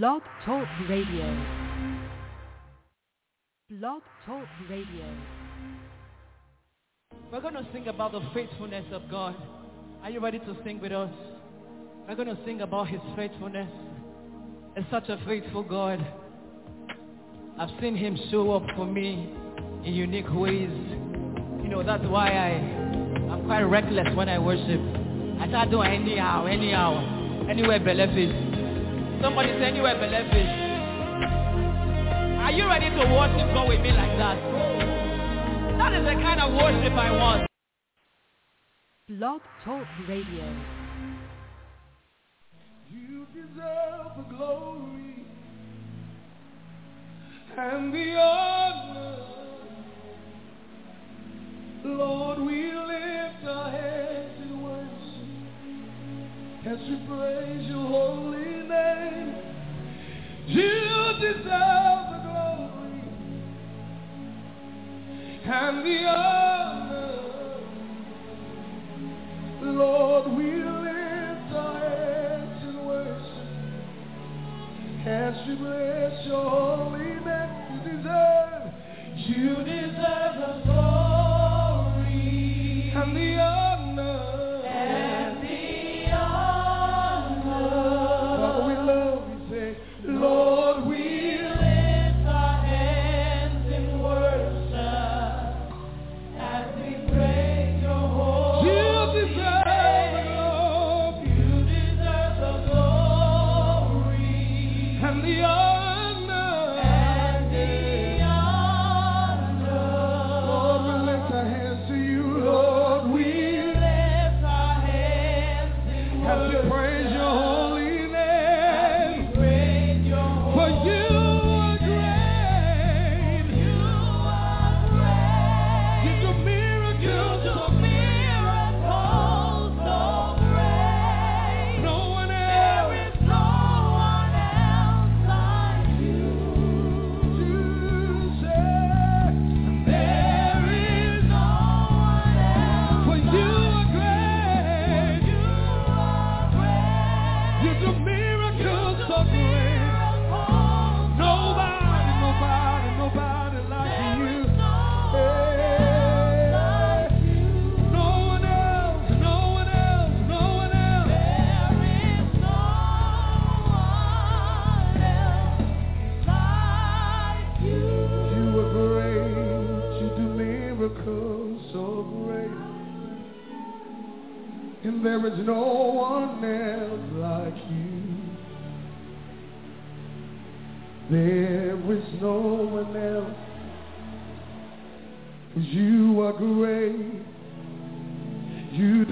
Blog Talk Radio. Blog Talk Radio. We're going to sing about the faithfulness of God. Are you ready to sing with us? We're going to sing about his faithfulness. It's such a faithful God. I've seen him show up for me in unique ways. You know, that's why I, I'm quite reckless when I worship. I start doing oh, anyhow, anyhow, anywhere belefis. Somebody say anywhere belefis. Are you ready to worship God with me like that? That is the kind of worship I want. Blog Talk Radio. You deserve the glory and the honor. Lord, we lift our hands in worship as we praise your holy name. You deserve the glory and the honor. Lord, we lift our hands in worship as we bless your holy name. You deserve, you deserve the glory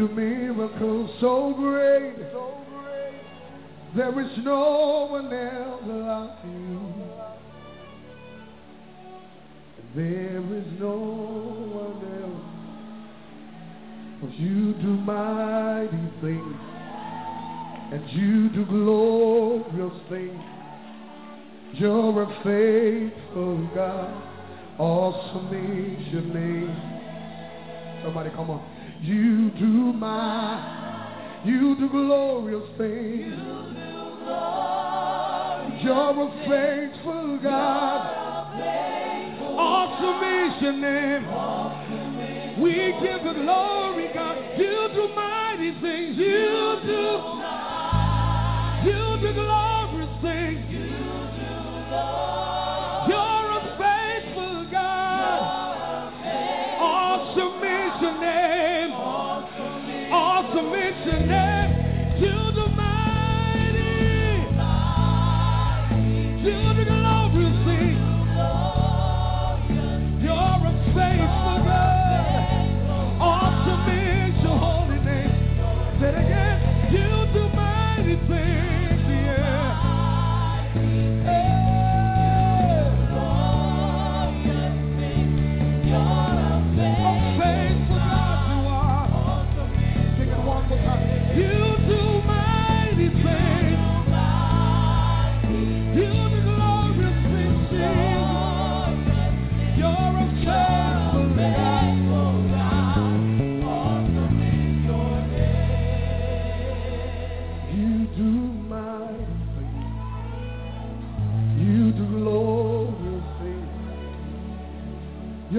do miracles so great. There is no one else like you. There is no one else. 'Cause you do mighty things. And you do glorious things. You're a faithful God. Awesome is your name. Somebody come on. You do my, you do glorious things. You're a faithful God. Awesome is your name. We give the glory, God. You do mighty things. You do. You do glorious things. You're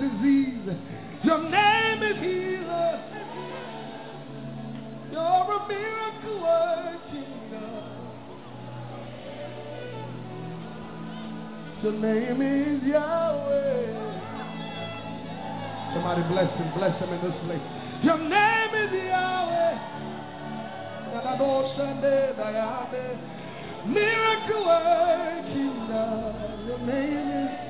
disease. Your name is healer. You're a miracle working God. Your name is Yahweh. Somebody bless him, bless him in this place. Your name is Yahweh. Miracle working God. Your name is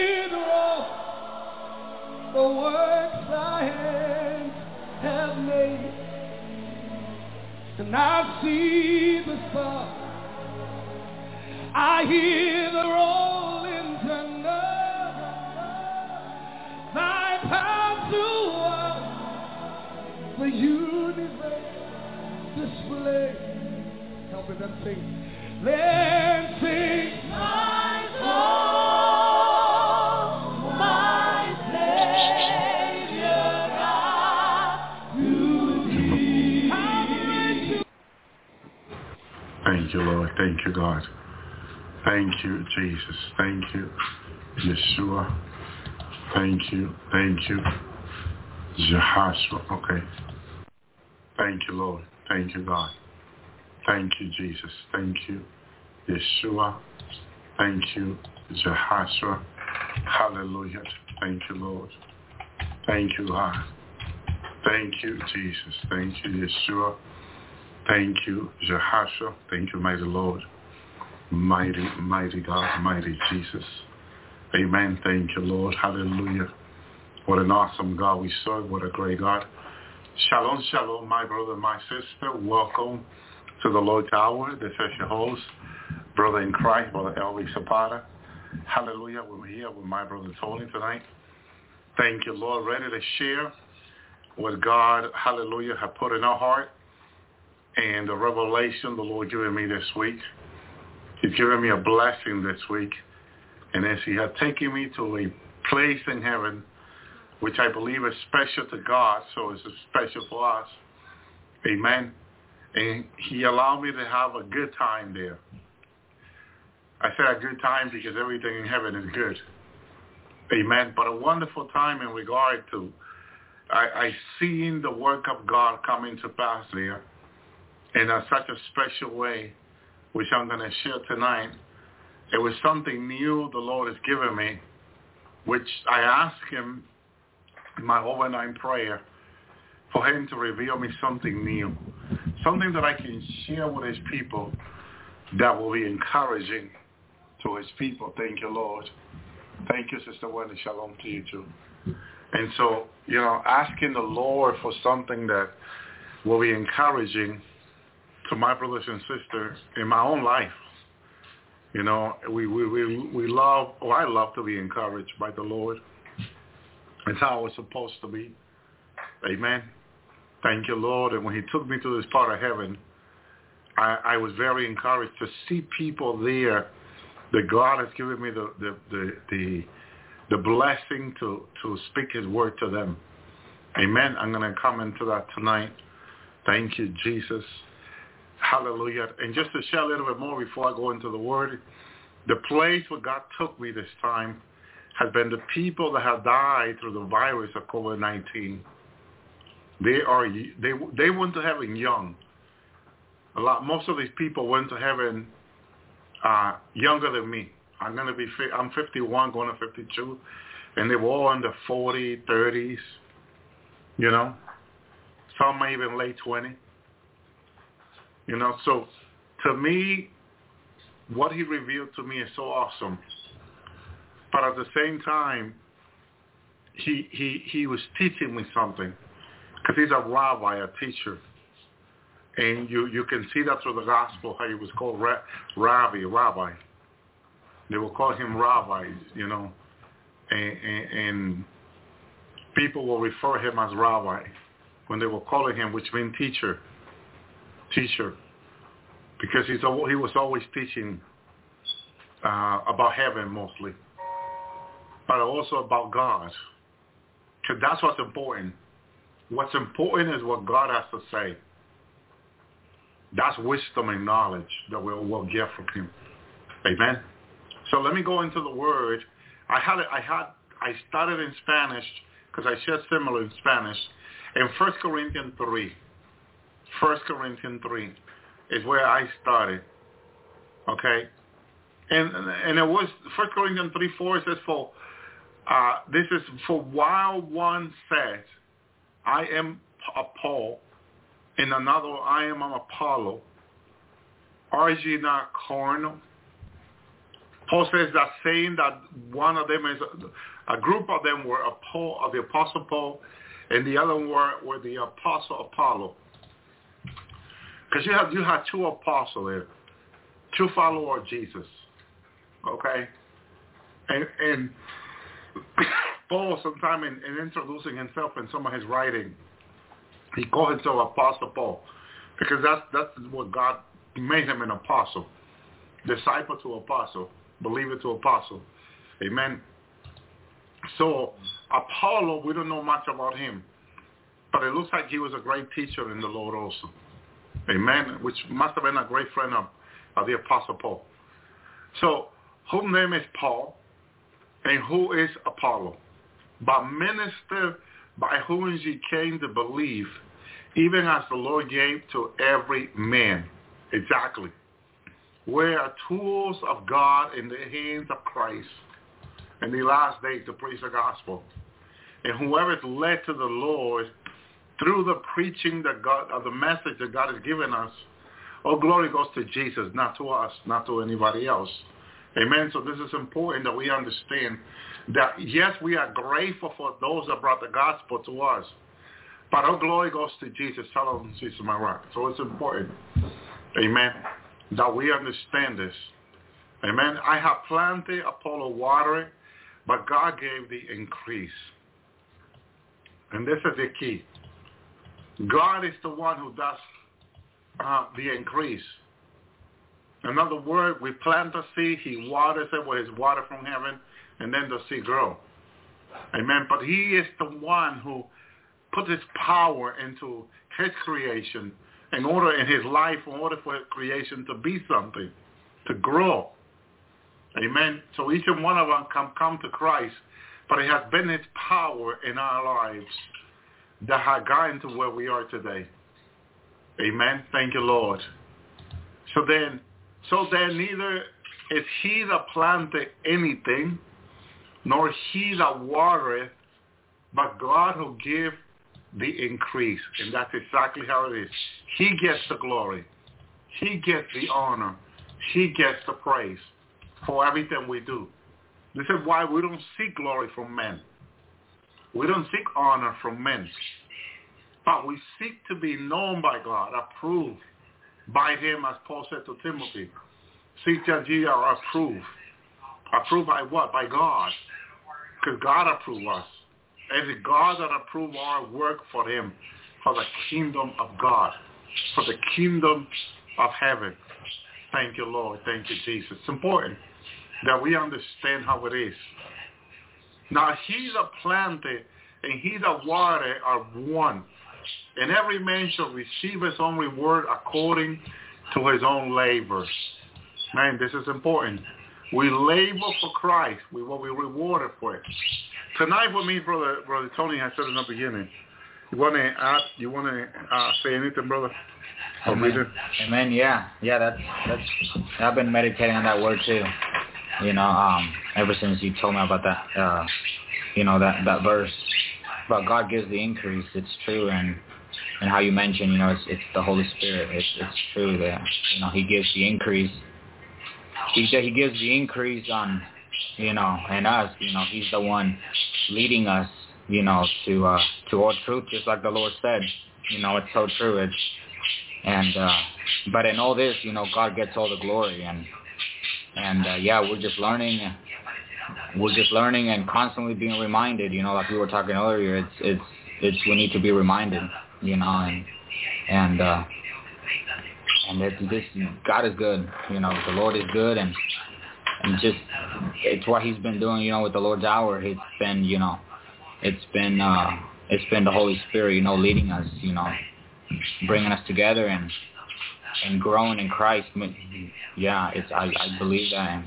the works thy hands have made, and I see the sun, I hear the rolling thunder, thy power throughout the universe display. Help me then sing. Then sing. My soul, Thank you, Lord. Thank you, God. Thank you, Jesus. Thank you, Yeshua. Thank you. Thank you, Jehoshua. Okay. Thank you, Lord. Thank you, God. Thank you, Jesus. Thank you, Yeshua. Thank you, Jehoshua. Hallelujah. Thank you, Lord. Thank you, God. Thank you, Jesus. Thank you, Yeshua. Thank you, Jehoshua. Thank you, mighty Lord. Mighty, mighty God, mighty Jesus. Amen. Thank you, Lord. Hallelujah. What an awesome God we serve. What a great God. Shalom, shalom, my brother, my sister. Welcome to the Lord's Hour. This is your host, brother in Christ, brother Elvis Zapata. Hallelujah. We're here with my brother Tony tonight. Thank you, Lord. Ready to share what God, hallelujah, have put in our heart and the revelation the Lord given me this week. He's given me a blessing this week. And as he had taken me to a place in heaven, which I believe is special to God, so it's a special for us. Amen. And he allowed me to have a good time there. I say a good time because everything in heaven is good. Amen. But a wonderful time in regard to I, I seen the work of God coming to pass there in a, such a special way, which I'm going to share tonight. It was something new the Lord has given me, which I asked him in my overnight prayer for him to reveal me something new, something that I can share with his people that will be encouraging to his people. Thank you, Lord. Thank you, Sister Wendy. Shalom to you too. And so, you know, asking the Lord for something that will be encouraging to my brothers and sisters in my own life. You know, we we we, we love, or I love to be encouraged by the Lord. It's how it's supposed to be. Amen. Thank you, Lord. And when he took me to this part of heaven, I, I was very encouraged to see people there that God has given me the the the the, the blessing to to speak His word to them. Amen. I'm going to come into that tonight. Thank you, Jesus. Hallelujah. And just to share a little bit more before I go into the word, the place where God took me this time has been the people that have died through the virus of COVID-19. They are they they went to heaven young. A lot most of these people went to heaven uh, younger than me. I'm gonna be I'm 51, going to 52, and they were all in the 40, 30s. You know, some even late 20. You know, so to me, what he revealed to me is so awesome. But at the same time, he he he was teaching me something because he's a rabbi, a teacher. And you, you can see that through the gospel, how he was called Ra- Rabbi, Rabbi. They will call him rabbis, you know. And, and, and people will refer him as rabbi when they were calling him, which means teacher, teacher. Because he's, he was always teaching uh, about heaven mostly, but also about God. Because that's what's important. What's important is what God has to say. That's wisdom and knowledge that we'll, we'll get from him. Amen. So let me go into the word. I had I had I started in Spanish because I said similar in Spanish. In First Corinthians three, First Corinthians three is where I started. Okay, and and it was First Corinthians three four. It says for uh, this is for while one says I am a Paul, and another, I am an Apollo. Are ye not carnal? Paul says that saying that one of them is, a group of them were a Paul, of the Apostle Paul, and the other were, were the Apostle Apollo. Because you have you had two apostles there, two followers of Jesus. Okay? And, and Paul, sometime in, in introducing himself in some of his writing, he called himself Apostle Paul because that's that's what God made him an apostle, disciple to apostle, believer to apostle. Amen. So Apollo, we don't know much about him, but it looks like he was a great teacher in the Lord also. Amen. Which must have been a great friend of, of the Apostle Paul. So whose name is Paul and who is Apollo? but minister by whom ye came to believe, even as the Lord gave to every man. Exactly. We are tools of God in the hands of Christ in the last days to preach the gospel. And whoever is led to the Lord through the preaching that God, of the message that God has given us, all glory goes to Jesus, not to us, not to anybody else. Amen. So this is important that we understand that yes, we are grateful for those that brought the gospel to us, but our glory goes to Jesus. Hallelujah, Jesus, my rock. So it's important, amen, that we understand this. Amen. I have planted, Apollo watering, but God gave the increase. And this is the key. God is the one who does uh, the increase. In other words, we plant the seed, he waters it with his water from heaven, and then the seed grow. Amen. But he is the one who put his power into his creation in order in his life, in order for his creation to be something, to grow. Amen. So each and one of us can come to Christ, but it has been his power in our lives that have gotten to where we are today. Amen. Thank you, Lord. So then, so then neither is he that planted anything, nor he that watereth, but God who give the increase. And that's exactly how it is. He gets the glory. He gets the honor. He gets the praise for everything we do. This is why we don't seek glory from men. We don't seek honor from men. But we seek to be known by God, approved by him, as Paul said to Timothy. Seek that ye are approved. Approved by what? By God. Because God approved us. And it's God that approved our work for him, for the kingdom of God, for the kingdom of heaven. Thank you, Lord. Thank you, Jesus. It's important that we understand how it is. Now he that planted and he that watered are one. And every man shall receive his own reward according to his own labor. Man, this is important. We labor for Christ. We will be rewarded for it. Tonight with me, brother, brother Tony, I said in the beginning. You want to add? You want to uh, say anything, brother? Amen. Amen. Yeah, yeah. That's that's. I've been meditating on that word too. You know, um, ever since you told me about that, uh, you know, that that verse. But God gives the increase. It's true, and and how you mentioned, you know, it's it's the Holy Spirit. It's it's true that you know He gives the increase. He said He gives the increase on, you know, and us. You know, He's the one leading us, you know, to uh to all truth, just like the Lord said. You know, it's so true. It's and uh but in all this, you know, God gets all the glory and and uh, yeah, we're just learning. We're just learning and constantly being reminded. You know, like we were talking earlier, it's it's it's we need to be reminded. You know, and and uh, and it's just God is good. You know, the Lord is good, and and just it's what He's been doing. You know, with the Lord's hour, it's been you know, it's been uh, it's been the Holy Spirit. You know, leading us. You know, bringing us together and and growing in Christ. Yeah, it's I, I believe that, and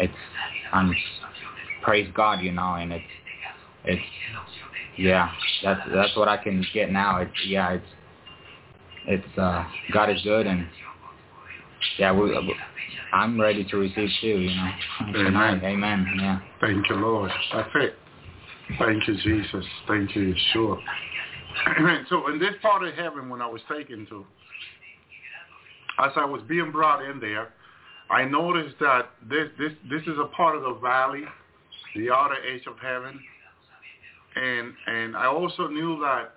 it's I'm praise God, you know, and it's it's yeah, that's that's what I can get now. It's yeah, it's it's uh God is good, and yeah, we I'm ready to receive too, you know. Amen. Amen. Yeah. Thank you, Lord. That's it. Thank you, Jesus. Thank you, Yeshua. Amen. So in this part of heaven, when I was taken to, as I was being brought in there, I noticed that this this this is a part of the valley, the outer edge of heaven, and and I also knew that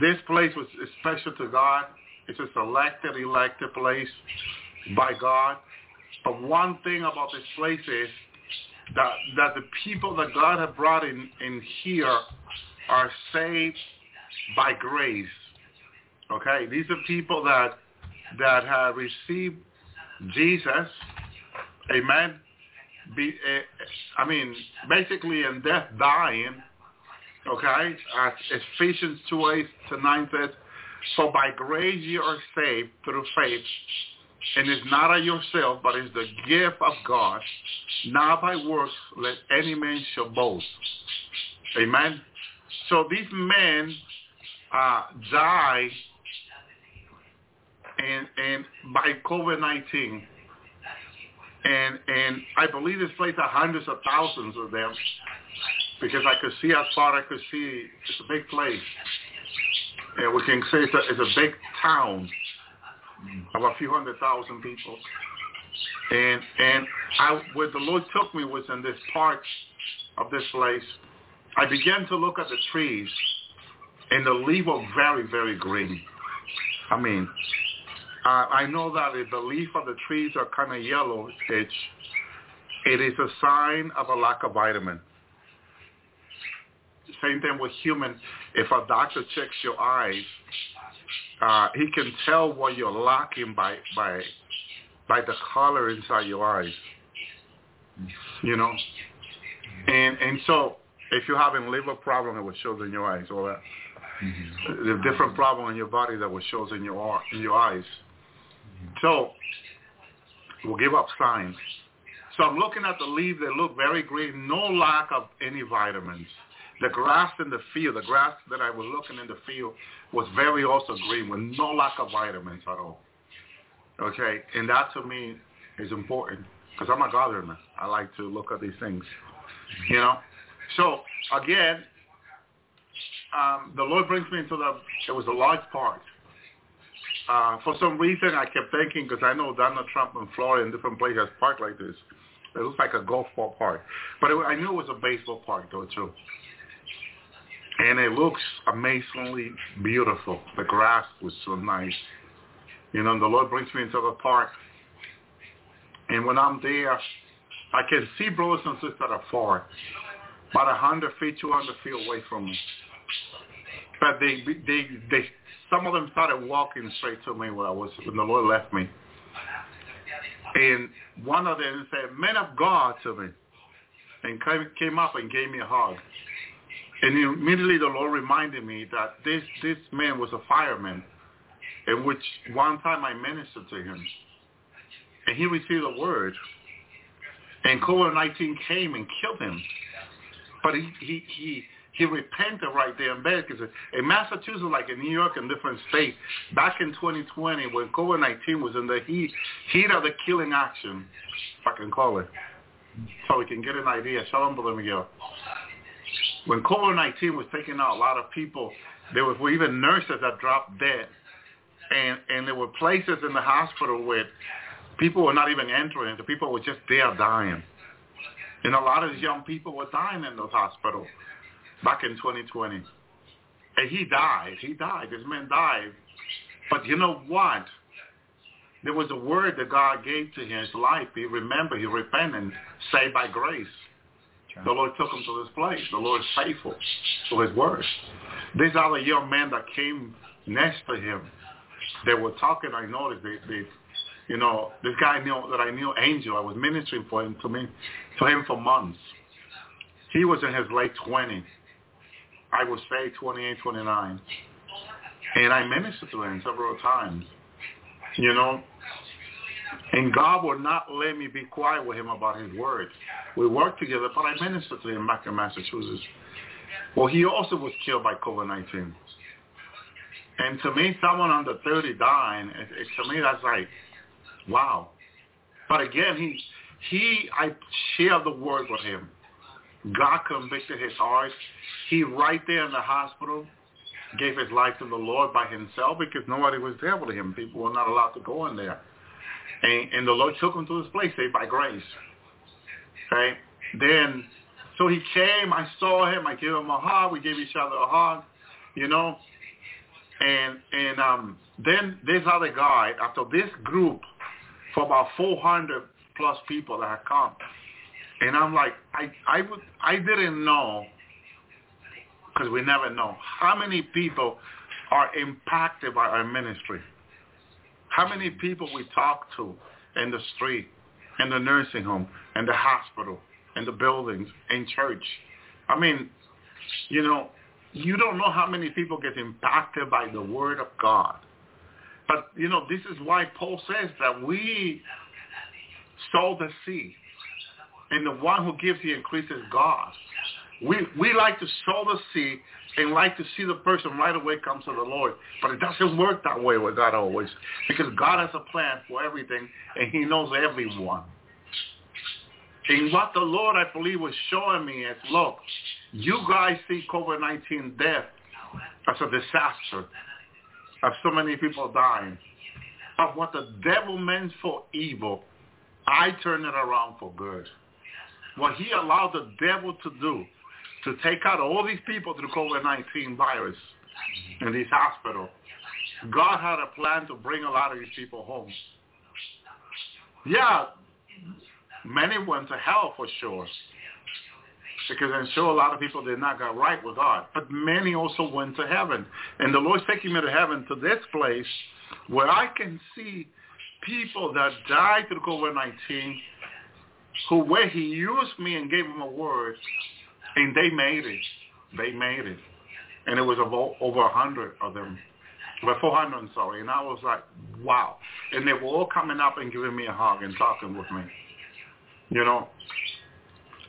this place was special to God. It's a selected, elected place by God. But one thing about this place is that that the people that God had brought in in here are saved by grace. Okay, these are people that that have received Jesus, amen, be, uh, I mean, basically in death dying, okay, as Ephesians 2, 8 to 9 says, so by grace you are saved through faith, and it's not of yourself, but it's the gift of God, not by works, let any man shall boast. Amen. So these men uh, die and and by COVID-19. And and I believe this place had hundreds of thousands of them because I could see how far I could see. It's a big place. And we can say it's a, it's a big town of a few hundred thousand people. And and I, where the Lord took me was in this part of this place. I began to look at the trees, and the leaves were very, very green. I mean, uh, I know that if the leaf of the trees are kind of yellow, it's, it is a sign of a lack of vitamin. Same thing with human. If a doctor checks your eyes, uh, he can tell what you're lacking by by by the color inside your eyes. You know, and and so if you're having liver problem, it will show in your eyes. All that. Mm-hmm. The different problem in your body that will show in your in your eyes. So we'll give up signs. So I'm looking at the leaves. They look very green. No lack of any vitamins. the grass in the field, the grass that I was looking in the field was very also green with no lack of vitamins at all. Okay, and that to me is important because I'm a gardener. I like to look at these things, you know. So again, um, the Lord brings me into the. It was a large park. Uh, for some reason, I kept thinking because I know Donald Trump in Florida and different places park like this. It looks like a golf ball park, but it, I knew it was a baseball park though too. And it looks amazingly beautiful. The grass was so nice. You know, the Lord brings me into the park, and when I'm there, I can see brothers and sisters afar, about a hundred feet, two hundred feet away from me. But they, they, they, some of them started walking straight to me when I was when the Lord left me. And one of them said, man of God," to me, and came, came up and gave me a hug. And immediately the Lord reminded me that this this man was a fireman, in which one time I ministered to him, and he received a word, and COVID-19 came and killed him. But he he he he repented right there in bed because in Massachusetts, like in New York and different states, back in 2020 when COVID-19 was in the heat heat of the killing action, if I can call it, so we can get an idea. Shalom, Brother Miguel. When COVID-19 was taking out a lot of people, there were even nurses that dropped dead, and and there were places in the hospital where people were not even entering. The people were just there dying. And a lot of these young people were dying in those hospitals back in 2020. And he died. He died. This man died. But you know what? There was a word that God gave to him, his life. He remembered, he repented, saved by grace. The Lord took him to this place. The Lord is faithful to his word. These other young men that came next to him, they were talking. I noticed they, they you know, this guy knew that I knew Angel. I was ministering for him to me, to him for months. He was in his late 20s. I would say 28, 29. And I ministered to him several times, you know. And God would not let me be quiet with him about his word. We worked together, but I ministered to him back in Massachusetts. Well, he also was killed by COVID-19. And to me, someone under 30 dying, it, it, to me, that's like, wow. But again, he, he, I shared the word with him. God convicted his heart. He right there in the hospital gave his life to the Lord by himself because nobody was there with him. People were not allowed to go in there. And, and the Lord took him to this place, saved by grace. Okay? Then, so he came, I saw him, I gave him a hug, we gave each other a hug, you know. And and um, then this other guy, after this group, for about 400 plus people that had come, and I'm like, I I would I didn't know because we never know how many people are impacted by our ministry. How many people we talk to in the street, in the nursing home, in the hospital, in the buildings, in church. I mean, you know, you don't know how many people get impacted by the word of God. But, you know, this is why Paul says that we sow the seed. And the one who gives the increase is God. We, we like to sow the seed and like to see the person right away come to the Lord. But it doesn't work that way with God always. Because God has a plan for everything and he knows everyone. And what the Lord, I believe, was showing me is, look, you guys see COVID-19 death as a disaster of so many people dying. Of what the devil meant for evil, I turn it around for good. What he allowed the devil to do to take out all these people through COVID-19 virus in these hospital, God had a plan to bring a lot of these people home. Yeah, many went to hell for sure. Because I'm sure a lot of people did not get right with God. But many also went to heaven. And the Lord's taking me to heaven to this place where I can see people that died through COVID-19 who where he used me and gave them a word and they made it. They made it. And it was over a hundred of them. Over 400, I'm sorry. And I was like, wow. And they were all coming up and giving me a hug and talking with me. You know,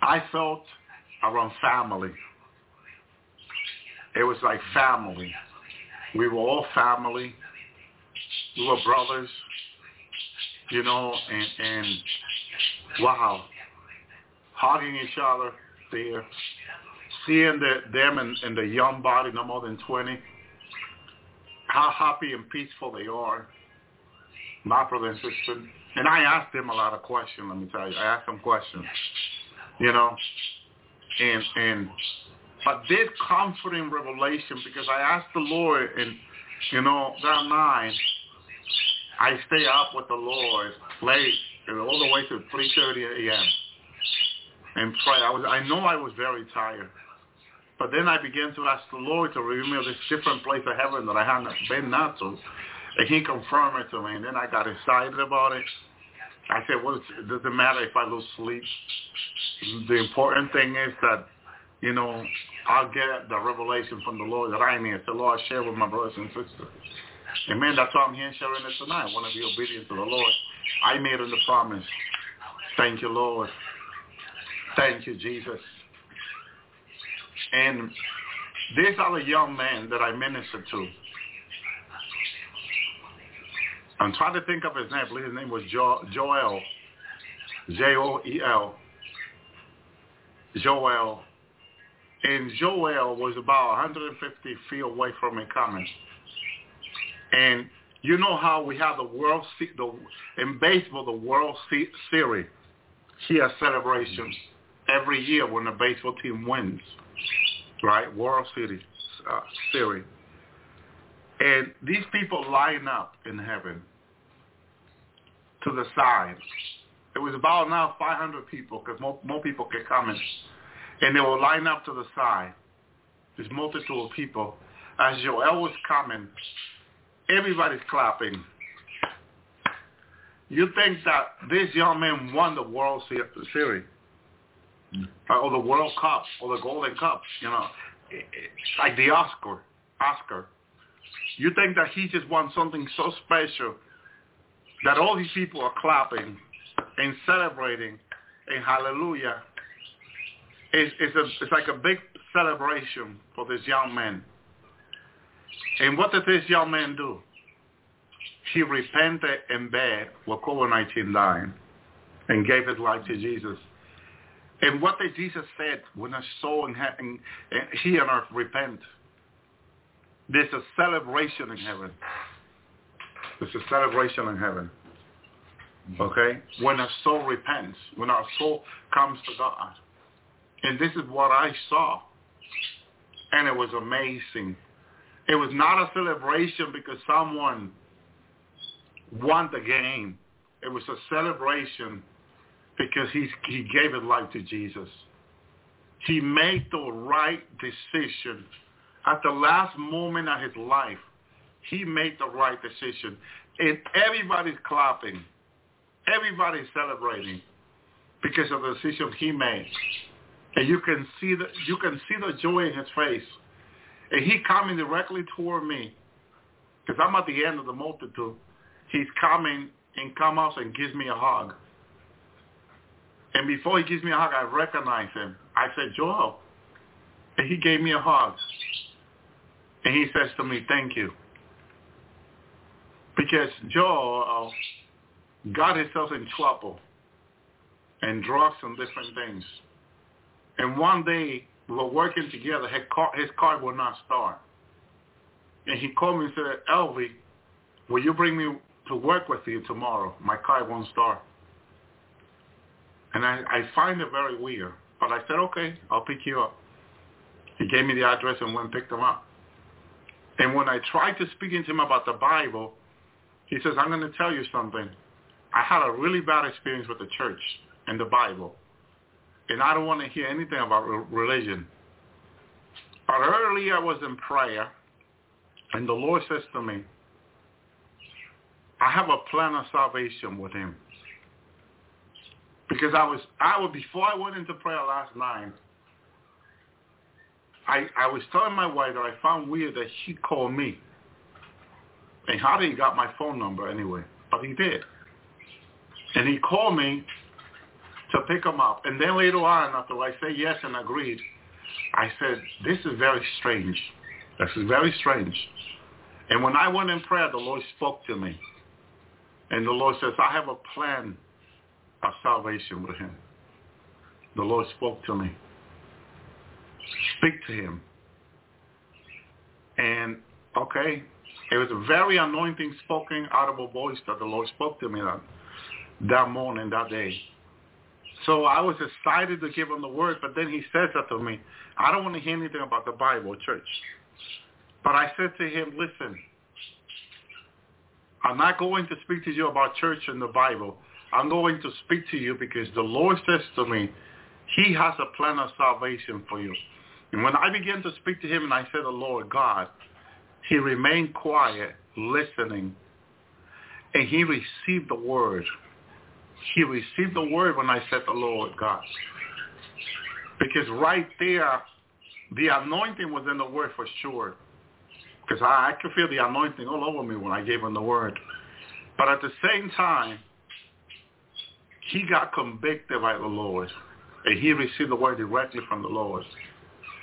I felt around family. it was like family. We were all family. We were brothers, you know, and, and wow, hugging each other there, seeing the, them and, and the young body, no more than 20, how happy and peaceful they are, my brother and sister. And I asked them a lot of questions, let me tell you. I asked them questions, you know, and, and, but did comforting revelation because I asked the Lord and, you know, that night, I stay up with the Lord late, all the way to 3.30 a.m. and pray. I was, I know I was very tired. But then I began to ask the Lord to reveal me this different place of heaven that I hadn't been not to. And he confirmed it to me. And then I got excited about it. I said, well, it doesn't matter if I lose sleep. The important thing is that, you know, I'll get the revelation from the Lord that I need. So Lord, share with my brothers and sisters. Amen. That's why I'm here sharing this tonight. I want to be obedient to the Lord. I made him the promise. Thank you, Lord. Thank you, Jesus. And these are the young men that I ministered to. I'm trying to think of his name. I believe his name was jo- Joel. J-O-E-L. Joel. And Joel was about 150 feet away from me coming. And you know how we have the World the in baseball the World Series here celebrations every year when the baseball team wins, right? World Series uh, Series. And these people line up in heaven to the side. It was about now 500 people because more, more people could come in. And they will line up to the side. This multitude of people. As Joel was coming, everybody's clapping. You think that this young man won the World Series uh, or the World Cup or the Golden Cup, you know, like the Oscar, Oscar. You think that he just won something so special that all these people are clapping and celebrating and hallelujah. It's, it's, a, it's like a big celebration for this young man. And what did this young man do? He repented in bed with COVID-19 dying and gave his life to Jesus. And what did Jesus said when a soul in heaven, and he and earth repent? There's a celebration in heaven. There's a celebration in heaven. Okay? When a soul repents, when our soul comes to God. And this is what I saw. And it was amazing. It was not a celebration because someone won the game. It was a celebration because he's, he gave his life to Jesus. He made the right decision. At the last moment of his life, he made the right decision. And everybody's clapping. Everybody's celebrating because of the decision he made. And you can see the you can see the joy in his face. And he coming directly toward me because I'm at the end of the multitude. He's coming and comes and gives me a hug. And before he gives me a hug, I recognize him. I said, Joel. And he gave me a hug. And he says to me, thank you. Because Joel uh, got himself in trouble and drugs and different things. And one day were working together. His car, his car would not start. And he called me and said, Elvie, will you bring me to work with you tomorrow? My car won't start. And I, I find it very weird. But I said, okay, I'll pick you up. He gave me the address and went and picked him up. And when I tried to speak to him about the Bible, he says, I'm going to tell you something. I had a really bad experience with the church and the Bible. And I don't want to hear anything about religion. But early I was in prayer, and the Lord says to me, I have a plan of salvation with him. Because I was, I was before I went into prayer last night, I, I was telling my wife that I found weird that she called me. And how did he got my phone number anyway? But he did. And he called me to pick him up. And then later on, after I said yes and agreed, I said, this is very strange. This is very strange. And when I went in prayer, the Lord spoke to me. And the Lord says, I have a plan of salvation with him. The Lord spoke to me. Speak to him. And, okay, it was a very anointing spoken audible voice that the Lord spoke to me that, that morning, that day. So I was excited to give him the word, but then he says that to me, I don't want to hear anything about the Bible, church. But I said to him, listen, I'm not going to speak to you about church and the Bible. I'm going to speak to you because the Lord says to me, he has a plan of salvation for you. And when I began to speak to him and I said, the Lord God, he remained quiet, listening, and he received the word. He received the word when I said the Lord God. Because right there, the anointing was in the word for sure. Because I, I could feel the anointing all over me when I gave him the word. But at the same time, he got convicted by the Lord. And he received the word directly from the Lord.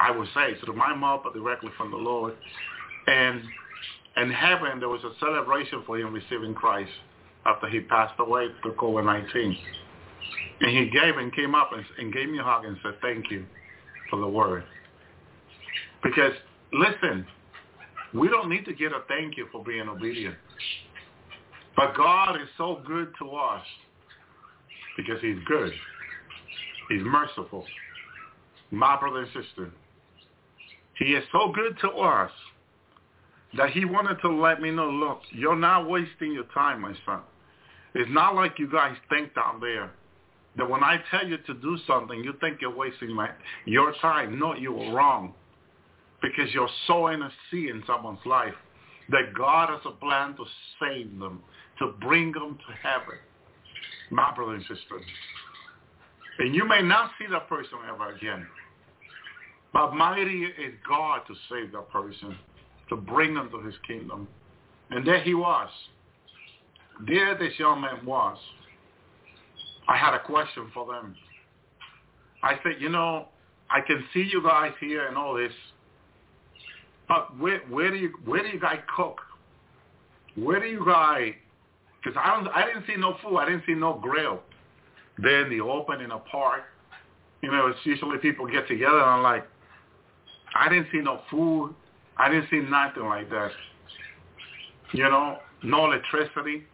I would say, through my mouth, but directly from the Lord. And in heaven, there was a celebration for him receiving Christ after he passed away to COVID-19. And he gave and came up and, and gave me a hug and said, thank you for the word. Because, listen, we don't need to get a thank you for being obedient. But God is so good to us because he's good. He's merciful. My brother and sister. He is so good to us that he wanted to let me know, look, you're not wasting your time, my son. It's not like you guys think down there that when I tell you to do something, you think you're wasting my your time. No, you were wrong because you're so in a sea in someone's life that God has a plan to save them, to bring them to heaven. My brother and sister. And you may not see that person ever again. But mighty is God to save that person, to bring them to his kingdom. And there he was. There this young man was. I had a question for them. I said, you know, I can see you guys here and all this, but where, where do you where do you guys cook? Where do you guys? Because I don't, I didn't see no food. I didn't see no grill. There in the open in a park, you know, it's usually people get together and I'm like, I didn't see no food. I didn't see nothing like that. You know, no electricity.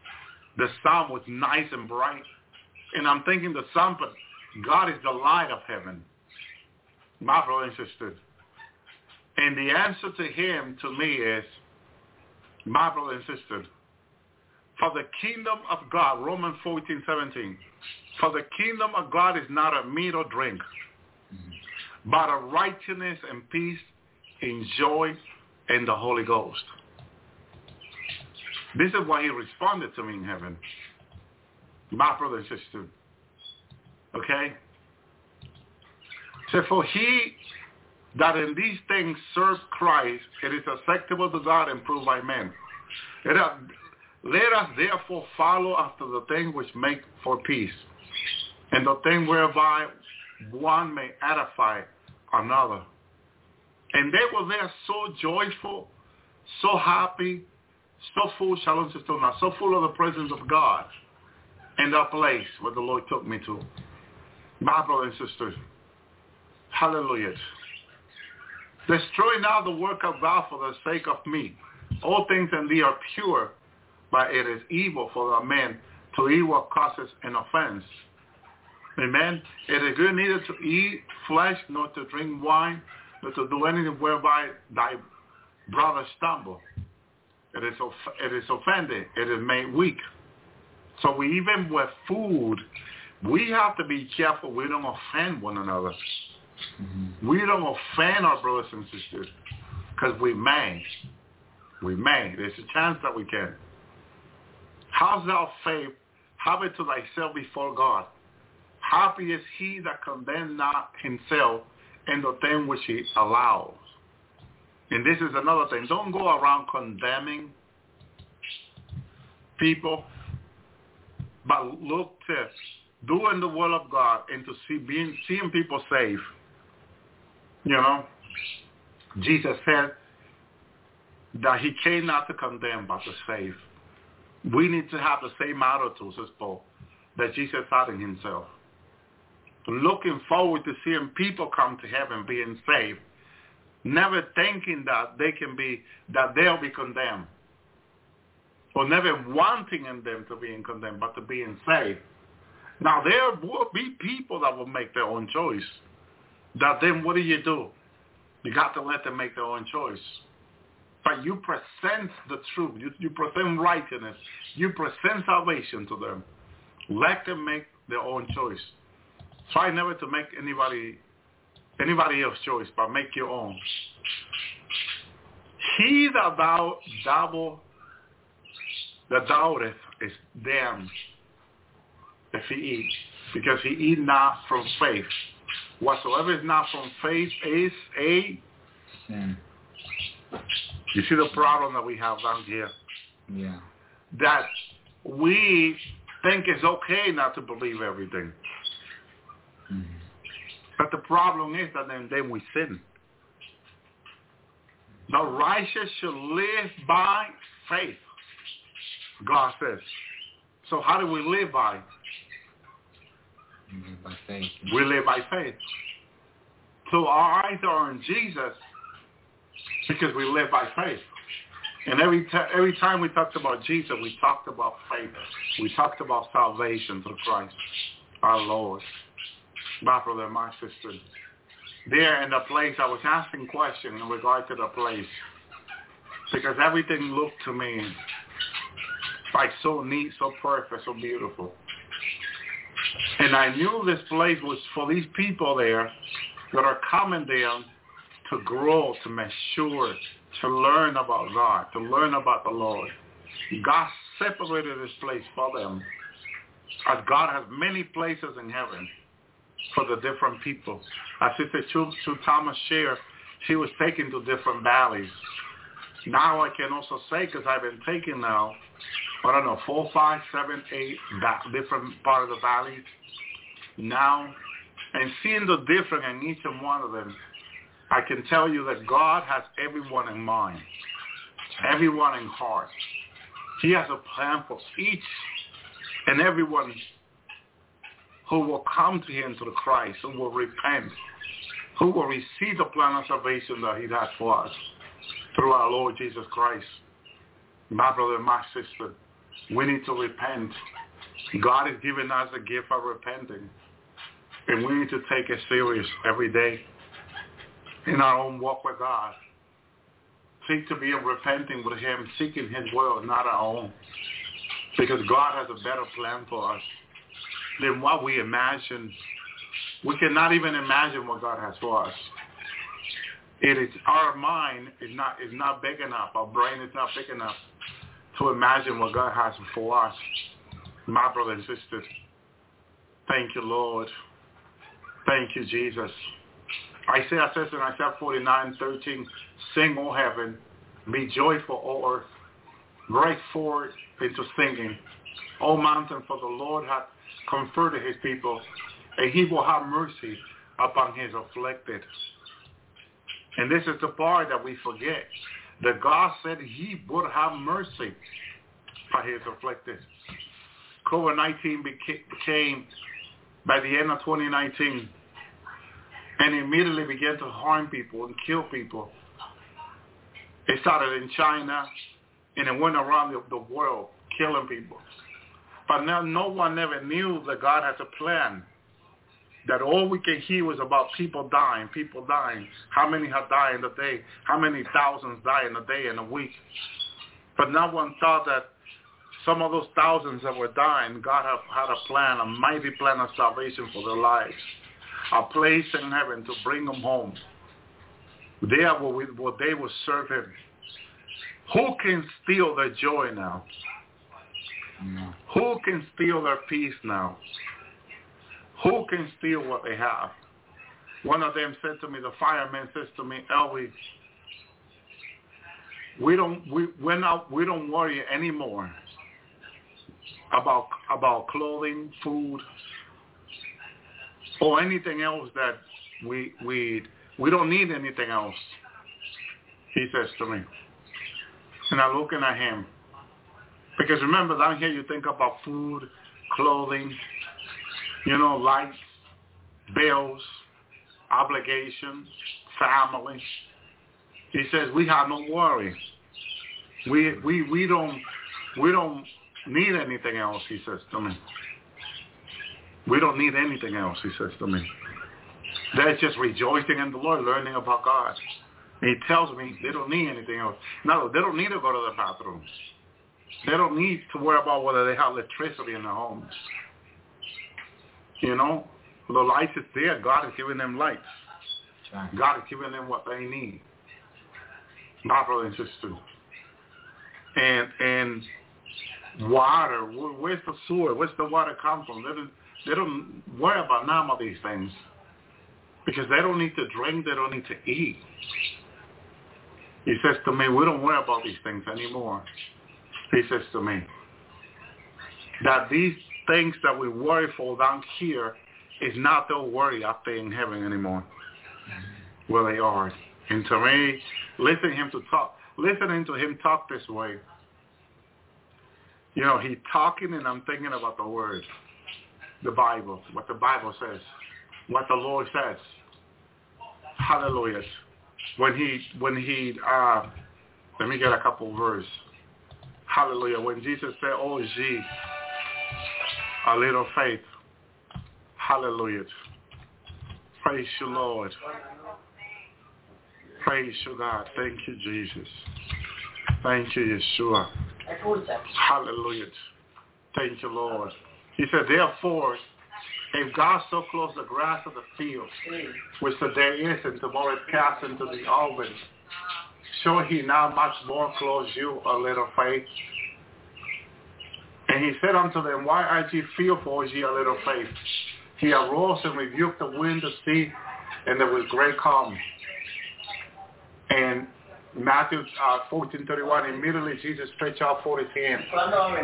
The sun was nice and bright. And I'm thinking the sun, but God is the light of heaven. My brother and sister. And the answer to him, to me, is, my brother and sister, for the kingdom of God, Romans 14, 17, for the kingdom of God is not a meat or drink, but a righteousness and peace in joy in the Holy Ghost. This is why he responded to me in heaven. My brother and sister. Okay? So for he that in these things serves Christ, it is acceptable to God and proved by men. Let us therefore follow after the thing which make for peace, and the thing whereby one may edify another. And they were there so joyful, so happy, so full, shalom now, so full of the presence of God in that place where the Lord took me to. My brothers and sisters, hallelujah. Destroy now the work of God for the sake of me. All things in thee are pure, but it is evil for a man to eat what causes an offense. Amen. It is good neither to eat flesh nor to drink wine, nor to do anything whereby thy brother stumble. It is, it is offended. It is made weak. So we even with food, we have to be careful we don't offend one another. Mm-hmm. We don't offend our brothers and sisters because we may. We may. There's a chance that we can. How's thou faith? Have it to thyself before God. Happy is he that condemns not himself in the thing which he allows. And this is another thing. Don't go around condemning people, but look to doing the will of God and to see being seeing people safe. You know, Jesus said, that he came not to condemn but to save. We need to have the same attitude, says Paul, that Jesus had in himself. Looking forward to seeing people come to heaven being saved, never thinking that they can be, that they'll be condemned. Or never wanting in them to be condemned, but to being saved. Now there will be people that will make their own choice. That then what do you do? You got to let them make their own choice. But you present the truth. You, you present righteousness. You present salvation to them. Let them make their own choice. Try never to make anybody anybody else's choice, but make your own. He that thou double that doubteth is damned if he eat, because he eat not from faith. Whatsoever is not from faith is a sin. You see the problem that we have down here? Yeah. That we think it's okay not to believe everything. Mm-hmm. But the problem is that then, then we sin. The righteous should live by faith, God says. So how do we live by? live by faith. We live by faith. So our eyes are on Jesus because we live by faith. And every t- every time we talked about Jesus, we talked about faith. We talked about salvation through Christ, our Lord. My brother, my sister. There in the place, I was asking questions in regard to the place. Because everything looked to me like so neat, so perfect, so beautiful. And I knew this place was for these people there that are coming there to grow, to mature, to learn about God, to learn about the Lord. God separated this place for them. As God has many places in heaven for the different people. As Sister Thomas shared, she was taken to different valleys. Now I can also say, because I've been taken now, I don't know, four, five, seven, eight different part of the valleys now, and seeing the difference in each and one of them, I can tell you that God has everyone in mind, everyone in heart. He has a plan for each and everyone who will come to him through Christ, who will repent, who will receive the plan of salvation that he has for us through our Lord Jesus Christ. My brother, my sister, we need to repent. God has given us the gift of repenting. And we need to take it serious every day in our own walk with God. Seek to be repenting with him, seeking his will, not our own. Because God has a better plan for us than what we imagine. We cannot even imagine what God has for us. It is our mind is not is not big enough. Our brain is not big enough to imagine what God has for us. My brothers and sisters, thank you, Lord. Thank you, Jesus. Isaiah says in Isaiah 49, 13, Sing, O heaven, be joyful, O earth. Break forth into singing, O mountain, for the Lord hath comforted his people, and he will have mercy upon his afflicted. And this is the part that we forget, that God said he would have mercy for his afflicted. COVID-19 became, by the end of 2019, and immediately began to harm people and kill people. It started in China, and it went around the, the world, killing people. But now no one ever knew that God has a plan. That all we can hear was about people dying, people dying. How many have died in a day? How many thousands die in a day and a week? But no one thought that some of those thousands that were dying, God have, had a plan, a mighty plan of salvation for their lives a place in heaven to bring them home. There where, we, where they will serve him. Who can steal their joy now? Who can steal their peace now? Who can steal what they have? One of them said to me, the fireman says to me, Elwie, we don't we we're not we don't worry anymore about about clothing, food, or anything else that we we we don't need anything else. He says to me. and I'm looking at him. Because remember, down here you think about food, clothing, you know, lights, bills, obligations, family. He says we have no worry. We we we don't we don't need anything else. He says to me. We don't need anything else. He says to me. They're just rejoicing in the Lord, learning about God. And he tells me they don't need anything else. No, they don't need to go to the bathroom. They don't need to worry about whether they have electricity in their homes. You know, the lights is there. God is giving them lights. God is giving them what they need. My brother and sister. And and water. Where's the sewer? Where's the water come from? They don't, they don't worry about none of these things because they don't need to drink. They don't need to eat. He says to me, we don't worry about these things anymore. He says to me that these things that we worry for down here is not their worry up there in heaven anymore, where they are. And to me, listening him to talk, listening to him talk this way, you know, he talking and I'm thinking about the word, the Bible, what the Bible says, what the Lord says. Hallelujah. When he, when he, uh, let me get a couple verses. Hallelujah. When Jesus said, oh, ye, a little faith. Hallelujah. Praise you, Lord. Praise you, God. Thank you, Jesus. Thank you, Yeshua. Hallelujah. Thank you, Lord. He said, therefore, if God so clothes the grass of the field, which today is and tomorrow is cast into the oven, shall he now much more clothe you a little faith? And he said unto them, Why are ye fearful, ye a little faith? He arose and rebuked the wind, the sea, and there was great calm. And Matthew uh, 14:31, immediately Jesus stretched out forth his hand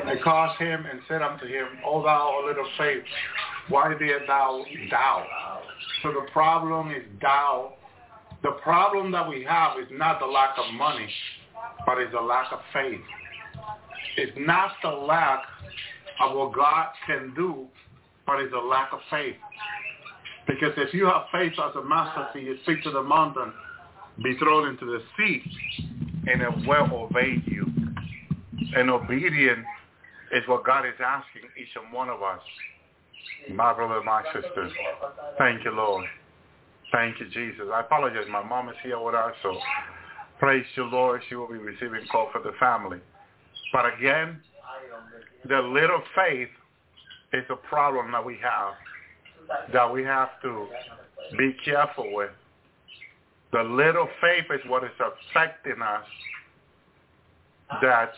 and called him and said unto him, O thou a little faith, why did thou doubt? So the problem is doubt. The problem that we have is not the lack of money, but it's the lack of faith. It's not the lack of what God can do, but it's a lack of faith. Because if you have faith as a mustard seed, you speak to the mountain, be thrown into the sea, and it will obey you. And obedience is what God is asking each and one of us. My brother, my sister. Thank you, Lord. Thank you, Jesus. I apologize. My mom is here with us, so praise you, Lord. She will be receiving call for the family. But again, the little faith is a problem that we have that we have to be careful with. The little faith is what is affecting us that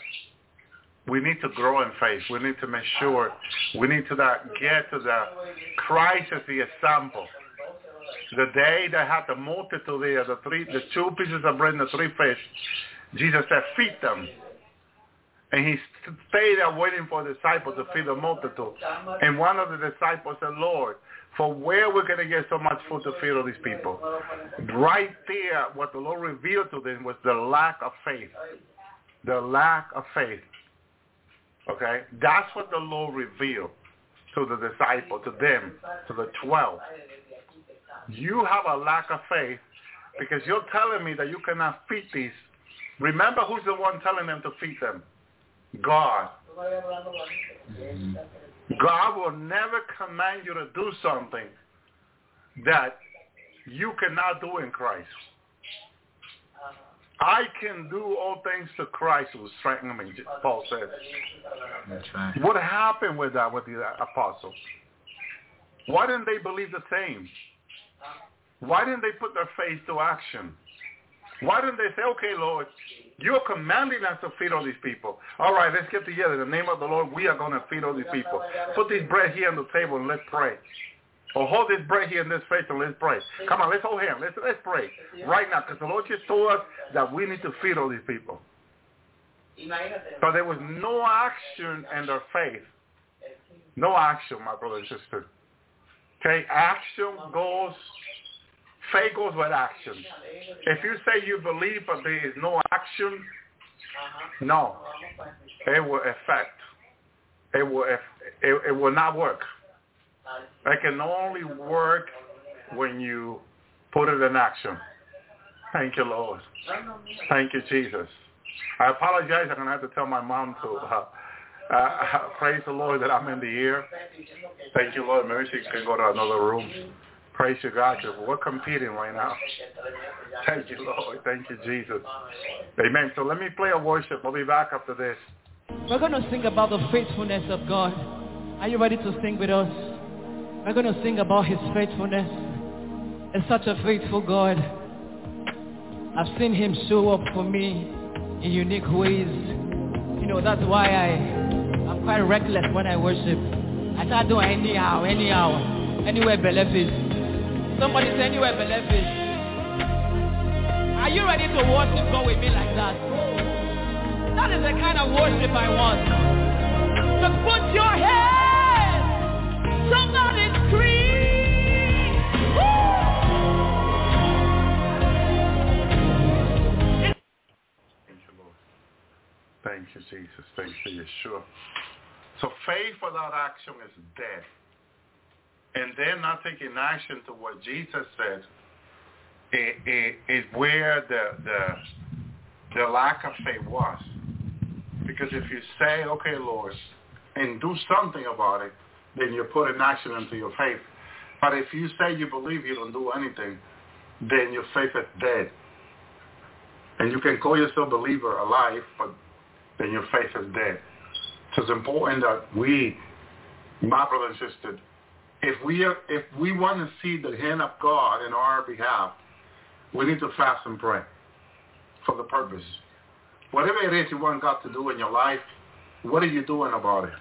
we need to grow in faith. We need to make sure we need to that get to the Christ as the example. The day they had the multitude there, the three, the two pieces of bread and the three fish, Jesus said, feed them. And he stayed there waiting for the disciples to feed the multitude. And one of the disciples said, Lord, for where we're going to get so much food to feed all these people? Right there, what the Lord revealed to them was the lack of faith. The lack of faith. Okay? That's what the Lord revealed to the disciple, to them, to the 12. You have a lack of faith because you're telling me that you cannot feed these. Remember who's the one telling them to feed them? God. God will never command you to do something that you cannot do in Christ. I can do all things to Christ who strengthens me, Paul says. That's right. What happened with that with the apostles? Why didn't they believe the same? Why didn't they put their faith to action? Why didn't they say, okay, Lord, you're commanding us to feed all these people. All right, let's get together. In the name of the Lord, we are going to feed all these people. Put this bread here on the table and let's pray. Or hold this bread here in this face and let's pray. Come on, let's hold hands. Let's, let's pray right now because the Lord just told us that we need to feed all these people. But there was no action in their faith. No action, my brother and sister. Okay, action goes, faith goes with action. If you say you believe but there is no action, No, it will affect. It will. It, it will not work. It can only work when you put it in action. Thank you, Lord. Thank you, Jesus. I apologize. I'm gonna have to tell my mom to. Uh, uh, praise the Lord that I'm in the air. Thank you, Lord. Mercy she can go to another room. Praise you, God. We're competing right now. Thank you, Lord. Thank you, Jesus. Amen. So let me play a worship. I'll be back after this. We're going to sing about the faithfulness of God. Are you ready to sing with us? We're going to sing about his faithfulness. It's such a faithful God. I've seen him show up for me in unique ways. You know, that's why I, I'm quite reckless when I worship. I start doing anyhow, anyhow, anywhere believe Somebody say anywhere believe Are you ready to worship God with me like that? That is the kind of worship I want. So put your hands. Somebody scream. Thank you, Lord. Thank you, Jesus. Thank you, Yeshua. So faith without action is dead and they're not taking action to what Jesus said is where the, the, the lack of faith was. Because if you say, okay, Lord, and do something about it, then you put an action into your faith. But if you say you believe you don't do anything, then your faith is dead. And you can call yourself a believer alive, but then your faith is dead. So it's important that we, my brother and sister, if we are, if we want to see the hand of God in our behalf, we need to fast and pray for the purpose. Whatever it is you want God to do in your life, what are you doing about it?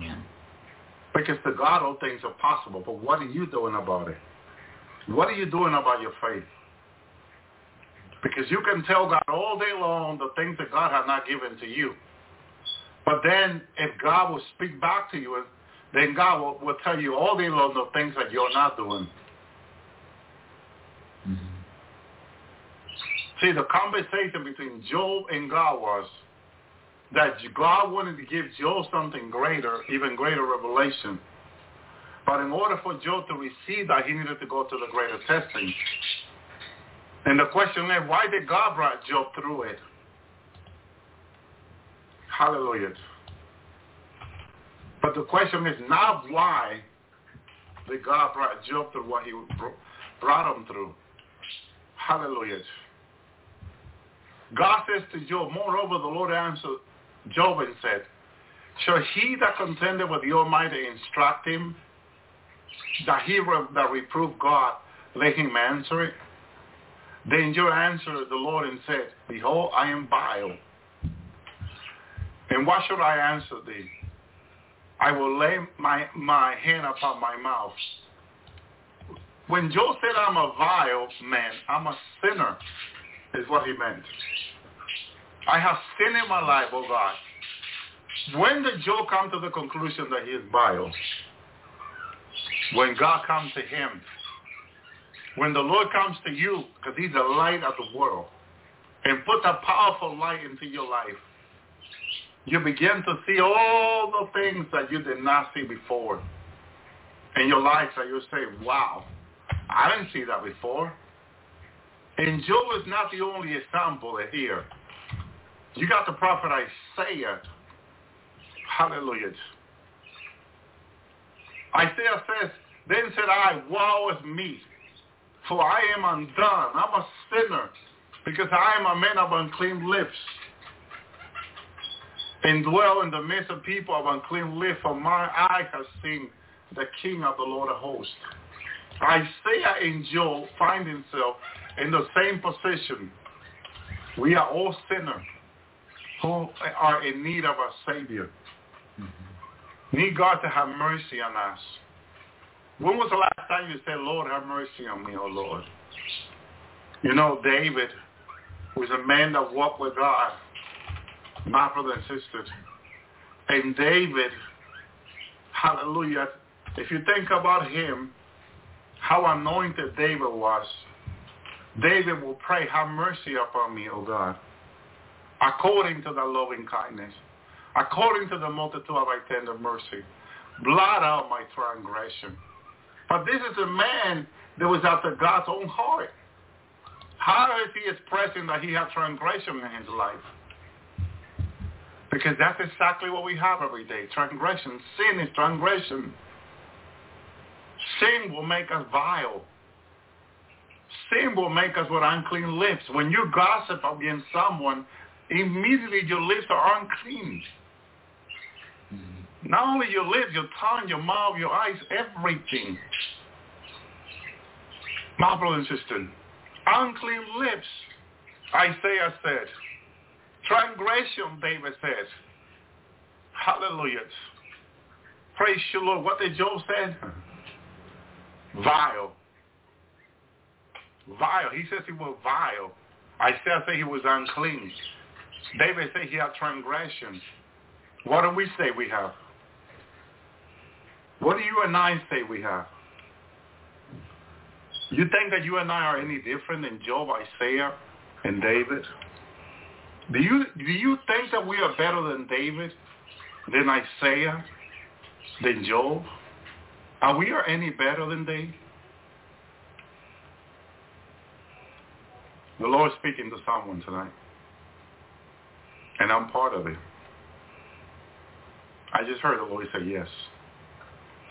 Yeah. Because to God all things are possible, but what are you doing about it? What are you doing about your faith? Because you can tell God all day long the things that God has not given to you. But then if God will speak back to you, then God will, will tell you all day long the things that you're not doing. Mm-hmm. See, the conversation between Job and God was that God wanted to give Job something greater, even greater revelation. But in order for Job to receive that, he needed to go to the greater testing. And the question is, why did God bring Job through it? Hallelujah. But the question is not why did God brought Job through what he brought him through. Hallelujah. God says to Job, moreover, the Lord answered Job and said, Shall he that contended with the Almighty instruct him? That he re- that reproved God, let him answer it? Then Job answered the Lord and said, Behold, I am vile and what should I answer thee? I will lay my, my hand upon my mouth. When Job said I'm a vile man, I'm a sinner, is what he meant. I have sinned in my life, oh God. When did Job come to the conclusion that he is vile? When God comes to him. When the Lord comes to you, because he's the light of the world, and put a powerful light into your life, you begin to see all the things that you did not see before in your life that you say, wow, I didn't see that before. And Job is not the only example here. You got the prophet Isaiah. Hallelujah. Isaiah says, then said I, woe is me, for I am undone. I'm a sinner because I am a man of unclean lips and dwell in the midst of people of unclean lips, for my eye has seen the King of the Lord of hosts. Isaiah and Joel find himself in the same position. We are all sinners who are in need of a Savior. Mm-hmm. Need God to have mercy on us. When was the last time you said, Lord, have mercy on me, oh Lord? You know, David was a man that walked with God my brother and sisters. And David, hallelujah, if you think about him, how anointed David was, David will pray, have mercy upon me, O God, according to thy loving kindness, according to the multitude of thy tender mercy. Blot out my transgression. But this is a man that was after God's own heart. How is he expressing that he has transgression in his life? Because that's exactly what we have every day. Transgression. Sin is transgression. Sin will make us vile. Sin will make us with unclean lips. When you gossip against someone, immediately your lips are unclean. Mm-hmm. Not only your lips, your tongue, your mouth, your eyes, everything. My brother and sister, unclean lips, Isaiah said. Transgression, David says. Hallelujah. Praise you, Lord. What did Job say? Vile. Vile. He says he was vile. Isaiah said he was unclean. David said he had transgression. What do we say we have? What do you and I say we have? You think that you and I are any different than Job, Isaiah, and David? Do you do you think that we are better than David, than Isaiah, than Job? Are we are any better than they? The Lord is speaking to someone tonight. And I'm part of it. I just heard the Lord say yes.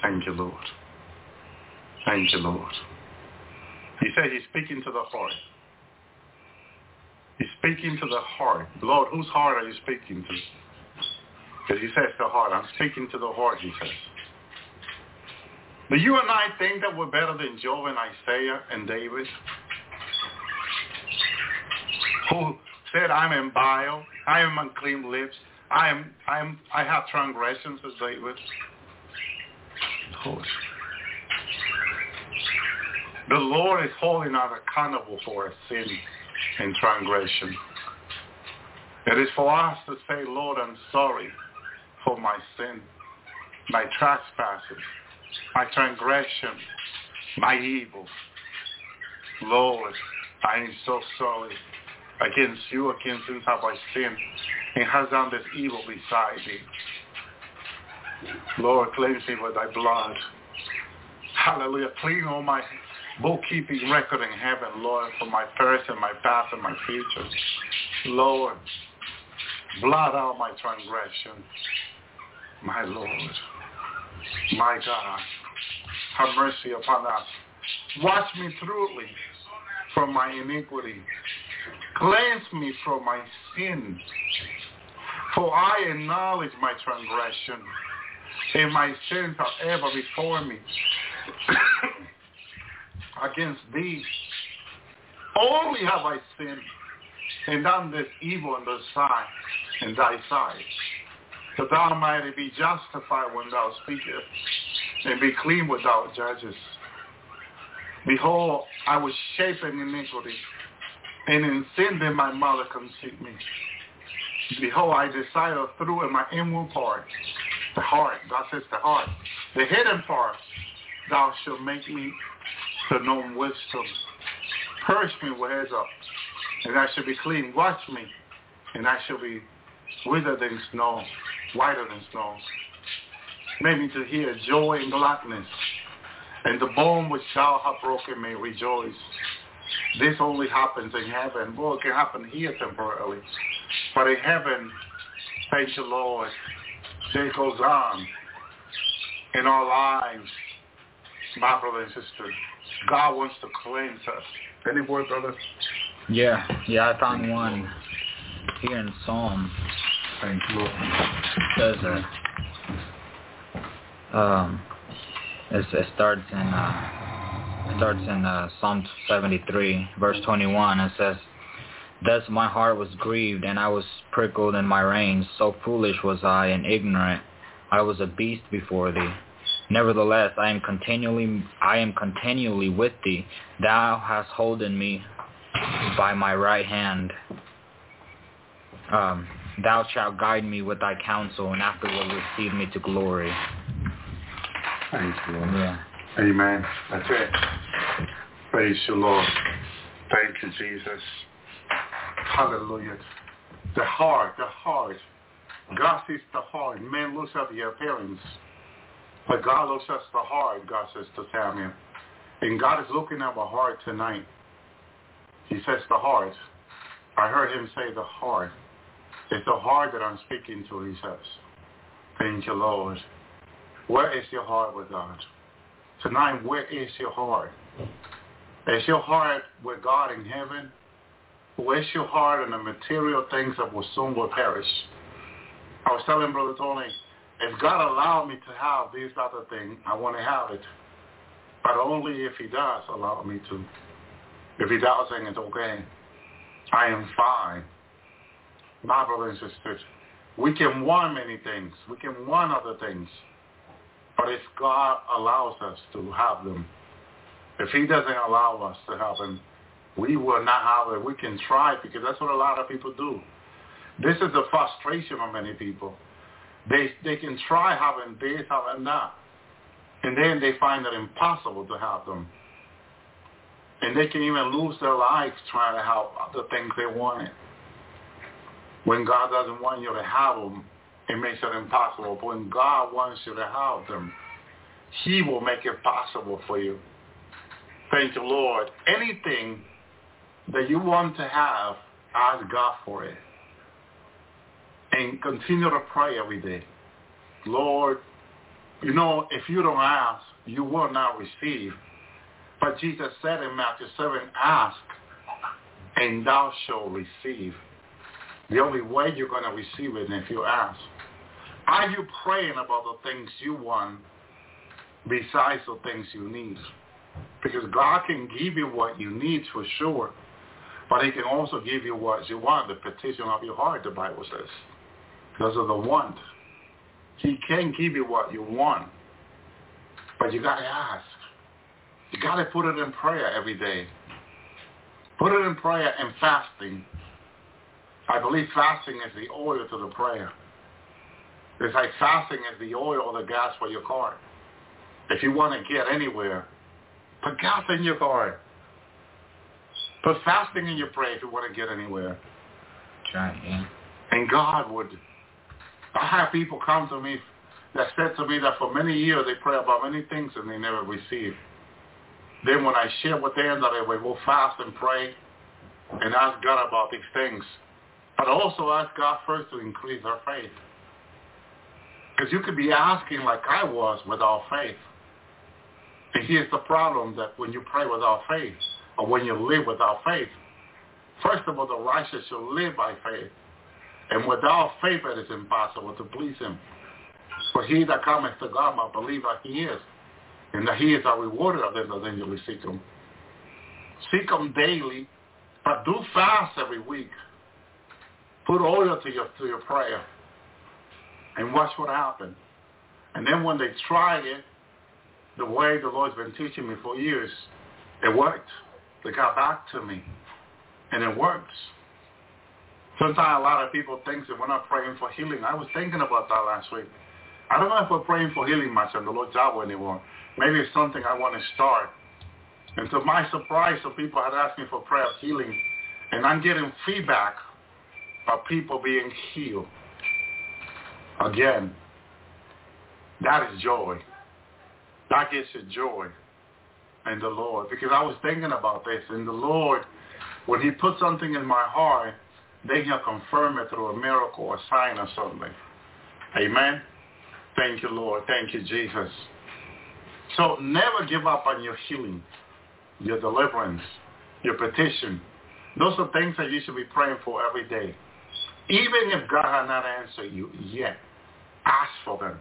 Thank you, Lord. Thank you, Lord. He said he's speaking to the heart. He's speaking to the heart. Lord, whose heart are you speaking to? Because he says the heart. I'm speaking to the heart, he says. Do you and I think that we're better than Job and Isaiah and David? Who said, I'm in bile, I am unclean lips, I am I am I have transgressions as David. Lord. The Lord is holding us accountable for our sin and transgression. It is for us to say, Lord, I'm sorry for my sin, my trespasses, my transgression, my evil. Lord, I am so sorry. Against you, against you have I sinned and has done this evil beside thee. Lord, cleanse me with thy blood. Hallelujah. Clean all my bookkeeping record in heaven, Lord, for my present, my past, and my future. Lord, blot out my transgression. My Lord, my God, have mercy upon us. Wash me thoroughly from my iniquity. Cleanse me from my sin. For I acknowledge my transgression, and my sins are ever before me. Against thee only have I sinned, and done this evil in the sight, in thy sight, that thou might be justified when thou speakest, and be clean without judges. Behold, I was shapen in iniquity, and in sin did my mother conceive me. Behold, I decided through in my inward part, the heart, thou says the heart, the hidden part, thou shalt make me to know wisdom. Purge me with hyssop, and I shall be clean. Wash me, and I shall be whiter than snow, whiter than snow. Make me to hear joy and gladness, and the bone which thou hast broken may rejoice. This only happens in heaven. Well, it can happen here temporarily. But in heaven, thank you, Lord, it goes on in our lives, my brother and sister. God wants to cleanse us. Any word, brother? Yeah, yeah, I found one here in Psalm. Thank you, It says, uh, um, it, it starts in, uh, it starts in uh, Psalm 73, verse 21. It says, Thus my heart was grieved, and I was prickled in my reins. So foolish was I and ignorant. I was a beast before thee. Nevertheless, I am continually, I am continually with thee. Thou hast holden me by my right hand. Um, thou shalt guide me with thy counsel, and afterward receive me to glory. Thank you, Lord. Yeah. Amen. That's it. Praise the Lord. Thank you, Jesus. Hallelujah. The heart, the heart. God sees the heart. Man looks at the appearance. But God looks at the heart, God says to Samuel. And God is looking at the heart tonight. He says the heart. I heard him say the heart. It's the heart that I'm speaking to, he says. Thank you, Lord. Where is your heart with God? Tonight, where is your heart? Is your heart with God in heaven? Where's your heart in the material things that will soon will perish? I was telling Brother Tony, if God allowed me to have this other thing, I want to have it. But only if he does allow me to. If he doesn't, it's okay. I am fine. My brothers and sisters, we can want many things. We can want other things. But if God allows us to have them, if he doesn't allow us to have them, we will not have it. We can try because that's what a lot of people do. This is the frustration of many people. They they can try having this, having that. And then they find it impossible to have them. And they can even lose their lives trying to have the things they wanted. When God doesn't want you to have them, it makes it impossible. But when God wants you to have them, he will make it possible for you. Thank you, Lord. Anything that you want to have, ask God for it. And continue to pray every day. Lord, you know, if you don't ask, you will not receive. But Jesus said in Matthew 7, ask, and thou shalt receive. The only way you're going to receive it is if you ask. Are you praying about the things you want besides the things you need? Because God can give you what you need for sure, but he can also give you what you want, the petition of your heart, the Bible says. Those of the want. He can give you what you want, but you got to ask. You got to put it in prayer every day. Put it in prayer and fasting. I believe fasting is the oil to the prayer. It's like fasting is the oil or the gas for your car. If you want to get anywhere, put gas in your car. Put fasting in your prayer if you want to get anywhere. Try, yeah. And God would. I have people come to me that said to me that for many years they pray about many things and they never receive. Then when I share with them that they will fast and pray and ask God about these things, but also ask God first to increase our faith. Because you could be asking like I was without faith. And here's the problem that when you pray without faith, or when you live without faith, first of all, the righteous shall live by faith. And without faith it is impossible to please him. For he that cometh to God must believe that he is, and that he is a rewarder of them that diligently seek him. Seek him daily, but do fast every week. Put oil to your to your prayer and watch what happens. And then when they tried it, the way the Lord's been teaching me for years, it worked. They got back to me, and it works. Sometimes a lot of people think that we're not praying for healing. I was thinking about that last week. I don't know if we're praying for healing much on the Lord's job anymore. Maybe it's something I want to start. And to my surprise, some people had asked me for prayer of healing, and I'm getting feedback of people being healed. Again, that is joy. That gives you joy in the Lord. Because I was thinking about this, and the Lord, when he put something in my heart, then he'll confirm it through a miracle or sign or something. Amen? Thank you, Lord. Thank you, Jesus. So never give up on your healing, your deliverance, your petition. Those are things that you should be praying for every day. Even if God has not answered you yet, ask for them.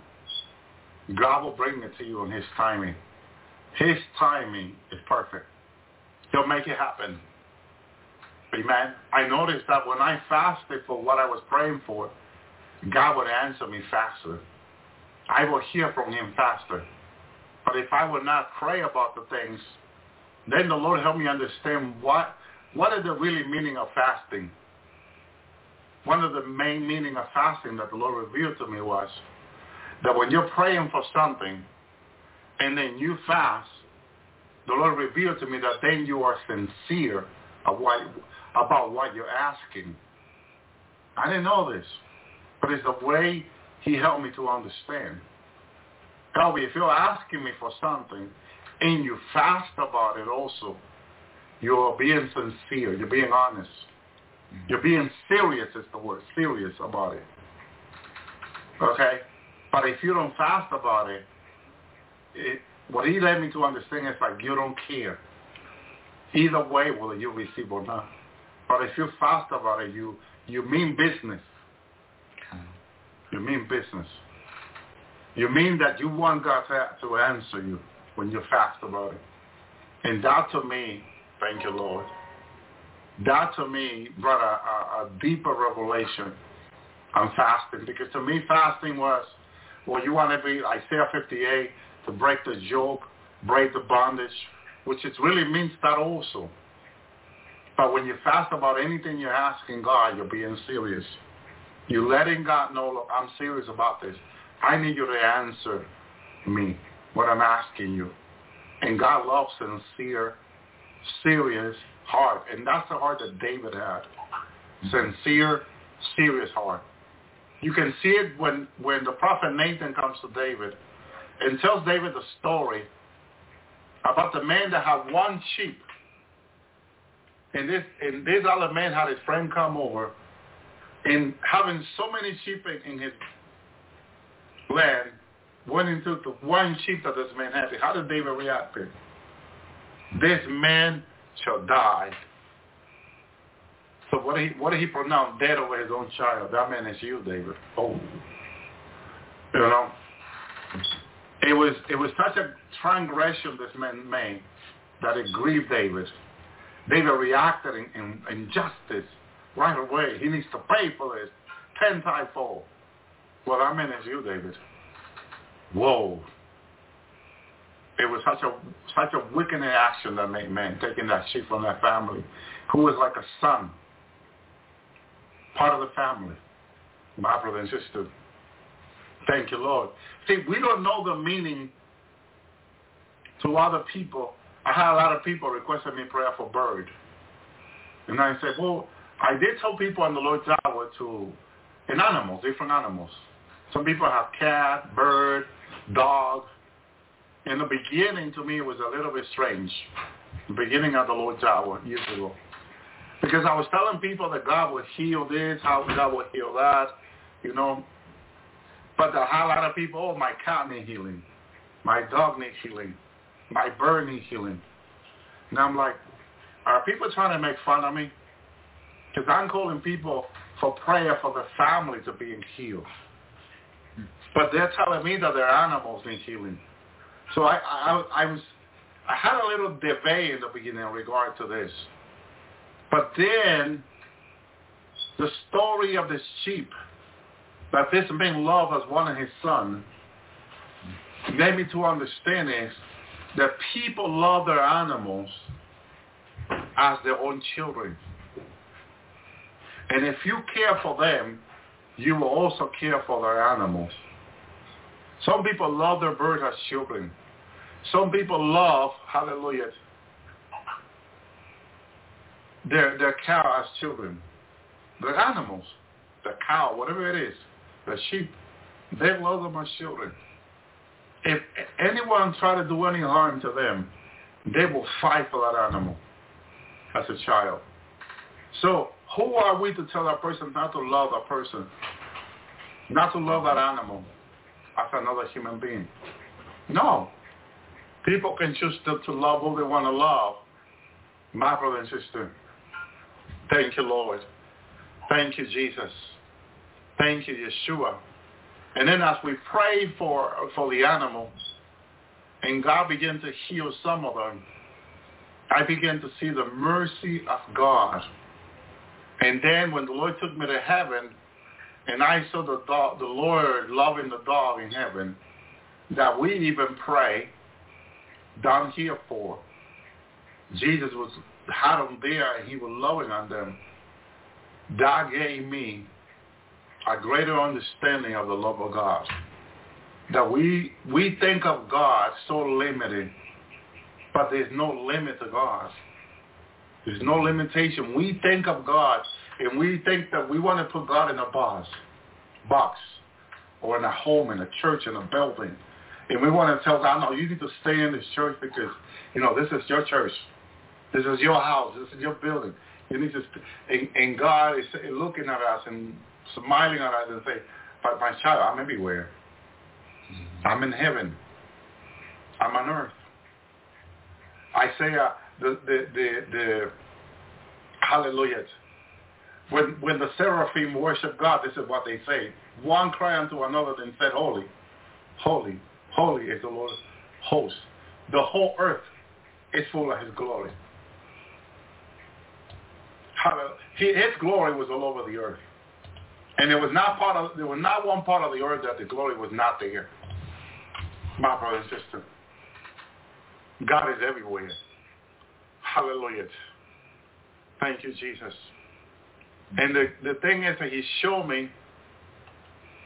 God will bring it to you in his timing. His timing is perfect. He'll make it happen. Amen. I noticed that when I fasted for what I was praying for, God would answer me faster. I will hear from him faster. But if I would not pray about the things, then the Lord helped me understand what what is the really meaning of fasting. One of the main meaning of fasting that the Lord revealed to me was that when you're praying for something and then you fast, the Lord revealed to me that then you are sincere about what you're asking. I didn't know this, but it's the way he helped me to understand. Probably if you're asking me for something and you fast about it also, you're being sincere, you're being honest. You're being serious is the word, serious about it. Okay? But if you don't fast about it, it what he led me to understand is like you don't care. Either way, whether you receive or not. But if you fast about it, you you mean business. You mean business. You mean that you want God to, answer you when you fast about it. And that to me, thank you, Lord, that to me brought a, a, a deeper revelation on fasting. Because to me, fasting was, well, you want to be Isaiah 58, to break the yoke, break the bondage, which it really means that also. But when you fast about anything you're asking God, you're being serious. You're letting God know, look, I'm serious about this. I need you to answer me what I'm asking you. And God loves sincere, serious heart. And that's the heart that David had. Sincere, serious heart. You can see it when, when the prophet Nathan comes to David and tells David the story about the man that had one sheep. And this and this other man had his friend come over and having so many sheep in, in his land went into the one sheep that this man had. How did David react? To? This man shall die. So what did he what did he pronounce dead over his own child? That man is you, David. Oh. You know? It was it was such a transgression this man made that it grieved David. David reacted in, in, in justice right away. He needs to pay for this ten times fold. Well, I mean is you, David. Whoa. It was such a such a wicked action that made man taking that sheep from that family, who was like a son, part of the family, my brother and sister. Thank you, Lord. See, we don't know the meaning to other people. I had a lot of people requesting me prayer for bird. And I said, well, I did tell people on the Lord's hour to, in animals, different animals. Some people have cat, bird, dog. In the beginning, to me, it was a little bit strange. The beginning of the Lord's hour, years ago. Because I was telling people that God would heal this, how God would heal that, you know. But the whole lot of people, oh, my cat needs healing. My dog needs healing. My burning healing. And I'm like, are people trying to make fun of me? Because I'm calling people for prayer for the family to be healed. But they're telling me that their animals need healing. So I, I, I was, I had a little debate in the beginning in regard to this. But then the story of this sheep that this man loved as one of his sons made me to understand is that people love their animals as their own children. And if you care for them, you will also care for their animals. Some people love their birds as children. Some people love, hallelujah, their, their cow as children. Their animals, the cow, whatever it is, the sheep, they love them as children. If anyone try to do any harm to them, they will fight for that animal as a child. So who are we to tell that person not to love that person, not to love that animal as another human being? No. People can choose to, to love who they want to love. My brother and sister, thank you, Lord. Thank you, Jesus. Thank you, Yeshua. And then as we pray for, for the animals, and God began to heal some of them, I began to see the mercy of God. And then when the Lord took me to heaven, and I saw the, dog, the Lord loving the dog in heaven, that we even pray down here for. Jesus was had them there and he was loving on them. That gave me a greater understanding of the love of God. That we we think of God so limited, but there's no limit to God. There's no limitation. We think of God and we think that we want to put God in a box, box, or in a home, in a church, in a building. And we want to tell God, no, you need to stay in this church because, you know, this is your church. This is your house. This is your building. You need to, and, and God is looking at us and smiling on us and say, but my child, I'm everywhere. I'm in heaven. I'm on earth. Isaiah, the, the, the, the hallelujah. When, when the seraphim worship God, this is what they say. One cry unto another and said, holy, holy, holy is the Lord host. The whole earth is full of his glory. His glory was all over the earth. And there was not part of there was not one part of the earth that the glory was not there. My brother and sister. God is everywhere. Hallelujah. Thank you, Jesus. And the, the thing is that he showed me,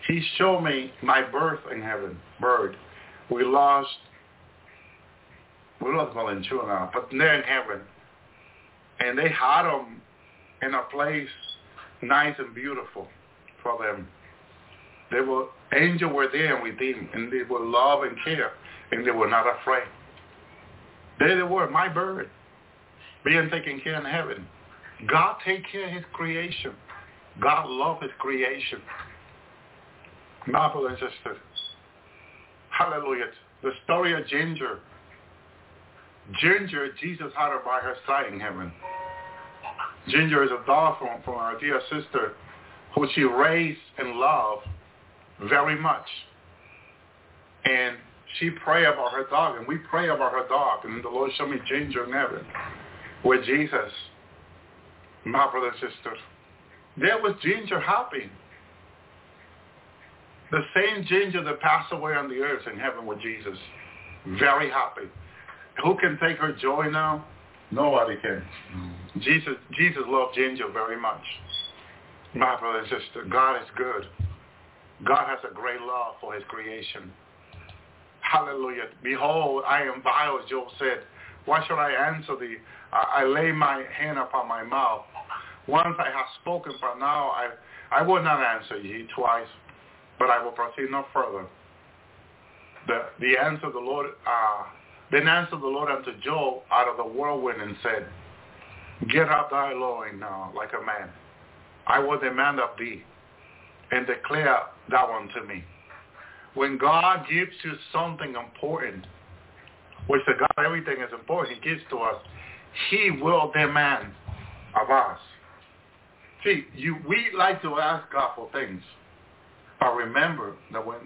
he showed me my birth in heaven, bird. We lost, we lost Valentina now, but they're in heaven. And they had them in a place nice and beautiful for them. They were, angels were there with them, and they were love and care, and they were not afraid. There they were, my bird, being taken care in heaven. God take care of his creation. God love his creation. My brother and sister. Hallelujah. The story of Ginger. Ginger, Jesus had her by her side in heaven. Ginger is a dog from, from our dear sister who she raised and loved very much. And she prayed about her dog, and we pray about her dog. And the Lord showed me Ginger in heaven with Jesus, my brother and sister. There was Ginger happy. The same Ginger that passed away on the earth in heaven with Jesus. Very happy. Who can take her joy now? Nobody can. Mm. Jesus, Jesus loved Ginger very much. My brother and sister, God is good. God has a great love for his creation. Hallelujah. Behold, I am vile, Job said. Why should I answer thee? I, I lay my hand upon my mouth. Once I have spoken, but now I, I will not answer ye twice, but I will proceed no further. The, the answer of the Lord, uh, then answered the Lord unto Job out of the whirlwind and said, Get up thy loin now like a man. I will demand of thee and declare that one to me. When God gives you something important, which to God everything is important, he gives to us, he will demand of us. See, you, we like to ask God for things. But remember that when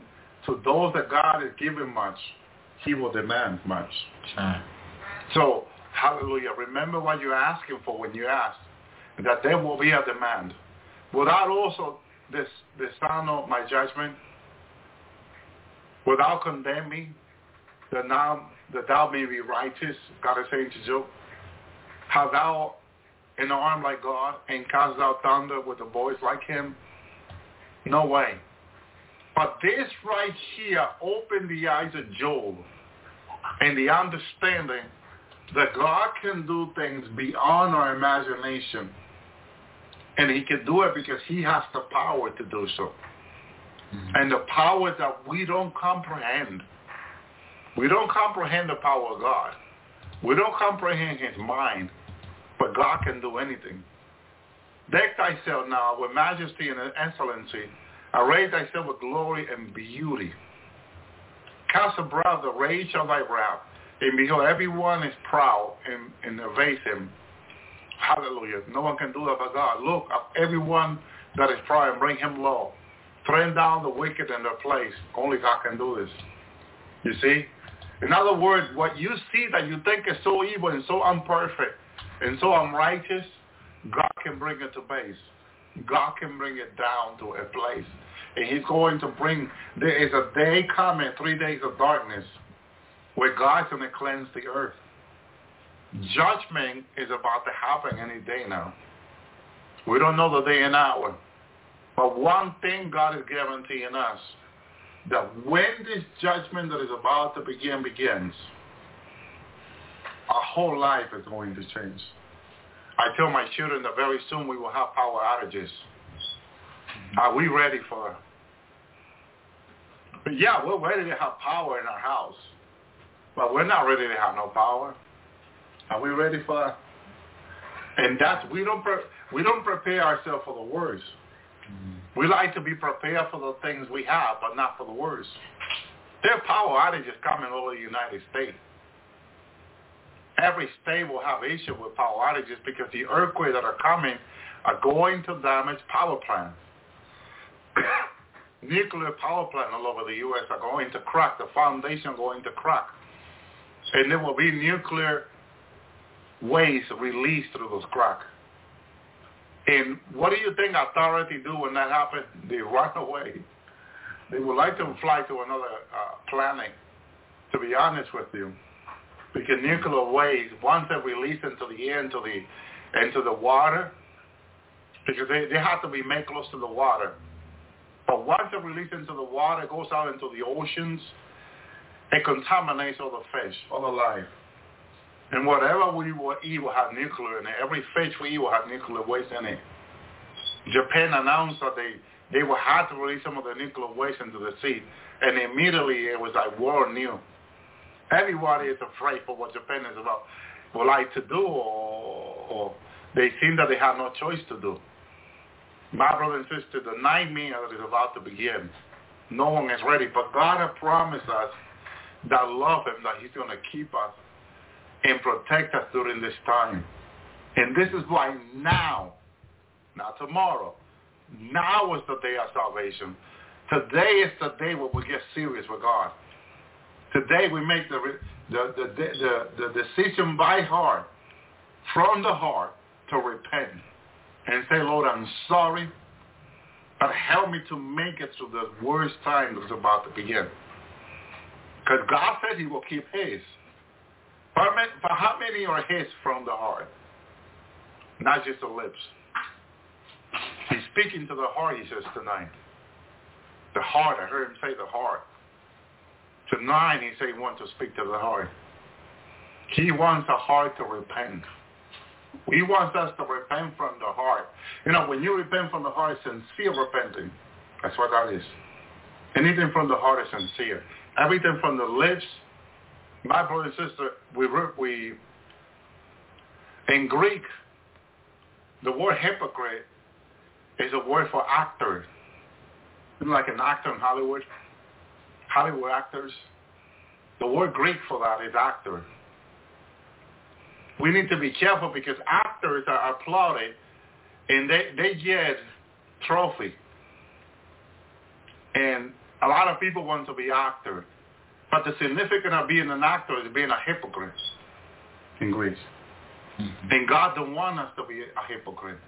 to those that God has given much, he will demand much. Sure. So, hallelujah. Remember what you're asking for when you ask, that there will be a demand. Without also this dishonor my judgment, without condemning, that now that thou may be righteous, God is saying to Job, have thou an arm like God and cast out thunder with a voice like him? No way. But this right here opened the eyes of Job and the understanding that God can do things beyond our imagination. And he can do it because he has the power to do so. Mm-hmm. And the power that we don't comprehend. We don't comprehend the power of God. We don't comprehend his mind. But God can do anything. Deck thyself now with majesty and excellency. Array thyself with glory and beauty. Cast abroad the rage of thy wrath. And behold, everyone is proud and, and him. Hallelujah. No one can do that but God. Look, uh, everyone that is proud bring him low. Throw down the wicked in their place. Only God can do this. You see? In other words, what you see that you think is so evil and so imperfect and so unrighteous, God can bring it to base. God can bring it down to a place. And he's going to bring, there is a day coming, three days of darkness, where God's going to cleanse the earth. Judgment is about to happen any day now. We don't know the day and hour. But one thing God is guaranteeing us, that when this judgment that is about to begin begins, our whole life is going to change. I tell my children that very soon we will have power outages. Are we ready for but yeah, we're ready to have power in our house. But we're not ready to have no power. Are we ready for that? And that's we don't pre- we don't prepare ourselves for the worst. Mm-hmm. We like to be prepared for the things we have, but not for the worst. There are power outages coming all over the United States. Every state will have issue with power outages because the earthquakes that are coming are going to damage power plants. Nuclear power plants all over the U.S. are going to crack. The foundation going to crack. And there will be nuclear waste released through those cracks. And what do you think authority do when that happens? They run away. They would like to fly to another uh, planet, to be honest with you. Because nuclear waste, once they release into the air, into the, into the water, because they, they have to be made close to the water. But once they release into the water, it goes out into the oceans, it contaminates all the fish, all the life. And whatever we eat will have nuclear in it. Every fish we eat will have nuclear waste in it. Japan announced that they, they will have to release some of the nuclear waste into the sea. And immediately it was like war new. Everybody is afraid for what Japan is about, would like to do or, or they seem that they have no choice to do. My brother and sister, the nightmare that is about to begin, no one is ready. But God has promised us that love him, that he's going to keep us and protect us during this time. And this is why now, not tomorrow, now is the day of salvation. Today is the day where we get serious with God. Today we make the, the, the, the, the decision by heart, from the heart, to repent and say, Lord, I'm sorry, but help me to make it through the worst time that's about to begin. Because God said he will keep his. But how many are his from the heart? Not just the lips. He's speaking to the heart, he says tonight. The heart, I heard him say the heart. Tonight he said he wants to speak to the heart. He wants the heart to repent. He wants us to repent from the heart. You know, when you repent from the heart, sincere repenting. That's what that is. Anything from the heart is sincere. Everything from the lips. My brother and sister, we we in Greek, the word hypocrite is a word for actor. Like an actor in Hollywood. Hollywood actors. The word Greek for that is actor we need to be careful because actors are applauded and they, they get trophy. And a lot of people want to be actor. But the significance of being an actor is being a hypocrite in Greece. Mm-hmm. And God don't want us to be a hypocrite.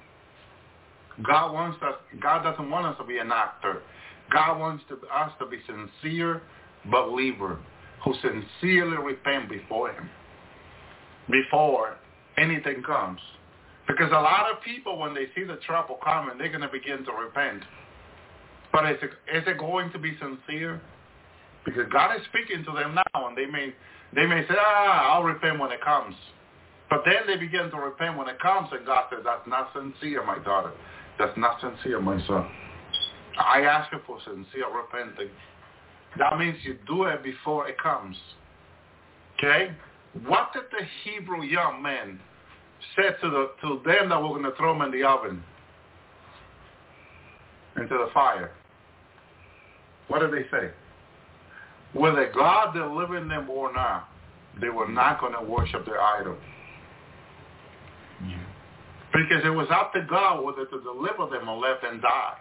God wants us. God doesn't want us to be an actor. God wants to, us to be sincere believer who sincerely repent before Him before anything comes. Because a lot of people, when they see the trouble coming, they're going to begin to repent. But is it, is it going to be sincere? Because God is speaking to them now, and they may they may say, ah, I'll repent when it comes. But then they begin to repent when it comes, and God says, that's not sincere, my daughter. That's not sincere, my son. I ask you for sincere repenting. That means you do it before it comes. Okay? What did the Hebrew young men say to, the, to them that were going to throw them in the oven? Into the fire. What did they say? Whether God delivered them or not, they were not going to worship their idols. Yeah. Because it was up to God whether to deliver them or let them die.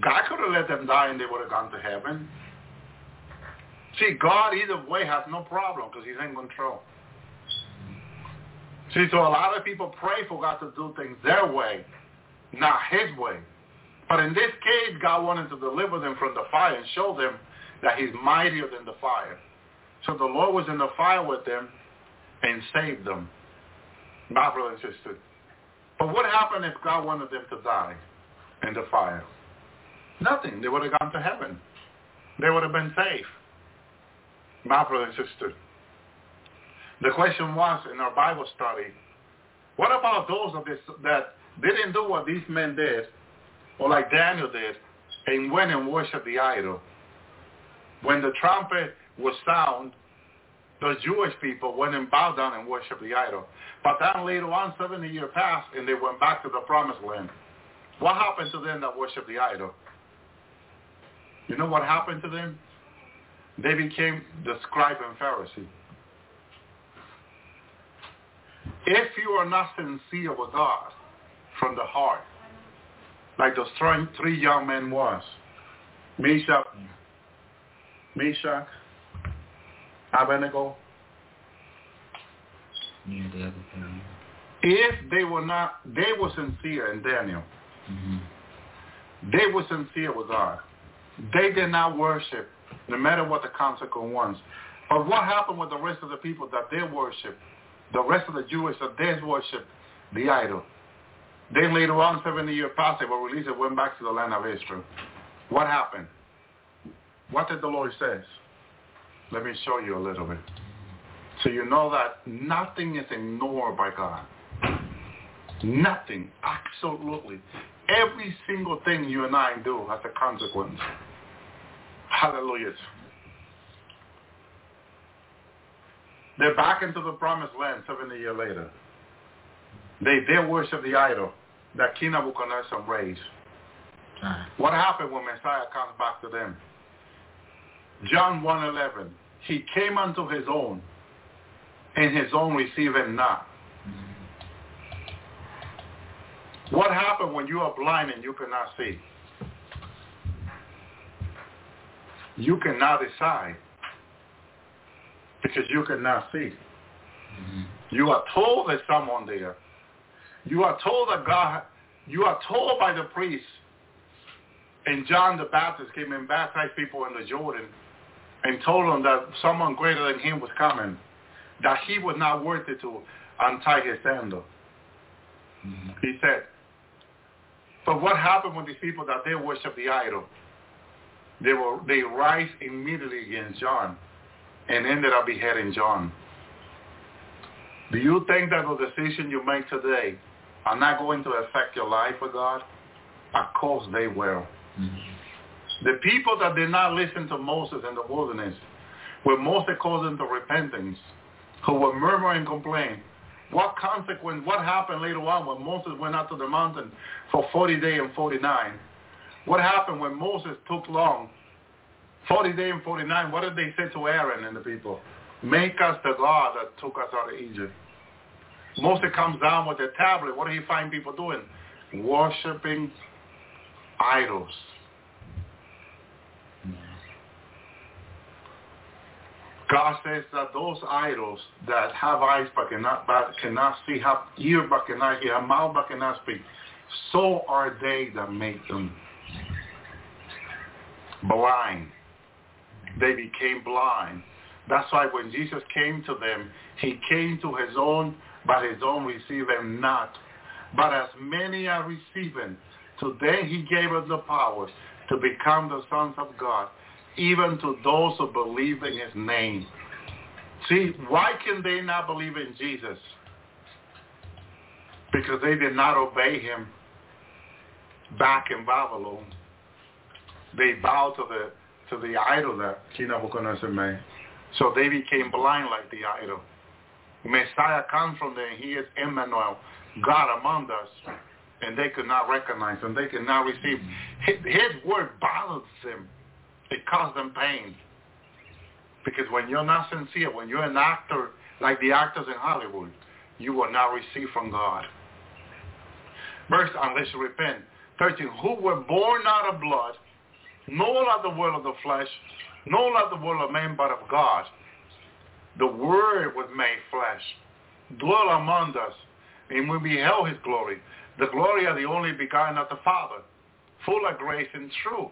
God could have let them die and they would have gone to heaven. See, God either way has no problem because he's in control. See, so a lot of people pray for God to do things their way, not his way. But in this case, God wanted to deliver them from the fire and show them that he's mightier than the fire. So the Lord was in the fire with them and saved them. My brother and sister. But what happened if God wanted them to die in the fire? Nothing. They would have gone to heaven. They would have been safe. My brother and sister. The question was in our Bible study, What about those of this, that didn't do what these men did, or like Daniel did, and went and worshiped the idol? When the trumpet was sound, the Jewish people went and bowed down and worshiped the idol. But then later on, 70 years passed, and they went back to the promised land. What happened to them that worshiped the idol? You know what happened to them? They became the scribe and Pharisee. If you are not sincere with God from the heart, like those three young men was, Meshach, Meshach, Abednego, Yeah, the other thing. if they were not, they were sincere in Daniel. hmm They were sincere with God. They did not worship, no matter what the consequence was. But what happened with the rest of the people that they worship, the rest of the Jewish that they worship the idol? Then later on, 70 years past, they were released and went back to the land of Israel. What happened? What did the Lord says? Let me show you a little bit. So you know that nothing is ignored by God. Nothing. Absolutely. Every single thing you and I do has a consequence. Hallelujah. They're back into the promised land 70 years later. They did worship the idol that King Nebuchadnezzar raised. Ah. What happened when Messiah comes back to them? John 1.11, he came unto his own, and his own received him not. What happened when you are blind and you cannot see? You cannot decide because you cannot see. Mhm. You are told there's someone there. You are told that God, you are told by the priest, and John the Baptist came and baptized people in the Jordan and told him that someone greater than him was coming, that he was not worthy to untie his sandal. Mhm. He said. But what happened with these people that they worship the idol? They were they rise immediately against John and ended up beheading John. Do you think that the decision you make today are not going to affect your life with God? Of course they will. Mhm. The people that did not listen to Moses in the wilderness, when Moses called them to repentance, who were murmuring and complaining, what consequence, what happened later on when Moses went out to the mountain for 40 days and 49? What happened when Moses took long? 40 days and 49, what did they say to Aaron and the people? Make us the God that took us out of Egypt. Moses comes down with the tablet. What do he find people doing? Worshipping idols. God says that those idols that have eyes but cannot, but cannot see, have ear but cannot hear, have mouth but cannot speak, so are they that make them blind. They became blind. That's why when Jesus came to them, he came to his own, but his own received him not. But as many are receiving, to them he gave us the power to become the sons of God, even to those who believe in his name. See, why can they not believe in Jesus? Because they did not obey him back in Babylon. They bowed to the to the idol that King Nebuchadnezzar made. So they became blind like the idol. Messiah comes from there. He is Emmanuel, God among us. And they could not recognize him. They could not receive. His, his word bothers them. It caused them pain. Because when you're not sincere, when you're an actor like the actors in Hollywood, you will not receive from God. Verse, unless you repent. 13, who were born not of blood, nor of the will of the flesh, nor of the will of man, but of God. The Word was made flesh, dwell among us, and we beheld his glory, the glory of the only begotten of the Father, full of grace and truth.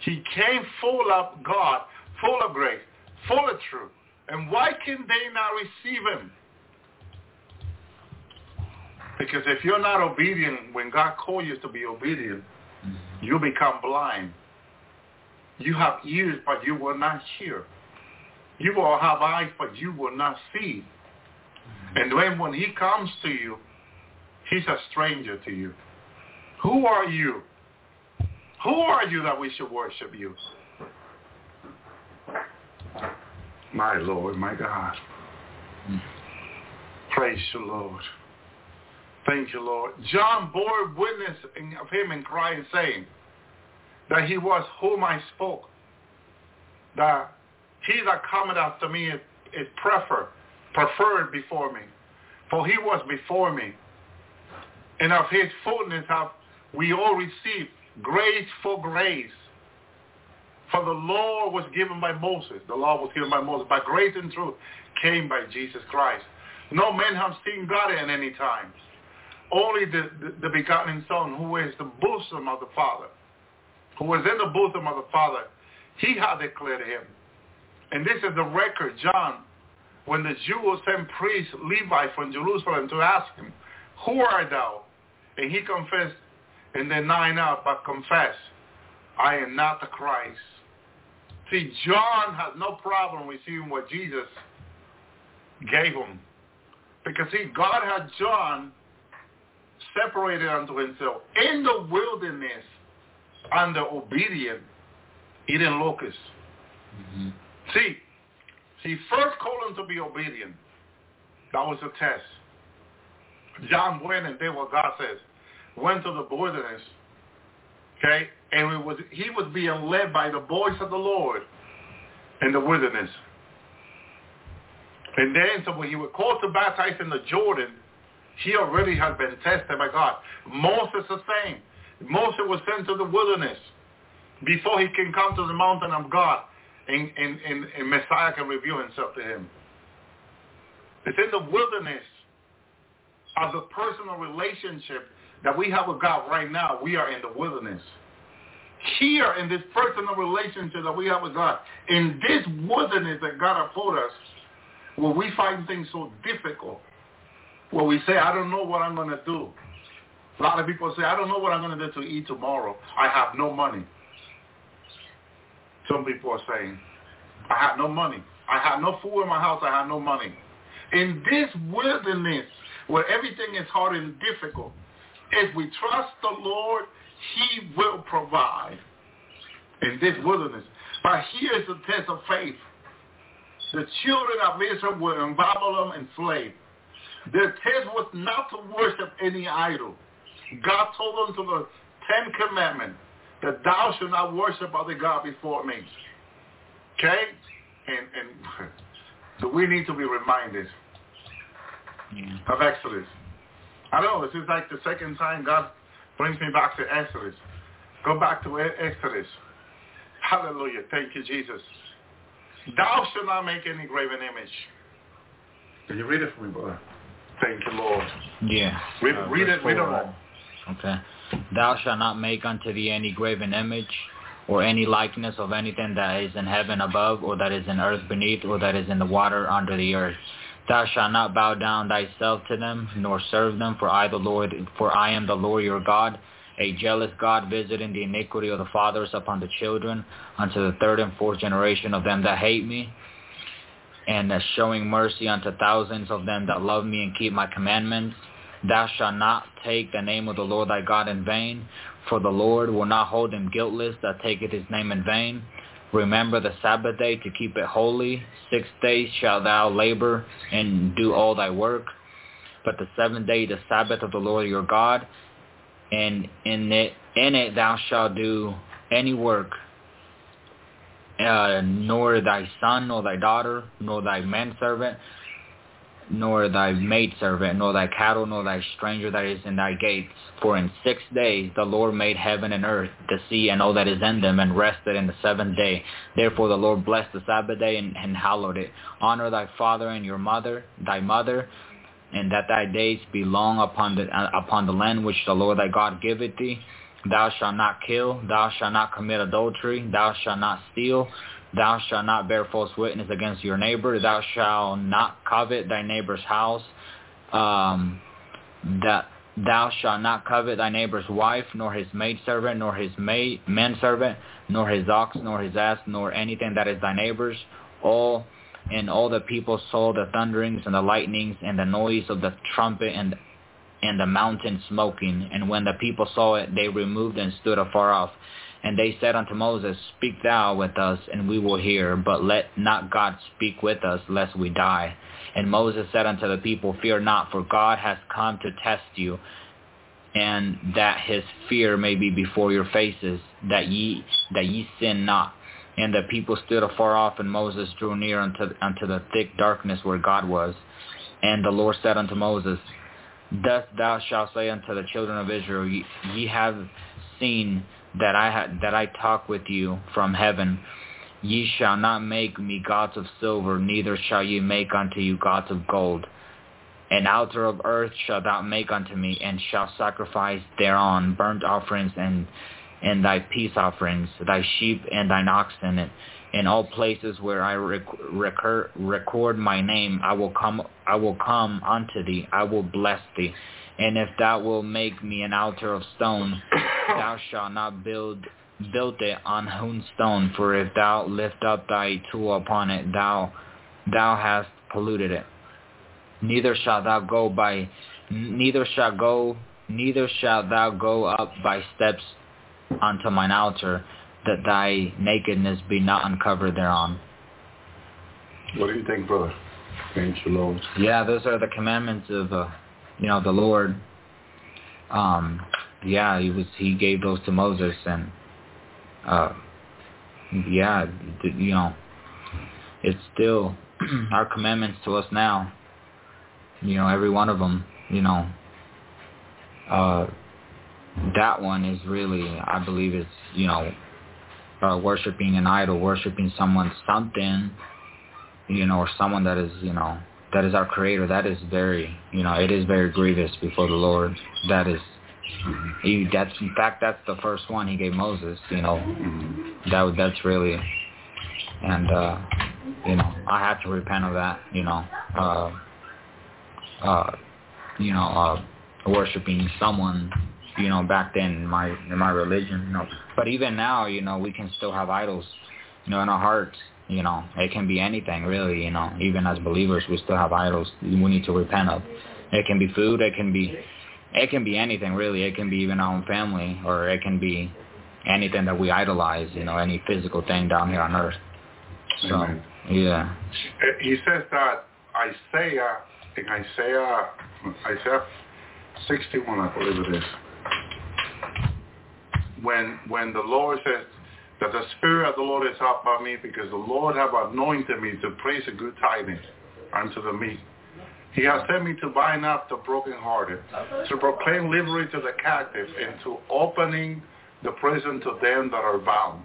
He came full of God, full of grace, full of truth. And why can they not receive him? Because if you're not obedient when God called you to be obedient, you become blind. You have ears, but you will not hear. You will have eyes, but you will not see. And then when he comes to you, He's a stranger to you. Who are you? Who are you that we should worship you? My Lord, my God. Praise you, Lord. Thank you, Lord. John bore witness of him in Christ saying that he was whom I spoke. That he that cometh after me is, is prefer, preferred before me. For he was before me. And of his fullness have we all received grace for grace. For the law was given by Moses. The law was given by Moses. By grace and truth came by Jesus Christ. No man have seen God at any time. Only the, the, the begotten Son, who is the bosom of the Father, who was in the bosom of the Father, he had declared him. And this is the record, John, when the Jews sent priest Levi from Jerusalem to ask him, Who art thou? And he confessed and denied not, but confess, I am not the Christ. See, John has no problem receiving what Jesus gave him. Because see, God had John separated unto himself in the wilderness under obedient eating locusts. Mm-hmm. See, he first called him to be obedient. That was a test. John went and did what God says. Went to the wilderness. Okay? And it was he was being led by the voice of the Lord in the wilderness. And then so when he was called to baptize in the Jordan, he already had been tested by God. Moses the same. Moses was sent to the wilderness before he can come to the mountain of God and, and, and, and Messiah can reveal himself to him. It's in the wilderness of the personal relationship that we have with God right now. We are in the wilderness. Here in this personal relationship that we have with God, in this wilderness that God has put us, where we find things so difficult, where we say, I don't know what I'm going to do. A lot of people say, I don't know what I'm going to do to eat tomorrow. I have no money. Some people are saying, I have no money. I have no food in my house. I have no money. In this wilderness, where everything is hard and difficult, if we trust the Lord, he will provide in this wilderness. But here's the test of faith. The children of Israel were in Babylon enslaved. Their test was not to worship any idol. God told them to the Ten Commandments that thou shalt not worship other God before me. Okay? And, and so we need to be reminded of Exodus. I know, this is like the second time God brings me back to Exodus. Go back to Exodus. Hallelujah. Thank you, Jesus. Thou shalt not make any graven image. Can you read it for me, brother? Thank you, Lord. Yeah. Read, Uh, read it, read it all. Okay. Thou shalt not make unto thee any graven image or any likeness of anything that is in heaven above or that is in earth beneath or that is in the water under the earth. Thou shalt not bow down thyself to them nor serve them for I the Lord for I am the Lord your God, a jealous God visiting the iniquity of the fathers upon the children unto the third and fourth generation of them that hate me and showing mercy unto thousands of them that love me and keep my commandments. Thou shalt not take the name of the Lord thy God in vain, for the Lord will not hold him guiltless that taketh his name in vain. Remember the Sabbath day to keep it holy. Six days shalt thou labor and do all thy work. But the seventh day the Sabbath of the Lord your God, and in it in it thou shalt do any work, uh, nor thy son, nor thy daughter, nor thy manservant, nor thy maidservant, nor thy cattle, nor thy stranger that is in thy gates. For in six days the Lord made heaven and earth, the sea, and all that is in them, and rested in the seventh day. Therefore the Lord blessed the Sabbath day and, and hallowed it. Honor thy father and your mother, thy mother, and that thy days be long upon the uh, upon the land which the Lord thy God giveth thee. Thou shalt not kill, thou shalt not commit adultery, thou shalt not steal, thou shalt not bear false witness against your neighbor, thou shalt not covet thy neighbor's house, um, that thou shalt not covet thy neighbor's wife, nor his maidservant, nor his maid manservant, nor his ox, nor his ass, nor anything that is thy neighbor's. All and all the people saw the thunderings and the lightnings and the noise of the trumpet and and the mountain smoking. And when the people saw it, they removed and stood afar off. And they said unto Moses, Speak thou with us, and we will hear, but let not God speak with us, lest we die. And Moses said unto the people, Fear not, for God has come to test you, and that his fear may be before your faces, that ye that ye sin not. And the people stood afar off, and Moses drew near unto, unto the thick darkness where God was. And the Lord said unto Moses, Thus thou shalt say unto the children of Israel, Ye, ye have seen that I ha- that I talk with you from heaven. Ye shall not make me gods of silver, neither shall ye make unto you gods of gold. An altar of earth shalt thou make unto me, and shalt sacrifice thereon burnt offerings and and thy peace offerings, thy sheep and thine oxen, in all places where I rec- recur, record my name, I will come. I will come unto thee. I will bless thee. And if thou wilt make me an altar of stone, thou shalt not build build it on hewn stone. For if thou lift up thy tool upon it, thou thou hast polluted it. Neither shalt thou go by, neither shall go, neither shalt thou go up by steps unto mine altar, that thy nakedness be not uncovered thereon. What do you think, brother? Thank you, Lord. Yeah, those are the commandments of, uh, you know, the Lord. Um, yeah, he was he gave those to Moses, and uh, yeah, you know, it's still our commandments to us now. You know, every one of them. You know, uh, that one is really, I believe, is you know, uh, worshiping an idol, worshiping someone, something, you know, or someone that is, you know, that is our creator. That is very, you know, it is very grievous before the Lord. That is, he, that's in fact that's the first one he gave Moses. You know, that that's really, and uh, you know, I have to repent of that. You know, uh, uh, you know, uh, worshiping someone you know, back then in my in my religion, you know. But even now, you know, we can still have idols, you know, in our hearts. You know, it can be anything really. You know, even as believers, we still have idols. We need to repent of. It can be food. It can be, it can be anything really. It can be even our own family, or it can be anything that we idolize. You know, any physical thing down here on earth. So Amen. yeah, eh, He says that Isaiah, in Isaiah, Isaiah 61, I believe it is, when when the Lord says that the Spirit of the Lord is upon me because the Lord have anointed me to preach a good tidings unto the meek. He has sent me to bind up the brokenhearted, to proclaim liberty to the captive, and to opening the prison to them that are bound,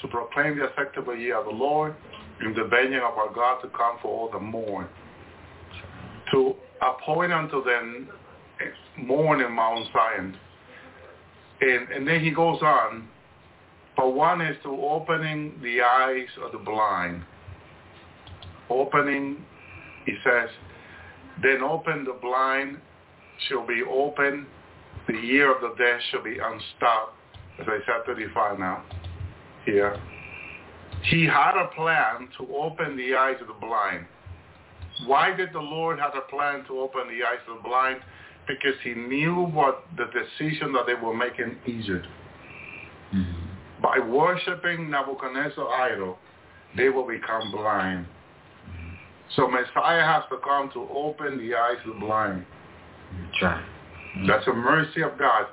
to proclaim the acceptable year of the Lord, and the vengeance of our God to come for all the mourn, to appoint unto them mourn in Mount Zion. And, and then he goes on, but one is to opening the eyes of the blind. Opening, he says, then open the blind shall be open, the year of the dead shall be unstopped. Isaiah 35 now, here. He had a plan to open the eyes of the blind. Why did the Lord have a plan to open the eyes of the blind? Because he knew what the decision that they were making Egypt. By worshiping Nebuchadnezzar idol, they will become blind. So Messiah has to come to open the eyes of the blind. that's right. That's a mercy of God.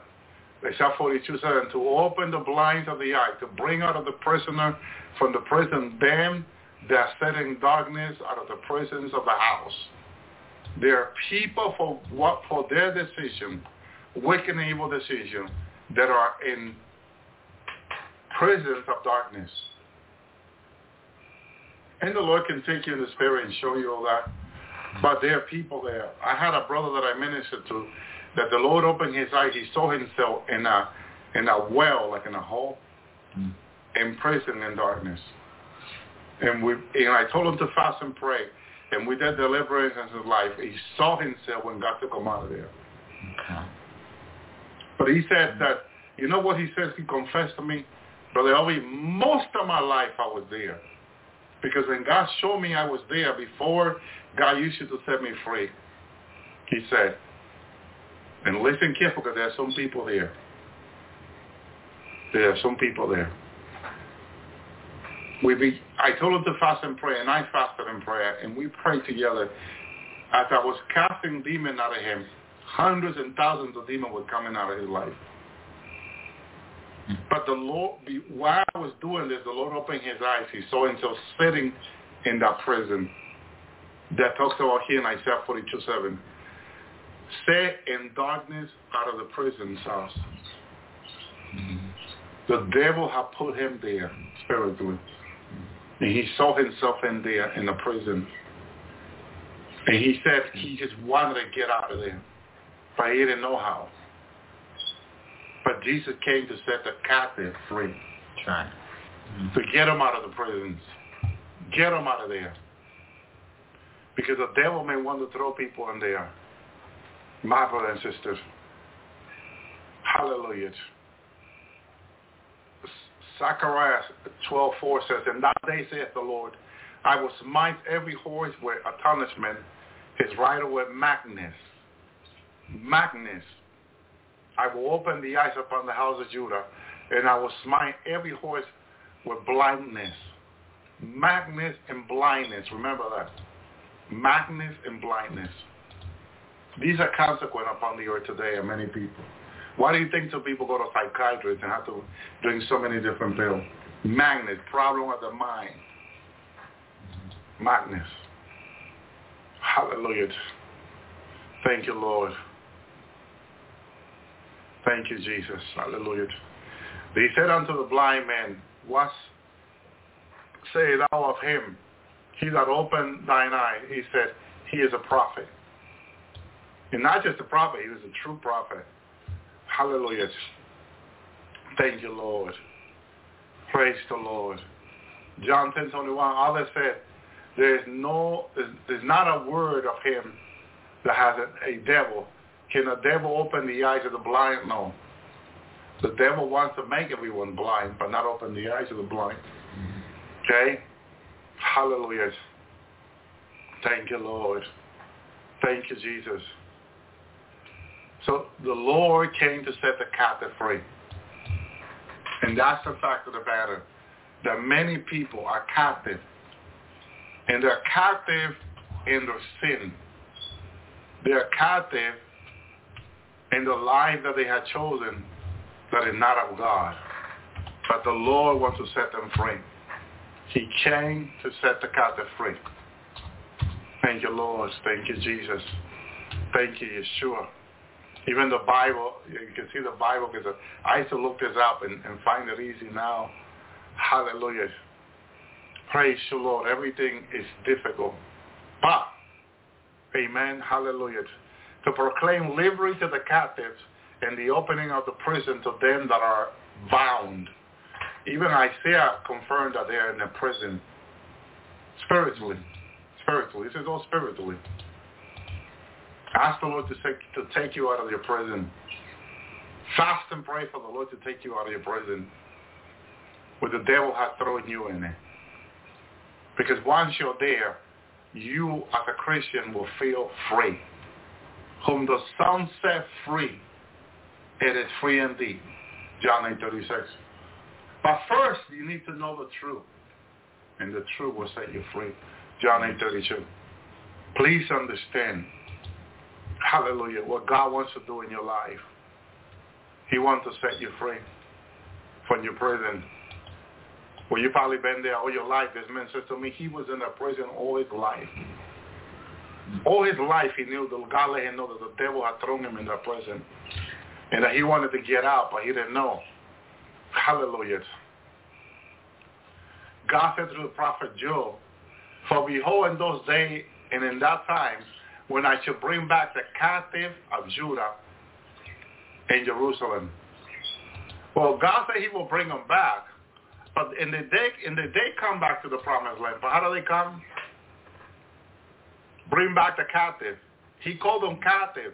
Isaiah 42 said, and to open the blinds of the eye, to bring out of the prisoner from the prison them that are set in darkness out of the prisons of the house. There are people for what for their decision, wicked and evil decision, that are in prisons of darkness. And the Lord can take you in the spirit and show you all that. But there are people there. I had a brother that I ministered to that the Lord opened his eyes. He saw himself in a in a well, like in a hole, Mm. in prison in darkness. And we and I told him to fast and pray. And we did deliverance in his life. He saw himself when God took him out of there. Okay. But he said that, you know what he says? He confessed to me, Brother Elvi, most of my life I was there. Because when God showed me I was there before God used you to set me free, he said, And listen careful because there are some people there. There are some people there. We be, I told him to fast and pray, and I fasted and prayer, and we prayed together. As I was casting demon out of him, hundreds and thousands of demons were coming out of his life. But the Lord, while I was doing this, the Lord opened his eyes. He saw himself sitting in that prison that talks about here in Isaiah 42, 7. Set in darkness out of the prison house. The devil had put him there spiritually. And he saw himself in there in the prison. And he said he just wanted to get out of there. But he didn't know how. But Jesus came to set the captive free. Right. To get them out of the prisons. Get them out of there. Because the devil may want to throw people in there. My brothers and sisters. Hallelujah. Zechariah 12.4 says, In that day saith the Lord, I will smite every horse with astonishment, his rider with madness. Madness. I will open the eyes upon the house of Judah, and I will smite every horse with blindness. Madness and blindness. Remember that. Madness and blindness. These are consequent upon the earth today of many people. Why do you think some people go to psychiatrists and have to drink so many different pills? Madness, problem of the mind. Madness. Hallelujah. Thank you, Lord. Thank you, Jesus. Hallelujah. They said unto the blind man, What say thou of him? He that opened thine eye, he said, he is a prophet. And not just a prophet, he was a true prophet. Hallelujah. Thank you, Lord. Praise the Lord. John 10, 21, others said, there is no, there's not a word of him that has a, a devil. Can the devil open the eyes of the blind? No. The devil wants to make everyone blind, but not open the eyes of the blind. Okay? Hallelujah. Thank you, Lord. Thank you, Jesus. So the Lord came to set the captive free. And that's the fact of the matter. That many people are captive. And they're captive in their sin. They're captive in the life that they had chosen that is not of God. But the Lord wants to set them free. He came to set the captive free. Thank you, Lord. Thank you, Jesus. Thank you, Yeshua. Even the Bible, you can see the Bible because I used to look this up and, and find it easy now. Hallelujah. Praise the Lord. Everything is difficult. But, amen, hallelujah, to proclaim liberty to the captives and the opening of the prison to them that are bound. Even Isaiah confirmed that they are in a prison spiritually. Spiritually. This is all spiritually. Ask the Lord to take, to take you out of your prison. Fast and pray for the Lord to take you out of your prison where the devil has thrown you in it. Because once you're there, you as a Christian will feel free. Whom the Son set free, it is free indeed. John 8, 36. But first, you need to know the truth. And the truth will set you free. John 8, 32. Please understand Hallelujah. What God wants to do in your life. He wants to set you free from your prison. Well, you've probably been there all your life. This man says to me, he was in a prison all his life. All his life he knew that God let him know that the devil had thrown him in that prison. And that he wanted to get out, but he didn't know. Hallelujah. God said through the prophet Joel, For behold in those days and in that time when I shall bring back the captive of Judah in Jerusalem. Well, God said he will bring them back, but in the day, in the day come back to the promised land. But how do they come? Bring back the captive. He called them captive.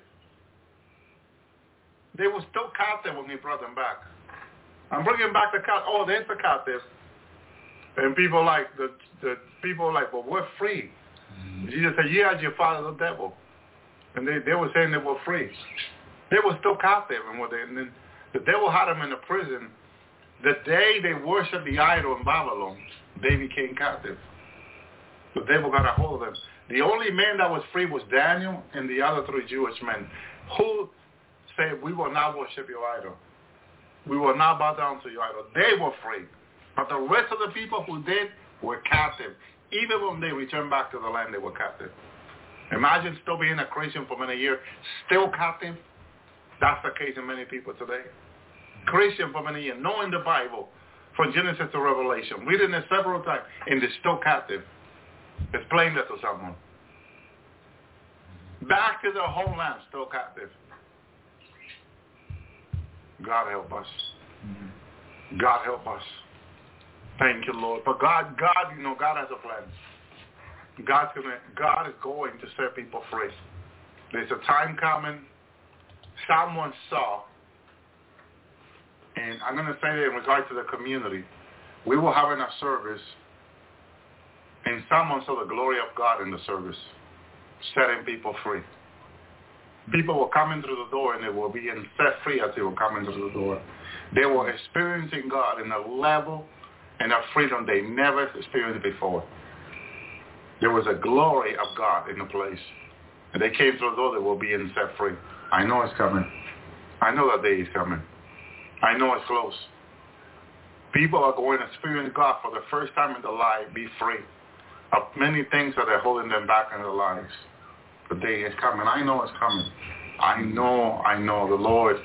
They were still captive when he brought them back. I'm bringing back the captive. Oh, there's the captive. And people like the the people like, well, we're free. Mm-hmm. Jesus said, you had your father the devil. And they, they were saying they were free. They were still captive, and, what they, and then the devil had them in the prison. The day they worshiped the idol in Babylon, they became captive. The devil got a hold of them. The only man that was free was Daniel and the other three Jewish men who said, we will not worship your idol. We will not bow down to your idol. They were free. But the rest of the people who did were captive. Even when they returned back to the land, they were captive. Imagine still being a Christian for many years, still captive. That's the case in many people today. Christian for many years, knowing the Bible from Genesis to Revelation, reading it several times, and they're still captive. Explain that to someone. Back to their homeland, still captive. God help us. Mm-hmm. God help us. Thank you, Lord. But God, God, you know, God has a plan. God's gonna, God is going to set people free. There's a time coming. Someone saw, and I'm going to say that in regard to the community. We were having a service, and someone saw the glory of God in the service, setting people free. People were coming through the door, and they were being set free as they were coming through the door. They were experiencing God in a level and a freedom they never experienced before. There was a glory of God in the place. And they came through the door, they were being set free. I know it's coming. I know that day is coming. I know it's close. People are going to experience God for the first time in their life, be free of many things that are holding them back in their lives. The day is coming. I know it's coming. I know, I know the Lord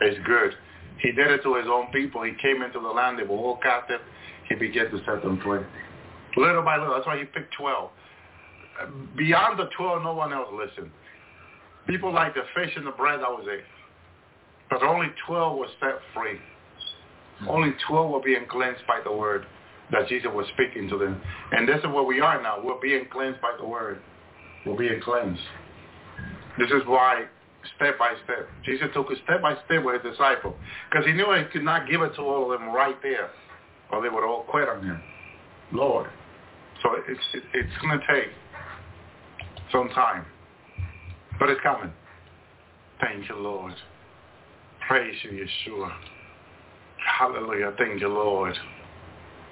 is good. He did it to his own people. He came into the land. They were all captive. He began to set them free. Little by little. That's why he picked 12. Beyond the 12, no one else listened. People like the fish and the bread, that was it. But only 12 were set free. Only 12 were being cleansed by the word that Jesus was speaking to them. And this is where we are now. We're being cleansed by the word. We're being cleansed. This is why step by step. Jesus took it step by step with his disciples because he knew he could not give it to all of them right there or they would all quit on him. Lord. So it's, it, it's going to take some time. But it's coming. Thank you, Lord. Praise you, Yeshua. Hallelujah. Thank you, Lord.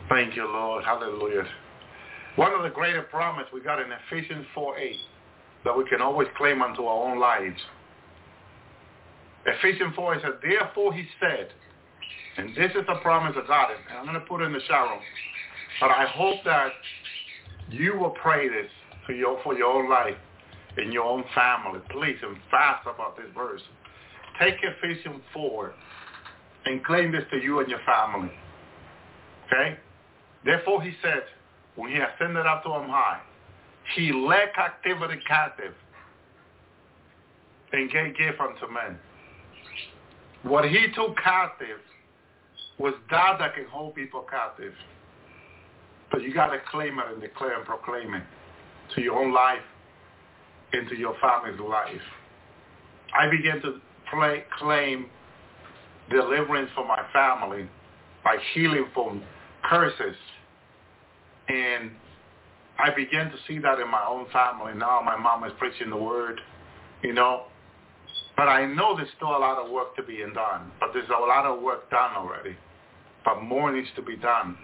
Thank you, Lord. Hallelujah. One of the greater promises we got in Ephesians 4.8 that we can always claim unto our own lives. Ephesians 4 says, Therefore he said, and this is the promise of God, and I'm going to put it in the shadow, but I hope that you will pray this for your, for your own life in your own family. Please, and fast about this verse. Take Ephesians 4 and claim this to you and your family. Okay? Therefore he said, when he ascended up to him high, he led captivity captive and gave gift unto men. What he took captive was that that can hold people captive. But you got to claim it and declare and proclaim it to your own life, into your family's life. I began to play, claim deliverance for my family by healing from curses. And I began to see that in my own family. Now my mom is preaching the word, you know. But I know there's still a lot of work to be done. But there's a lot of work done already. But more needs to be done.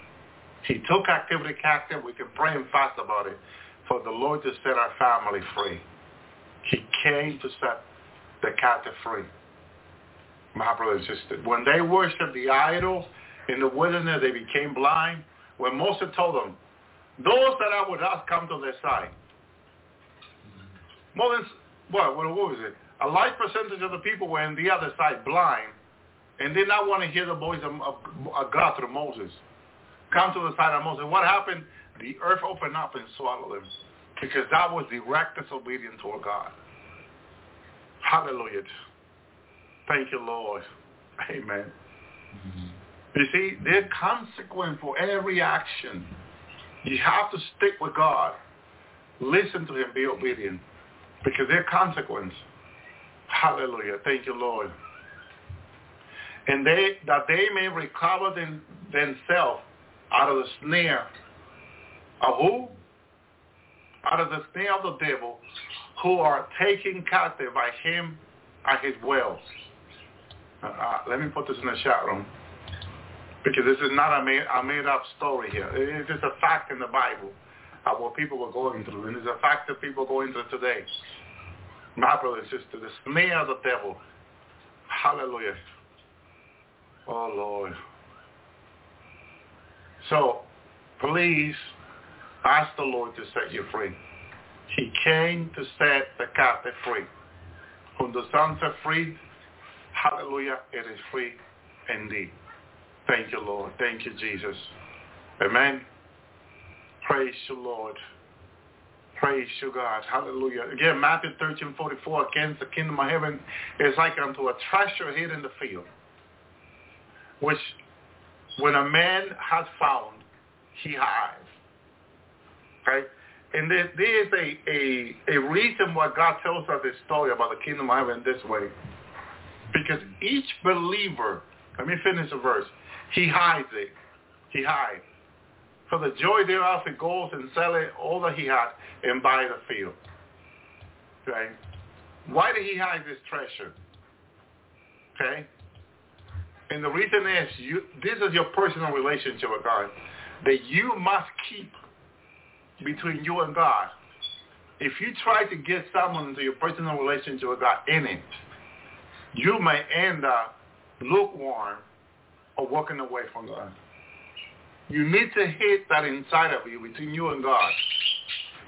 He took activity captive. We can pray and fast about it. For the Lord to set our family free. He came to set the captive free. My brothers and sisters. When they worshiped the idol in the wilderness, they became blind. When Moses told them, those that are with us come to their side. More than, what, what was it? A large percentage of the people were on the other side blind and did not want to hear the voice of, of, of God through Moses. Come to the side of Moses. What happened? The earth opened up and swallowed them because that was direct disobedience toward God. Hallelujah. Thank you, Lord. Amen. Mm-hmm. You see, there's consequence for every action. You have to stick with God. Listen to him. Be obedient. Because there's consequence. Hallelujah. Thank you, Lord. And they that they may recover them, themselves out of the snare of who? Out of the snare of the devil, who are taken captive by him at his wells. Uh, uh, let me put this in the chat room. Because this is not a made, a made up story here. It is a fact in the Bible of what people were going through. And it's a fact that people are going through today. My brother and sister, the snare of the devil. Hallelujah. Oh, Lord. So, please ask the Lord to set you free. He came to set the captive free. Whom the Son set free, hallelujah, it is free indeed. Thank you, Lord. Thank you, Jesus. Amen. Praise you, Lord. Praise you, God. Hallelujah. Again, Matthew 13, 44, against the kingdom of heaven is like unto a treasure hid in the field, which when a man has found, he hides. Okay? And there is a, a, a reason why God tells us this story about the kingdom of heaven this way. Because each believer, let me finish the verse, he hides it. He hides. For the joy thereof he goes and sell it all that he had and buy the field. Okay? Why did he hide this treasure? Okay? And the reason is you this is your personal relationship with God that you must keep between you and God. If you try to get someone into your personal relationship with God in it, you may end up lukewarm or walking away from God. You need to hit that inside of you between you and God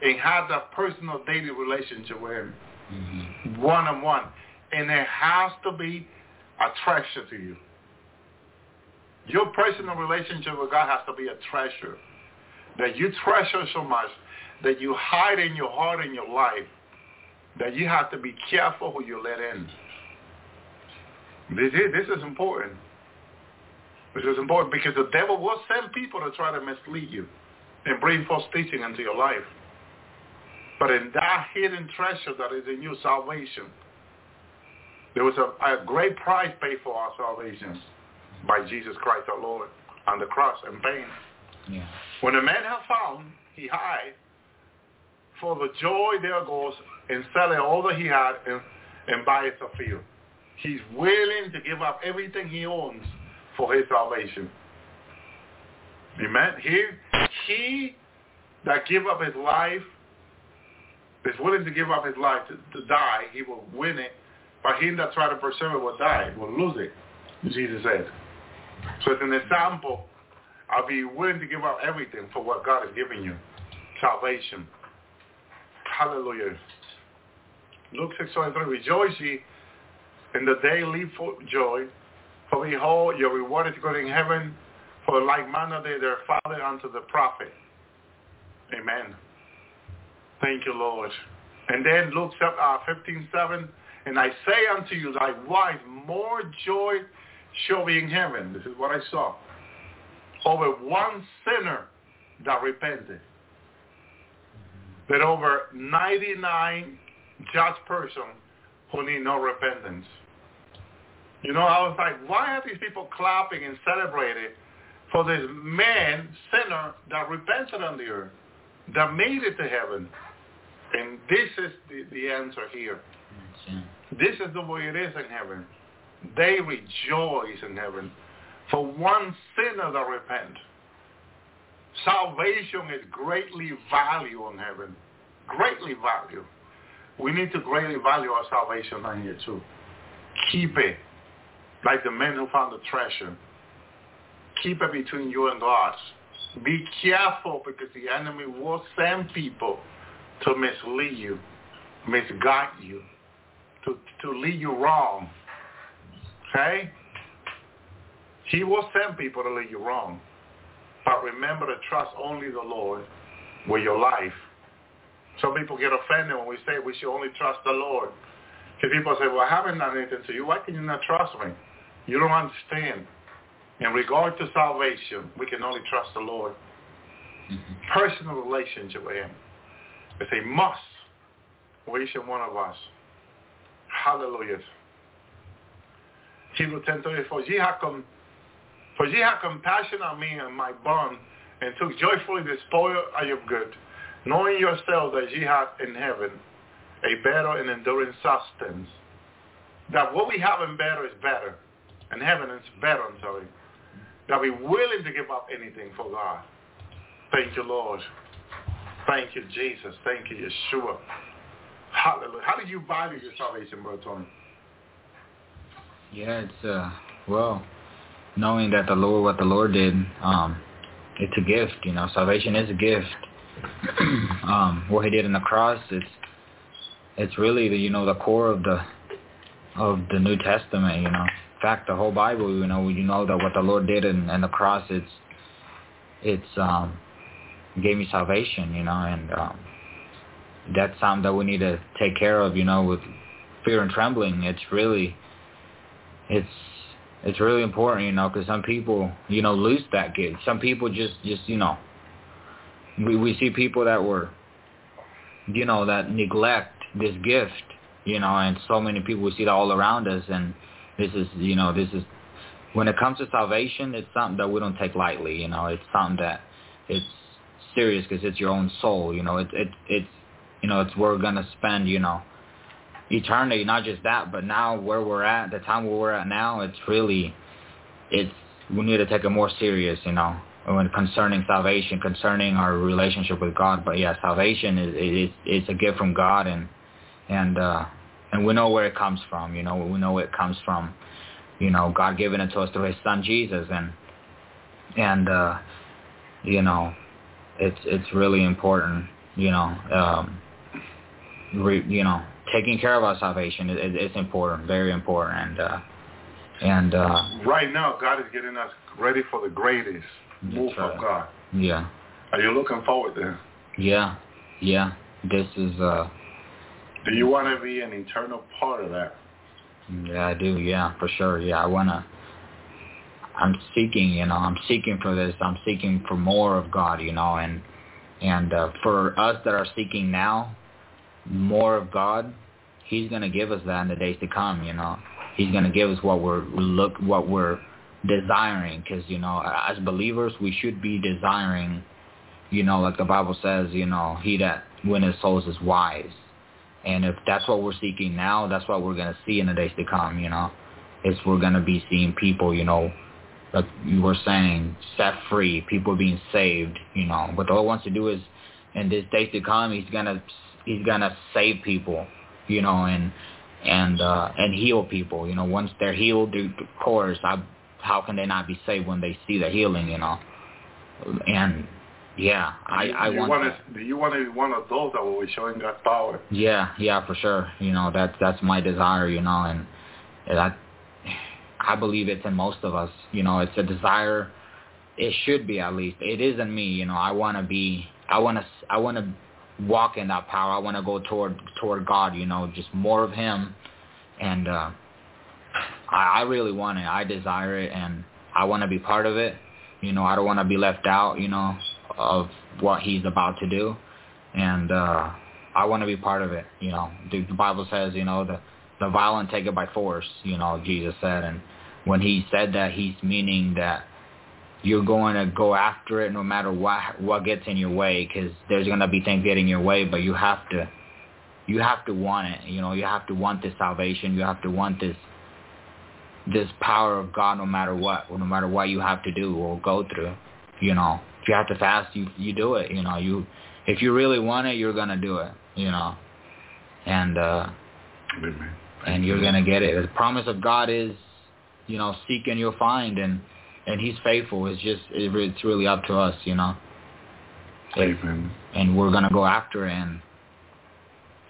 and have that personal daily relationship with him mm-hmm. one-on-one. And it has to be a treasure to you. Your personal relationship with God has to be a treasure that you treasure so much that you hide in your heart and your life that you have to be careful who you let in. This is, this is important. This is important because the devil will send people to try to mislead you and bring false teaching into your life. But in that hidden treasure that is in your salvation, there was a, a great price paid for our salvation by Jesus Christ our Lord on the cross and pain. Yeah. When a man has found, he hide. For the joy there goes and selling all that he had and, and buys a field. He's willing to give up everything he owns for his salvation. Amen. He, he that give up his life is willing to give up his life to, to die, he will win it. But he that try to preserve it will die, will lose it, Jesus said. So it's an example I'll be willing to give up everything for what God has given you. Salvation. Hallelujah. Luke 6, 23, Rejoice ye in the day, leap for joy, for behold, your reward is good in heaven, for like manner they their father unto the prophet. Amen. Thank you, Lord. And then Luke uh, 15, 7, and I say unto you, likewise, more joy shall be in heaven. This is what I saw over one sinner that repented than over 99 just person who need no repentance. You know, I was like, why are these people clapping and celebrating for this man, sinner, that repented on the earth, that made it to heaven? And this is the, the answer here. This is the way it is in heaven. They rejoice in heaven for one sinner that repent. Salvation is greatly valued in heaven. Greatly valued. We need to greatly value our salvation on here too. Keep it like the men who found the treasure. Keep it between you and God. Be careful because the enemy will send people to mislead you, misguide you, to, to lead you wrong. Okay? He will send people to lead you wrong. But remember to trust only the Lord with your life. Some people get offended when we say we should only trust the Lord. Because people say, well, I haven't done anything to you. Why can you not trust me? You don't understand. In regard to salvation, we can only trust the Lord. Mm-hmm. Personal relationship with him. It's a must for each and one of us. Hallelujah. Hebrews 10 34, ye have come for ye have compassion on me and my bond, and took joyfully the spoil of your good, knowing yourselves that ye have in heaven a better and enduring substance. that what we have in better is better, and heaven is better, I'm sorry. That we're willing to give up anything for God. Thank you, Lord. Thank you, Jesus. Thank you, Yeshua. Hallelujah. How do you value your salvation, Brother Tony? Yeah, it's uh well, knowing that the Lord what the Lord did, um, it's a gift, you know, salvation is a gift. um, what he did in the cross, it's it's really the you know, the core of the of the New Testament, you know. Fact the whole Bible, you know, you know that what the Lord did in, in the cross it's it's um gave me salvation, you know, and um that's something that we need to take care of, you know, with fear and trembling. It's really it's it's really important, you know, because some people, you know, lose that gift. Some people just, just, you know, we we see people that were, you know, that neglect this gift, you know, and so many people we see that all around us, and this is, you know, this is when it comes to salvation, it's something that we don't take lightly, you know, it's something that it's serious because it's your own soul, you know, it's it, it's, you know, it's where we're gonna spend, you know, eternity, not just that, but now where we're at, the time where we're at now, it's really, it's, we need to take it more serious, you know, when concerning salvation, concerning our relationship with God. But yeah, salvation is, is, is a gift from God and, and, uh, and we know where it comes from, you know, we know where it comes from, you know, God giving it to us through his son Jesus and, and, uh, you know, it's, it's really important, you know, um, re, you know, taking care of our salvation is, is important, very important, and uh, and uh, right now God is getting us ready for the greatest move right. of God. Yeah. Are you looking forward to? Yeah, yeah. This is. uh Do you want to be an eternal part of that? Yeah, I do. Yeah, for sure. Yeah, I wanna. I'm seeking, you know, I'm seeking for this. I'm seeking for more of God, you know, and and uh, for us that are seeking now, more of God, He's gonna give us that in the days to come. You know, He's gonna give us what we're look what we're desiring. Because you know, as believers, we should be desiring. You know, like the Bible says, you know, he that winneth souls is wise. And if that's what we're seeking now, that's what we're gonna see in the days to come. You know, is we're gonna be seeing people, you know, like you were saying, set free, people being saved. You know, what the Lord wants to do is, in this days to come, He's gonna He's gonna save people you know, and and uh, and heal people. You know, once they're healed, of course, I, how can they not be saved when they see the healing? You know, and yeah, I I you want. wanna, do you want to be one of those that will be showing God's power? Yeah, yeah, for sure. You know, that's that's my desire. You know, and and I I believe it's in most of us. You know, it's a desire. It should be at least. It is in me. You know, I want to be. I want to. I want to walk in that power. I want to go toward toward God, you know, just more of Him, and uh, I, I really want it. I desire it, and I want to be part of it. You know, I don't want to be left out, you know, of what He's about to do, and uh, I want to be part of it. You know, the, the Bible says, you know, the the violent take it by force. You know, Jesus said, and when He said that, He's meaning that you're going to go after it no matter what what gets in your way because there's going to be things getting your way but you have to you have to want it you know you have to want this salvation you have to want this this power of God no matter what no matter what you have to do or go through you know if you have to fast you you do it you know you if you really want it you're going to do it you know and uh Amen. and you're going to get it the promise of God is you know seek and you'll find and and he's faithful. It's just it, it's really up to us, you know. Amen. And we're gonna go after it, and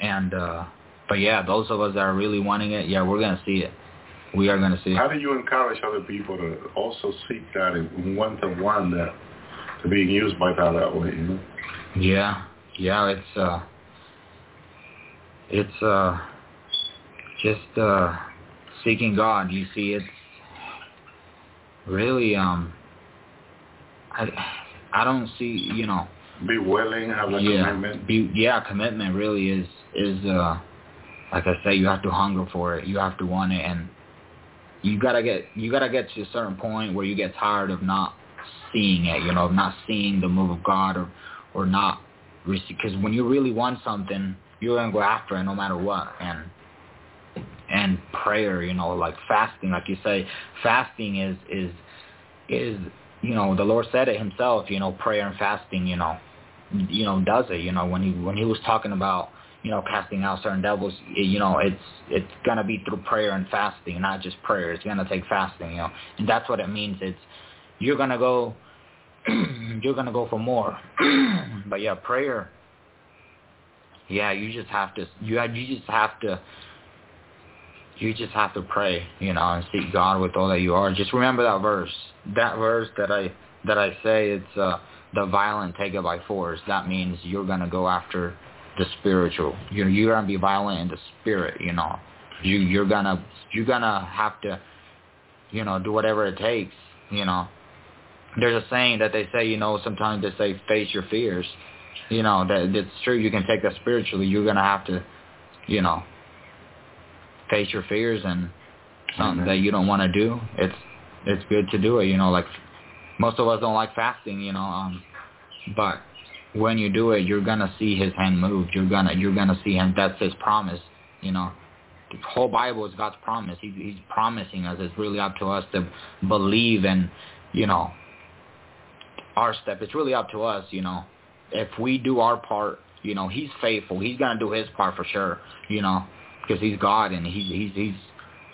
and uh, but yeah, those of us that are really wanting it, yeah, we're gonna see it. We are gonna see How do you encourage other people to also seek that and want to one that to being used by God that way? You know? Yeah, yeah, it's uh, it's uh, just uh, seeking God. You see, it's really um, I I don't see you know Be willing, have a yeah, commitment. Be, yeah, commitment really is is uh like I say, you have to hunger for it. You have to want it, and you gotta get you gotta get to a certain point where you get tired of not seeing it. You know, of not seeing the move of God, or or not because when you really want something, you're gonna go after it no matter what. And and prayer. You know, like fasting, like you say, fasting is is is you know the Lord said it Himself. You know, prayer and fasting. You know, you know does it. You know when he when he was talking about you know casting out certain devils. You know, it's it's gonna be through prayer and fasting, not just prayer. It's gonna take fasting. You know, and that's what it means. It's you're gonna go you're gonna go for more. but yeah, prayer. Yeah, you just have to. You you just have to. You just have to pray, you know, and seek God with all that you are. Just remember that verse. That verse that I that I say it's uh, the violent take it by force. That means you're gonna go after the spiritual. You know, you're gonna be violent in the spirit, you know. You you're gonna you're gonna have to, you know, do whatever it takes, you know, there's a saying that they say, you know, sometimes they say face your fears. You know, that it's true. You can take that spiritually. You're gonna have to, you know, face your fears and something that you don't want to do. It's it's good to do it. You know, like most of us don't like fasting. You know, um, but when you do it, you're gonna see His hand move. You're gonna you're gonna see Him. That's His promise. You know, the whole Bible is God's promise. He, he's promising us. It's really up to us to believe and you know our step. It's really up to us, you know. If we do our part, you know, he's faithful. He's gonna do his part for sure, you know, because he's God and he's he's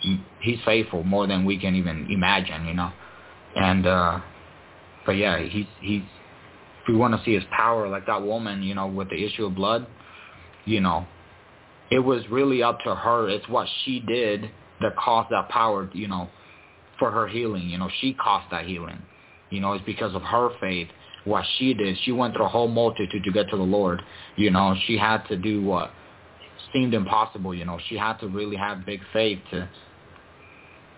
he's he's faithful more than we can even imagine, you know. And uh but yeah, he's he's we want to see his power like that woman, you know, with the issue of blood, you know, it was really up to her. It's what she did that caused that power, you know, for her healing. You know, she caused that healing. You know, it's because of her faith, what she did. She went through a whole multitude to get to the Lord. You know, she had to do what seemed impossible. You know, she had to really have big faith to,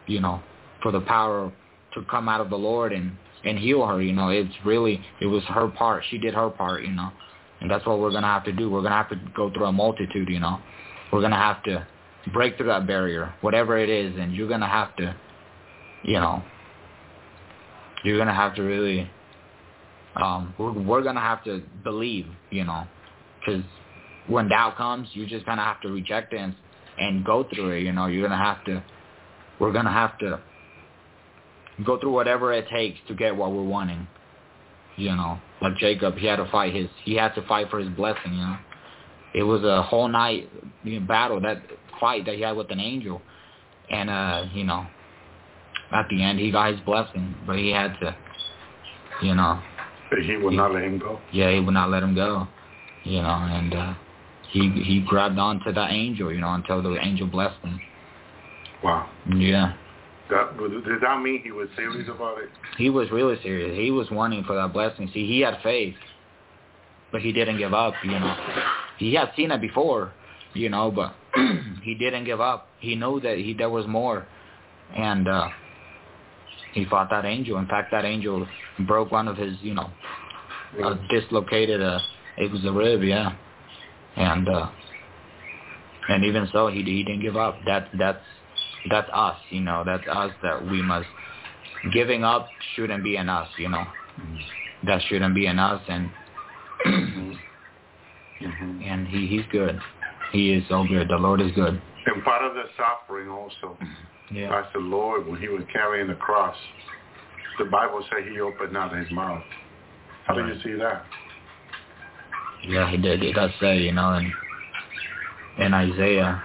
you know, for the power to come out of the Lord and and heal her. You know, it's really it was her part. She did her part. You know, and that's what we're gonna have to do. We're gonna have to go through a multitude. You know, we're gonna have to break through that barrier, whatever it is, and you're gonna have to, you know, you're gonna have to really um we're, we're gonna have to believe you know because when doubt comes you just kind of have to reject it and, and go through it you know you're gonna have to we're gonna have to go through whatever it takes to get what we're wanting you know like jacob he had to fight his he had to fight for his blessing you know it was a whole night you know, battle that fight that he had with an angel and uh you know at the end he got his blessing, but he had to, you know. He would he, not let him go. Yeah, he would not let him go, you know, and uh, he he grabbed onto that angel, you know, until the angel blessed him. Wow. Yeah. That, did that mean he was serious about it? He was really serious. He was wanting for that blessing. See, he had faith, but he didn't give up. You know, he had seen it before, you know, but he didn't give up. He knew that he there was more, and uh he fought that angel. In fact, that angel broke one of his, you know, uh, dislocated. Uh, it was a rib, yeah, and uh, and even so, he he didn't give up. That that's that's us, you know. That's us that we must. Giving up shouldn't be in us, you know. Mm-hmm. That shouldn't be in us, and mm-hmm. and he he's good. He is so good. The Lord is good. And part of the suffering also. Yeah. That's the Lord when he was carrying the cross. The Bible said he opened not his mouth. How right. do you see that? Yeah, he did. It does say, you know, in in Isaiah,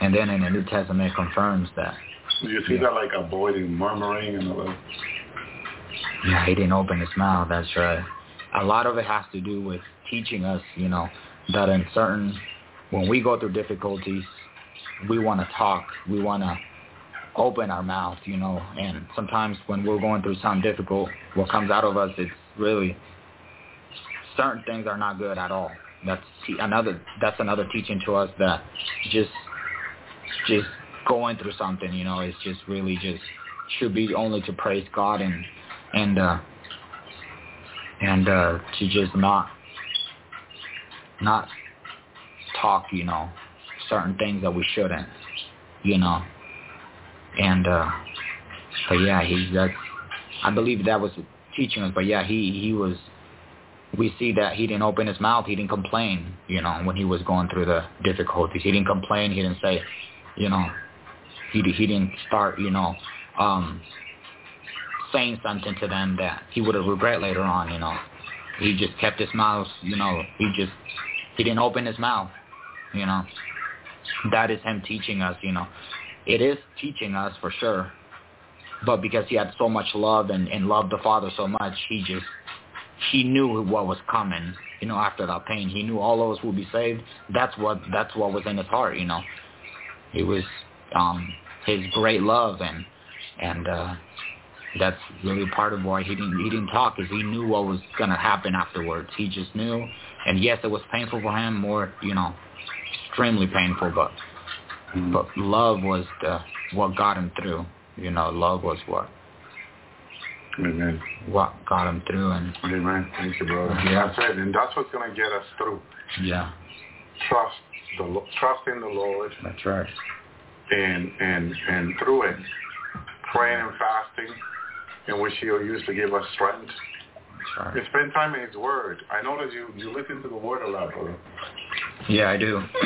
and then in the New Testament it confirms that. Do you see yeah. that like avoiding murmuring and all that? Yeah, he didn't open his mouth. That's right. A lot of it has to do with teaching us, you know, that in certain when we go through difficulties, we want to talk. We want to open our mouth, you know, and sometimes when we're going through something difficult, what comes out of us, it's really, certain things are not good at all. That's another, that's another teaching to us that just, just going through something, you know, it's just really just, should be only to praise God and, and, uh, and, uh, to just not, not talk, you know, certain things that we shouldn't, you know, and uh but yeah, he that I believe that was teaching us. But yeah, he he was. We see that he didn't open his mouth. He didn't complain. You know, when he was going through the difficulties, he didn't complain. He didn't say, you know, He he didn't start, you know, um, saying something to them that he would have regret later on. You know, he just kept his mouth. You know, he just he didn't open his mouth. You know, that is him teaching us. You know, it is teaching us for sure. But because he had so much love and, and loved the Father so much, he just he knew what was coming, you know, after that pain. He knew all of us would be saved. That's what that's what was in his heart, you know. It was um his great love and and uh that's really part of why he didn't he didn't talk is he knew what was gonna happen afterwards. He just knew and yes it was painful for him, more you know, extremely painful but mm-hmm. but love was the what got him through. You know, love was what Amen. What got him through and Amen. Thank you, brother. Yeah. That's it. And that's what's gonna get us through. Yeah. Trust the trust in the Lord. That's right. And and and through it, praying and fasting, in which He'll use to give us strength. That's right. Spend time in His Word. I know that you you listen to the Word a lot, brother. Yeah, I do.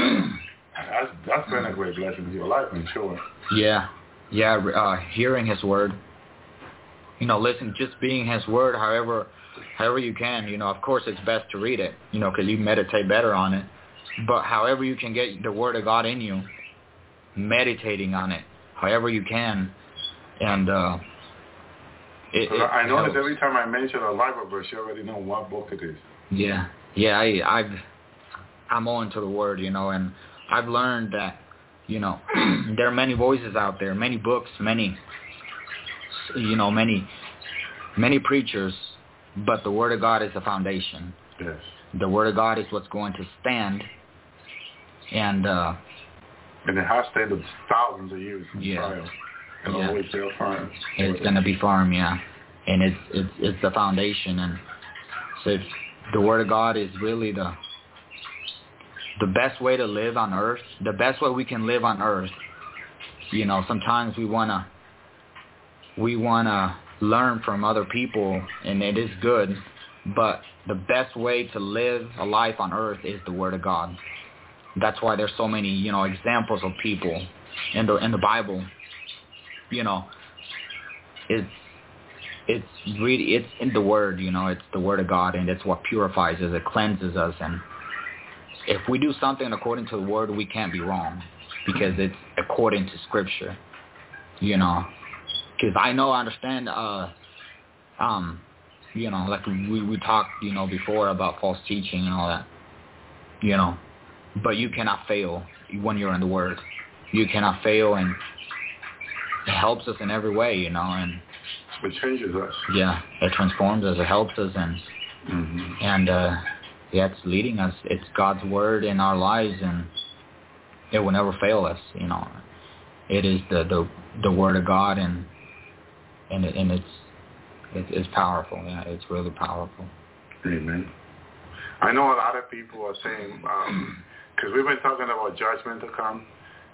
that's that's been a great blessing to your life, I'm sure. Yeah, yeah. Uh, hearing His Word you know, listen, just being his word, however, however you can, you know, of course it's best to read it, you know, because you meditate better on it. But however you can get the word of God in you, meditating on it, however you can, and uh, it, it I notice every time I mention a Bible verse, you already know what book it is. Yeah, yeah, I, I've, I'm on to the word, you know, and I've learned that, you know, there are many voices out there, many books, many you know, many, many preachers, but the Word of God is the foundation. Yes. The Word of God is what's going to stand, and uh, and it has stood thousands of years in yeah. trial, and yeah. always still firm. It's going to be firm, yeah, and it's it's it's the foundation, and so the Word of God is really the the best way to live on earth, the best way we can live on earth. You know, sometimes we want to we want to learn from other people, and it is good, but the best way to live a life on earth is the Word of God. That's why there's so many, you know, examples of people in the in the Bible. You know, it's it's really it's in the Word. You know, it's the Word of God, and it's what purifies us. It cleanses us, and if we do something according to the Word, we can't be wrong because it's according to Scripture. You know, because I know I understand uh um you know like we we talked you know before about false teaching and all that you know but you cannot fail when you're in the word you cannot fail and it helps us in every way you know and it changes us yeah it transforms us it helps us and mm-hmm. and uh yeah it's leading us it's god's word in our lives and it will never fail us you know it is the the the word of god and and it, and it's it, it's powerful. Yeah, it's really powerful. Amen. I know a lot of people are saying because we've been talking about judgment to come,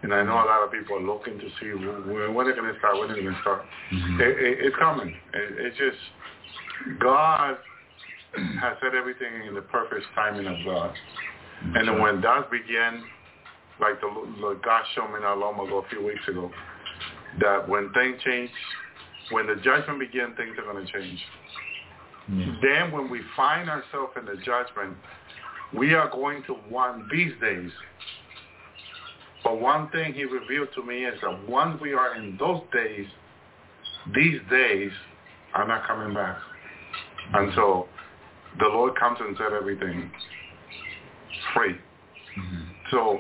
and I know a lot of people are looking to see when, when they're going to start. When they're going to start. Mm-hmm. It, it, it's coming. It, it's just God has said everything in the perfect timing of God, mm-hmm. and then when that begin, like the, the God showed me not long ago, a few weeks ago, that when things change when the judgment begins, things are going to change. Yeah. Then when we find ourselves in the judgment, we are going to want these days. But one thing he revealed to me is that once we are in those days, these days are not coming back. And so the Lord comes and set everything free. Mm-hmm. So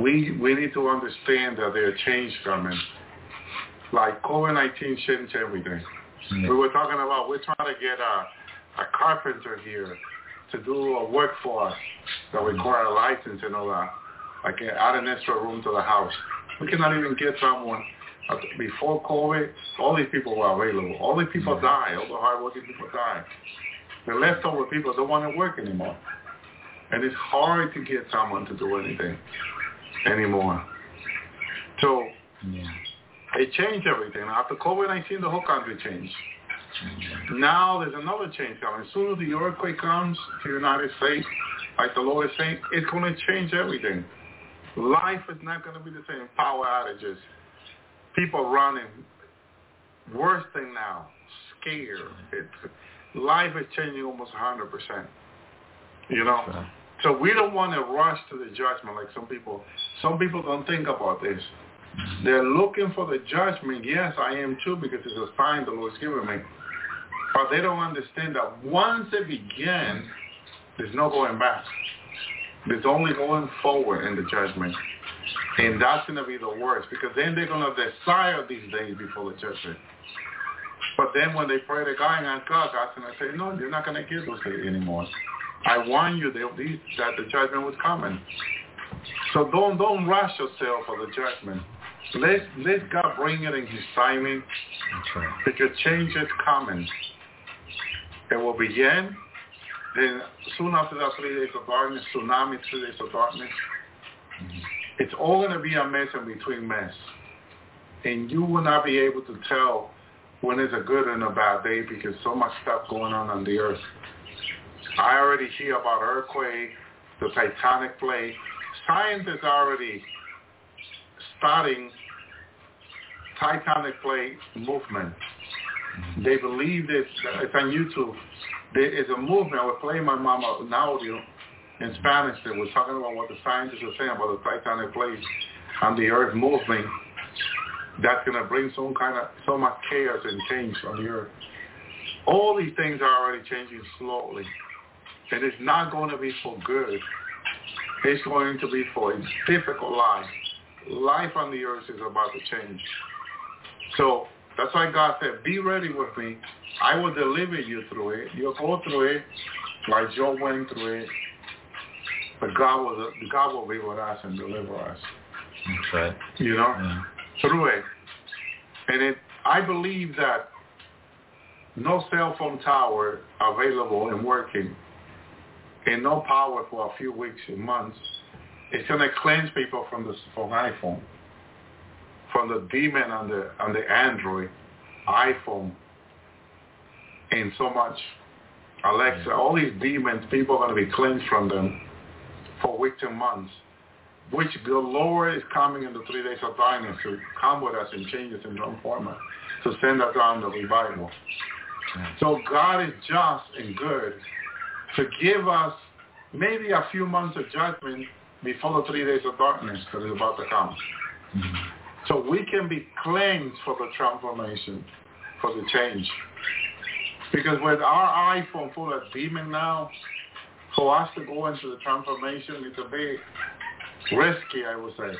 we we need to understand that there are change coming like COVID-19 changed everything. Yeah. We were talking about we're trying to get a, a carpenter here to do a work for us that require a license and all that, like add an extra room to the house. We cannot even get someone. Before COVID, all these people were available. All these people yeah. die. All the hardworking people die. The leftover people don't want to work anymore. And it's hard to get someone to do anything anymore. So yeah. It changed everything. After COVID-19, the whole country changed. Now there's another change coming. As soon as the earthquake comes to the United States, like the Lord is saying, it's going to change everything. Life is not going to be the same. Power outages, People running. Worst thing now, scared. It, life is changing almost 100%. You know? So we don't want to rush to the judgment like some people. Some people don't think about this. They're looking for the judgment. Yes, I am too because it's a sign the Lord's given me. But they don't understand that once it begins, there's no going back. There's only going forward in the judgment. And that's going to be the worst because then they're going to desire these days before the judgment. But then when they pray to God and God, God's going to say, no, you're not going to get those days anymore. I warn you that, these, that the judgment was coming. So don't don't rush yourself for the judgment. Let let God bring it in His timing right. because change is coming. It will begin. Then soon after that, three days of darkness, tsunami, three days of darkness. It's all going to be a mess in between mess. And you will not be able to tell when it's a good and a bad day because so much stuff going on on the earth. I already hear about earthquake, the titanic plate. Science is already starting titanic plate movement. They believe this. It's on YouTube. There is a movement. I was playing my mom an audio in Spanish that was talking about what the scientists are saying about the titanic plate and the earth moving. That's going to bring some kind of so much chaos and change on the earth. All these things are already changing slowly. And it's not going to be for good. It's going to be for a difficult life. Life on the earth is about to change. So that's why God said, be ready with me. I will deliver you through it. You'll go through it like Job went through it. But God will, God will be with us and deliver us, That's right. you know, Yeah. through it. And it, I believe that no cell phone tower available and working and no power for a few weeks and months is going to cleanse people from the from iPhone, from the demon on the on the Android, iPhone, and so much Alexa. All these demons, people are going to be cleansed from them for weeks and months. Which the Lord is coming in the three days of darkness to come with us and change us and transform us, to send us on the revival. So God is just and good to give us maybe a few months of judgment before the three days of darkness that is about to come. Mm-hmm. So we can be cleansed for the transformation, for the change. Because with our iPhone full of demon now, for us to go into the transformation, it's a bit risky, I would say.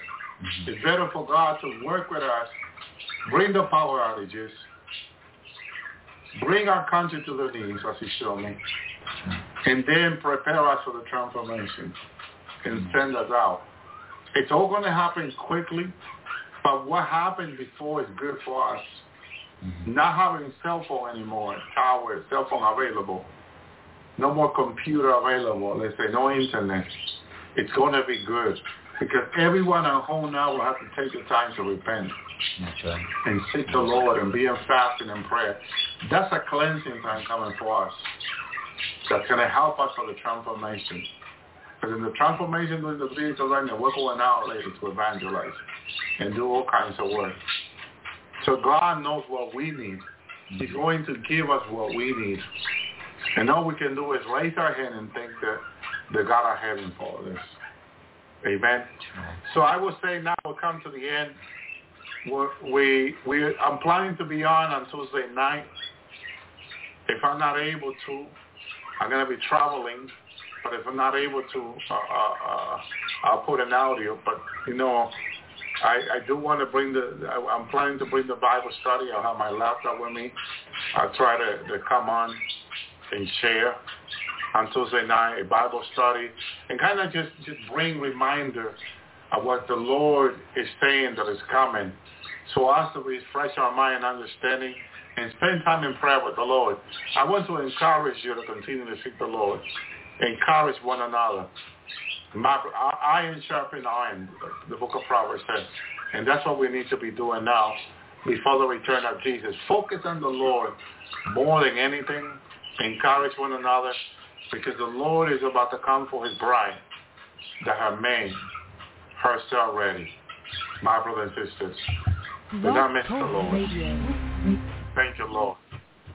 It's better for God to work with us, bring the power outages, bring our country to the knees, as he showed me, and then prepare us for the transformation and send us out. It's all going to happen quickly, but what happened before is good for us. Mm-hmm. Not having cell phone anymore, tower, cell phone available, no more computer available, let's say no internet. It's going to be good because everyone at home now will have to take the time to repent right. and seek the Lord and be in fasting and prayer. That's a cleansing time coming for us. That's going to help us for the transformation. Because in the transformation during the of learning, we're going out later to evangelize and do all kinds of work. So God knows what we need. He's going to give us what we need. And all we can do is raise our hand and thank the, the God of heaven for this. Amen. So I would say now we'll come to the end. We we I'm planning to be on on Tuesday night. If I'm not able to, I'm gonna be traveling. But if I'm not able to, uh, uh, I'll put an audio. But you know, I, I do want to bring the. I, I'm planning to bring the Bible study. I'll have my laptop with me. I'll try to, to come on and share on Tuesday night a Bible study and kind of just just bring reminder of what the Lord is saying that is coming. So us to refresh our mind and understanding and spend time in prayer with the Lord. I want to encourage you to continue to seek the Lord. Encourage one another. Iron sharpen iron, the book of Proverbs says. And that's what we need to be doing now before the return of Jesus. Focus on the Lord more than anything. Encourage one another because the Lord is about to come for his bride that have made herself ready. My brothers and sisters. Do not miss the Lord. Thank you, Lord.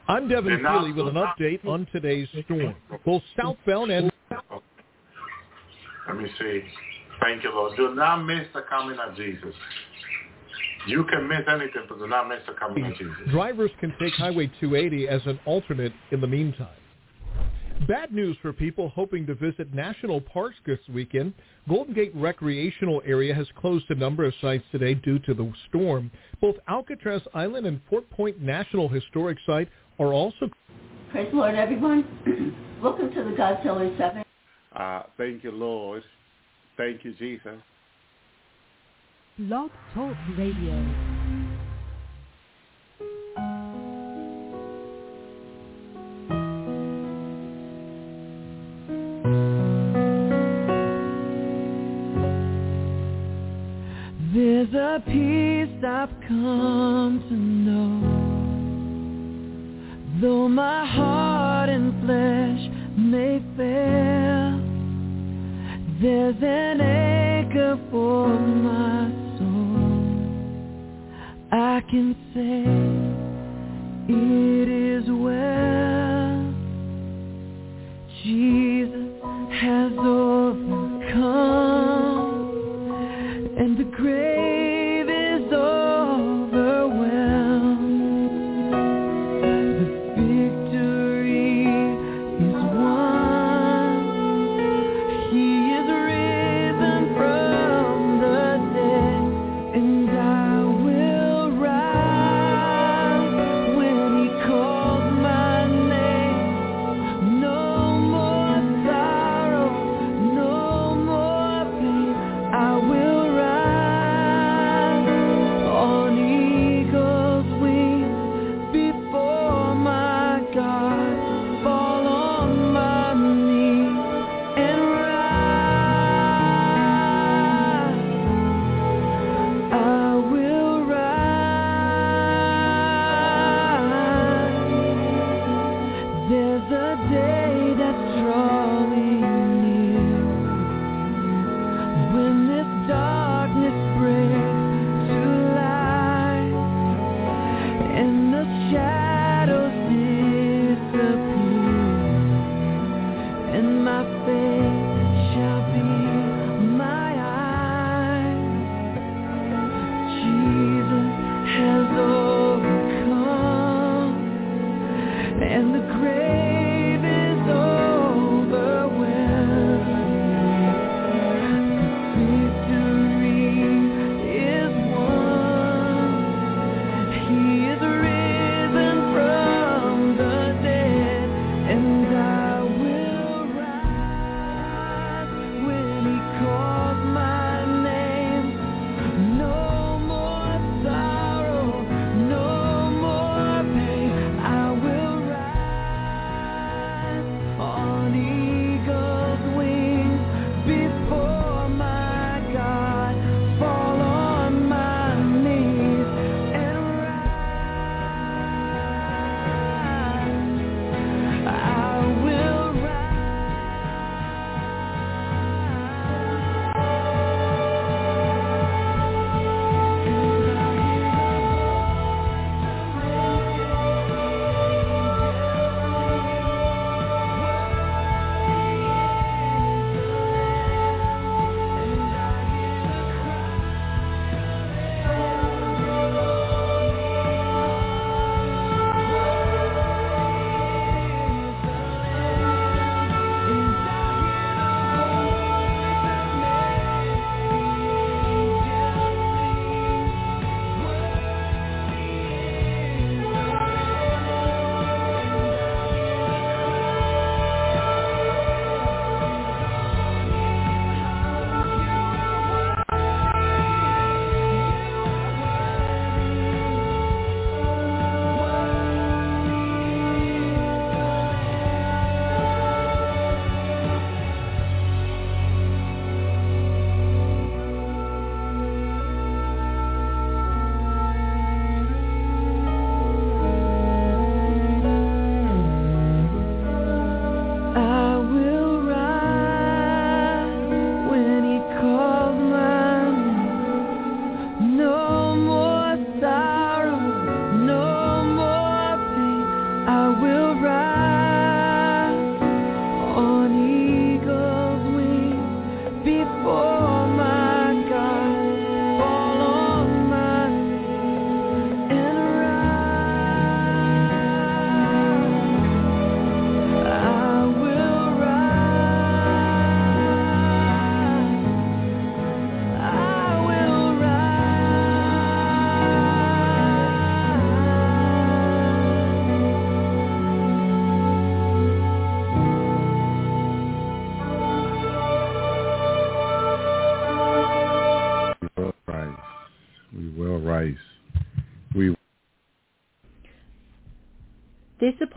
I'm Devin Seeley with an update on today's storm, both southbound and... Let me see. Thank you, Lord. Do not miss the coming of Jesus. You can miss anything, but do not miss the coming of Jesus. Drivers can take Highway 280 as an alternate in the meantime. Bad news for people hoping to visit national parks this weekend. Golden Gate Recreational Area has closed a number of sites today due to the storm. Both Alcatraz Island and Fort Point National Historic Site are also... Praise the Lord, everyone. Welcome to the Godzilla 7. Uh, thank you, Lord. Thank you, Jesus. Blog Talk Radio. There's a peace I've come to know Though my heart and flesh may fail There's an anchor for my soul. I can say it is well. Jesus has overcome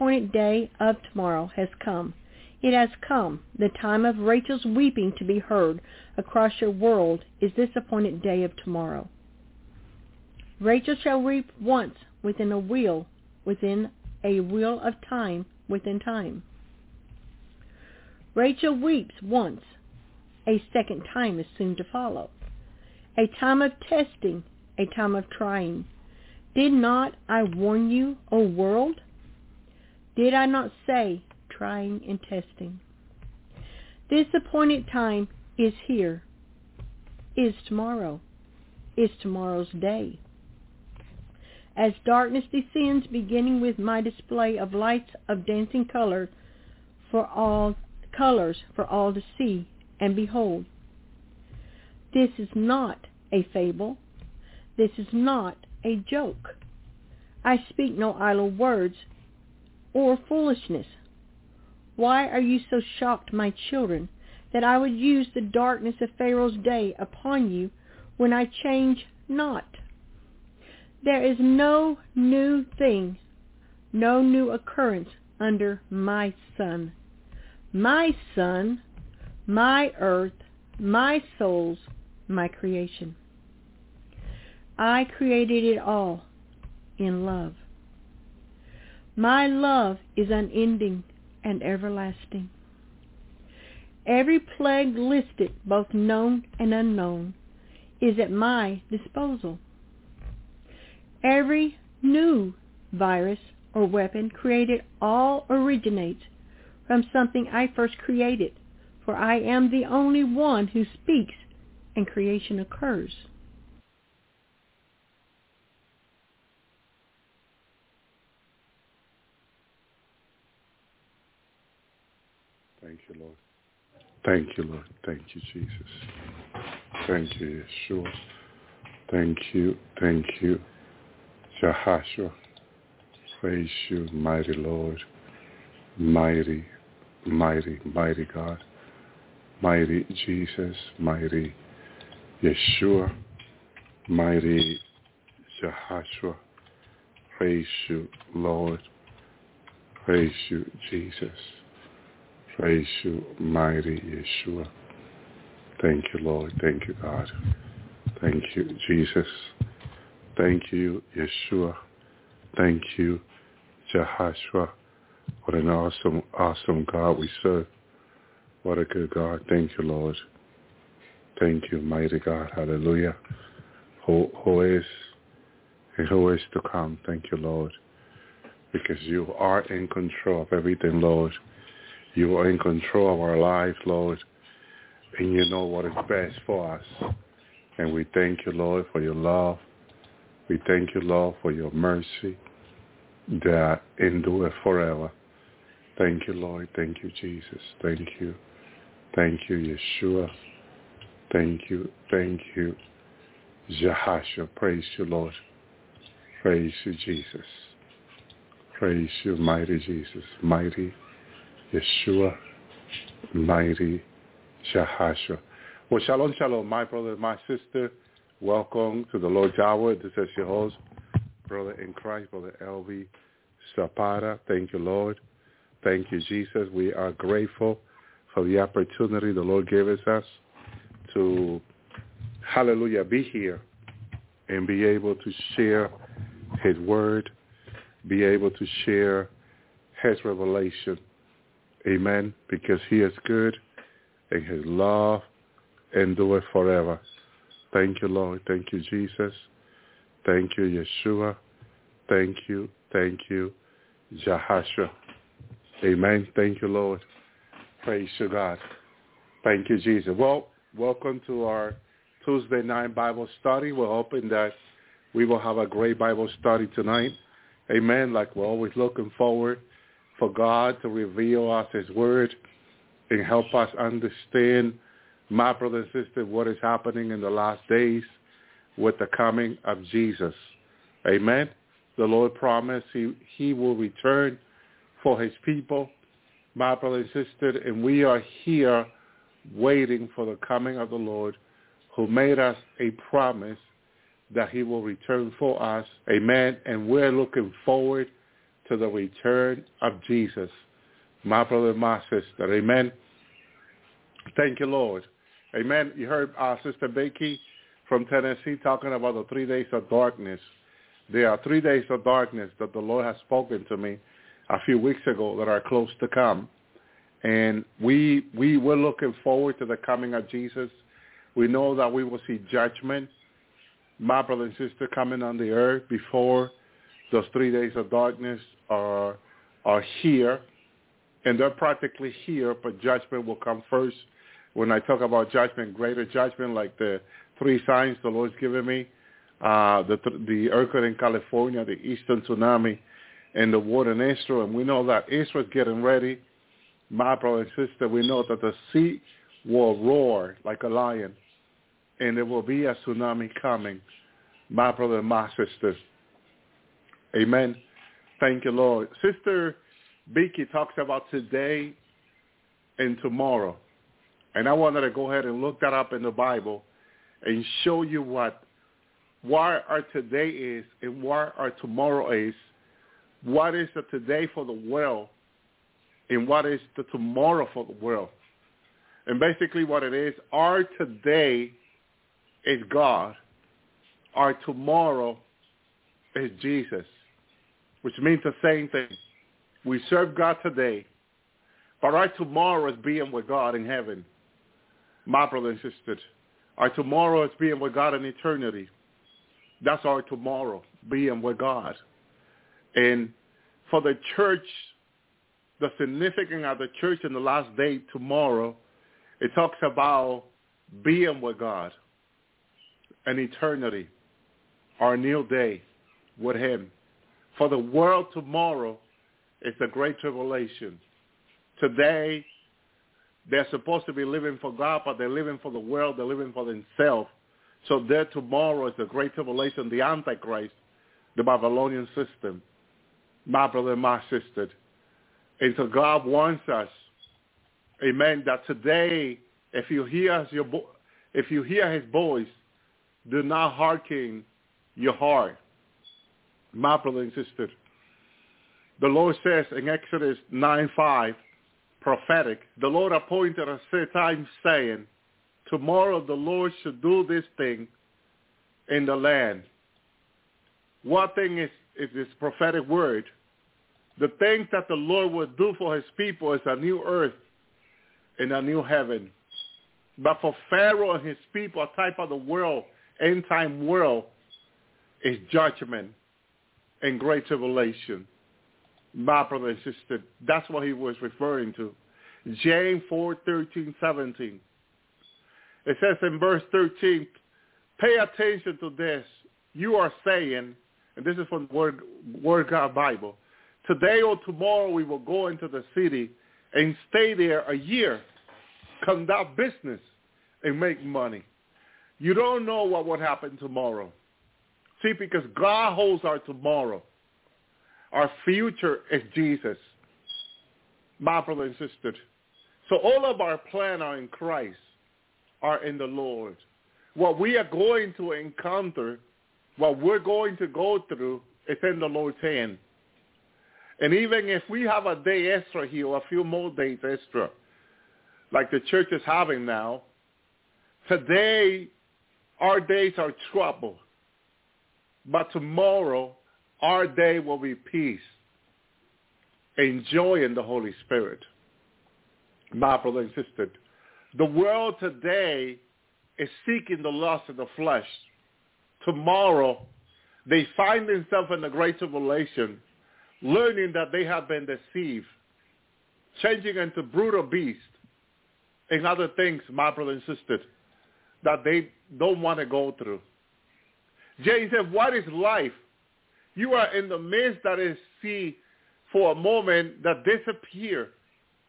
appointed day of tomorrow has come. It has come. The time of Rachel's weeping to be heard across your world is this appointed day of tomorrow. Rachel shall weep once within a wheel, within a wheel of time, within time. Rachel weeps once. A second time is soon to follow. A time of testing, a time of trying. Did not I warn you, O world? Did I not say trying and testing? This appointed time is here, is tomorrow, is tomorrow's day. As darkness descends, beginning with my display of lights of dancing color for all colors for all to see and behold. This is not a fable. This is not a joke. I speak no idle words or foolishness. Why are you so shocked, my children, that I would use the darkness of Pharaoh's day upon you when I change not? There is no new thing, no new occurrence under my sun. My sun, my earth, my souls, my creation. I created it all in love. My love is unending and everlasting. Every plague listed, both known and unknown, is at my disposal. Every new virus or weapon created all originates from something I first created, for I am the only one who speaks and creation occurs. Thank you, Lord. Thank you, Lord. Thank you, Jesus. Thank you, Yeshua. Thank you. Thank you, Jehoshua. Praise you, mighty Lord. Mighty, mighty, mighty God. Mighty Jesus. Mighty Yeshua. Mighty Jehoshua. Praise you, Lord. Praise you, Jesus. Praise you, mighty Yeshua. Thank you, Lord. Thank you, God. Thank you, Jesus. Thank you, Yeshua. Thank you, Jehoshua. What an awesome, awesome God we serve. What a good God. Thank you, Lord. Thank you, mighty God. Hallelujah. Who, who is and who is to come. Thank you, Lord. Because you are in control of everything, Lord. You are in control of our lives, Lord, and you know what is best for us. And we thank you, Lord, for your love. We thank you, Lord, for your mercy that endure forever. Thank you, Lord. Thank you, Jesus. Thank you. Thank you, Yeshua. Thank you. Thank you, Jehoshua. Praise you, Lord. Praise you, Jesus. Praise you, mighty Jesus. Mighty Yeshua, mighty Jehoshua. Well, shalom, shalom, my brother, my sister. Welcome to the Lord Hour. This is your host, brother in Christ, brother Elvi Zapata. Thank you, Lord. Thank you, Jesus. We are grateful for the opportunity the Lord gave us to, hallelujah, be here and be able to share his word, be able to share his revelation Amen. Because he is good and his love endureth forever. Thank you, Lord. Thank you, Jesus. Thank you, Yeshua. Thank you. Thank you, Jehoshua. Amen. Thank you, Lord. Praise to God. Thank you, Jesus. Well, welcome to our Tuesday night Bible study. We're hoping that we will have a great Bible study tonight. Amen. Like we're always looking forward for God to reveal us his word and help us understand, my brother and sister, what is happening in the last days with the coming of Jesus. Amen. The Lord promised he, he will return for his people, my brother and sister, and we are here waiting for the coming of the Lord who made us a promise that he will return for us. Amen. And we're looking forward to the return of Jesus. My brother my sister. Amen. Thank you, Lord. Amen. You heard our Sister Becky from Tennessee talking about the three days of darkness. There are three days of darkness that the Lord has spoken to me a few weeks ago that are close to come. And we we were looking forward to the coming of Jesus. We know that we will see judgment, my brother and sister, coming on the earth before those three days of darkness are are here. And they're practically here, but judgment will come first. When I talk about judgment, greater judgment, like the three signs the Lord's given me, uh, the the earthquake in California, the eastern tsunami, and the war in Israel. And we know that Israel's getting ready. My brother and sister, we know that the sea will roar like a lion, and there will be a tsunami coming. My brother and my sister. Amen. Thank you, Lord. Sister Becky talks about today and tomorrow. And I wanted to go ahead and look that up in the Bible and show you what why our today is and why our tomorrow is, what is the today for the world and what is the tomorrow for the world. And basically what it is, our today is God. Our tomorrow is Jesus, which means the same thing. We serve God today, but our tomorrow is being with God in heaven. My brother and sister, our tomorrow is being with God in eternity. That's our tomorrow, being with God. And for the church, the significance of the church in the last day, tomorrow, it talks about being with God and eternity, our new day with him. For the world tomorrow is the great tribulation. Today, they're supposed to be living for God, but they're living for the world. They're living for themselves. So there tomorrow is the great tribulation, the Antichrist, the Babylonian system. My brother and my sister. And so God wants us, amen, that today, if you hear your if you hear his voice, do not hearken your heart. My brother and sister. The Lord says in Exodus 9:5, prophetic, the Lord appointed a set time saying, tomorrow the Lord should do this thing in the land. What thing is, is this prophetic word? The things that the Lord will do for his people is a new earth and a new heaven. But for Pharaoh and his people, a type of the world, end time world, is judgment and great tribulation. My brother and sister, that's what he was referring to. James 4, 13, 17. It says in verse 13, pay attention to this. You are saying, and this is from the Word, Word God Bible, today or tomorrow we will go into the city and stay there a year, conduct business, and make money. You don't know what would happen tomorrow. See, because God holds our tomorrow. Our future is Jesus. My brother and sister. So all of our plan are in Christ, are in the Lord. What we are going to encounter, what we're going to go through is in the Lord's hand. And even if we have a day extra here, a few more days extra, like the church is having now, today our days are trouble. But tomorrow our day will be peace, enjoying the Holy Spirit. My brother the world today is seeking the lust of the flesh. Tomorrow, they find themselves in the great tribulation, learning that they have been deceived. changing into brutal beasts and other things, my brother that they don't want to go through. James said, what is life? You are in the midst that is see for a moment that disappear.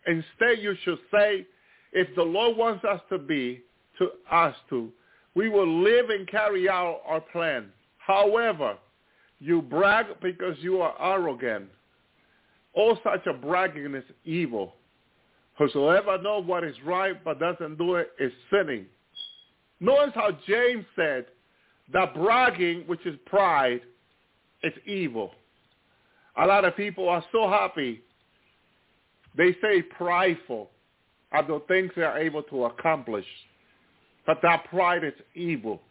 Instead, you should say, if the Lord wants us to be, to us to, we will live and carry out our plan. However, you brag because you are arrogant. All such a bragging is evil. Whosoever knows what is right but doesn't do it is sinning. Notice how James said that bragging, which is pride, is evil. A lot of people are so happy. They say prideful of the things they are able to accomplish. But that pride is evil.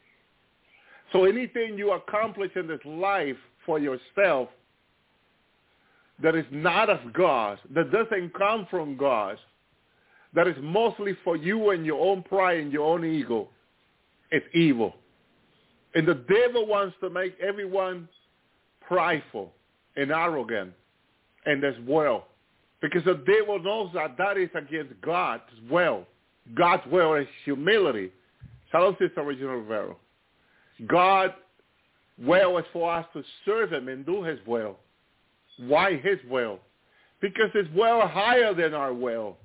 So anything you accomplish in this life for yourself that is not of God, that doesn't come from God, that is mostly for you and your own pride and your own ego, it's evil. And the devil wants to make everyone prideful and arrogant and as well. Because the devil knows that that is against God's will. God's will is humility. Shalom, Sister Original Rivero. God will is for us to serve him and do his will. Why his will? Because his will is higher than our will.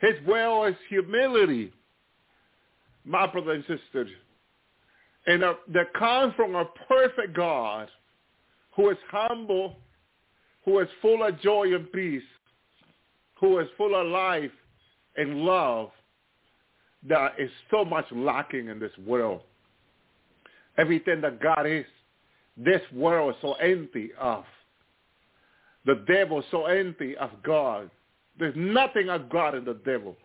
His will is humility, my brother and sisters. And uh, that comes from a perfect God who is humble, who is full of joy and peace, who is full of life and love that is so much lacking in this world. Everything that God is, this world is so empty of. The devil is so empty of God. There's nothing of God in the devil.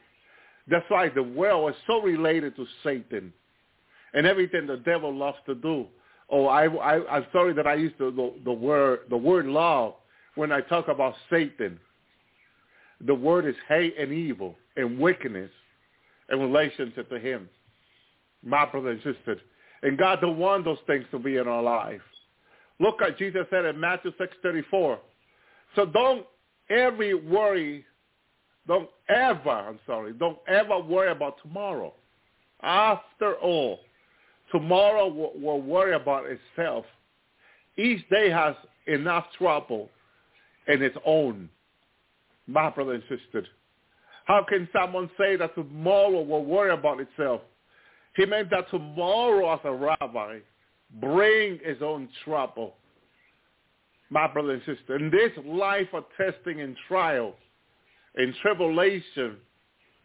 That's why the world is so related to Satan and everything the devil loves to do. Oh, I, I, I'm sorry that I used the, the, the word the word love when I talk about Satan. The word is hate and evil and wickedness in relationship to him. My brother and sister. And God don't want those things to be in our life. Look at Jesus said in Matthew 6.34. So don't ever worry, don't ever, I'm sorry, don't ever worry about tomorrow. After all, tomorrow will, worry about itself. Each day has enough trouble in its own. My brother and sister. How can someone say that tomorrow will worry about itself? He meant that tomorrow as a rabbi bring his own trouble. My brother and sister, in this life of testing and trial and tribulation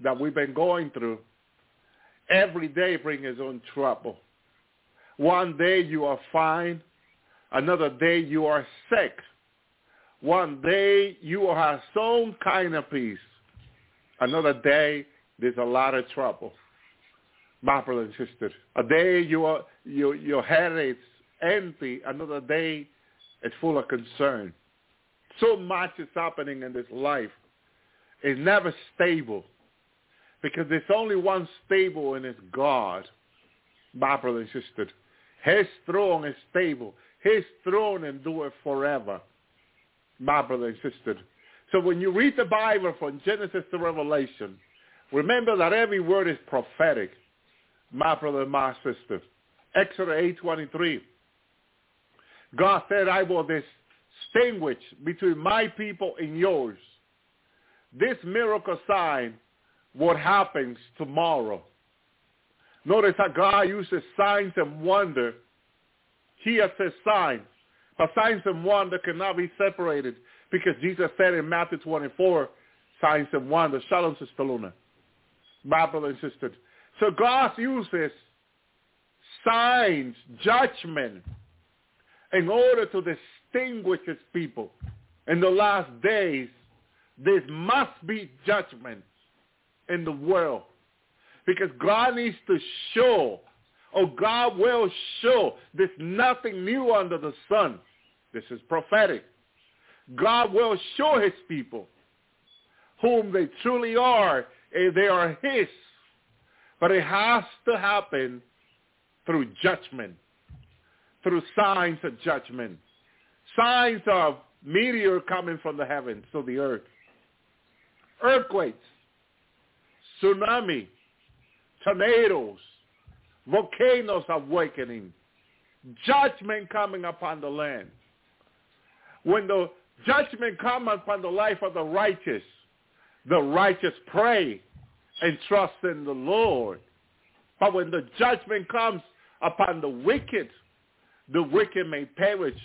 that we've been going through, every day bring his own trouble. One day you are fine. Another day you are sick. One day you have some kind of peace. Another day there's a lot of trouble. My brother and sister. A day you are, you, your head is empty. Another day it's full of concern. So much is happening in this life. It's never stable. Because there's only one stable and it's God. My brother and sister. His throne is stable. His throne endures forever. My brother and sister. So when you read the Bible from Genesis to Revelation, remember that every word is prophetic. My brother and my sister. Exodus 8.23. God said, I will distinguish between my people and yours. This miracle sign, what happens tomorrow. Notice how God uses signs and wonder. Here says signs. But signs and wonder cannot be separated because Jesus said in Matthew 24, signs and wonders. Shalom, Sister Luna. My brother and sister. So God uses signs, judgment, in order to distinguish his people. In the last days, there must be judgment in the world. Because God needs to show, or God will show, there's nothing new under the sun. This is prophetic. God will show his people whom they truly are, and they are his. But it has to happen through judgment, through signs of judgment, signs of meteor coming from the heavens to the earth. earthquakes, tsunami, tornadoes, volcanoes awakening, judgment coming upon the land. When the judgment comes upon the life of the righteous, the righteous pray and trust in the Lord. But when the judgment comes upon the wicked, the wicked may perish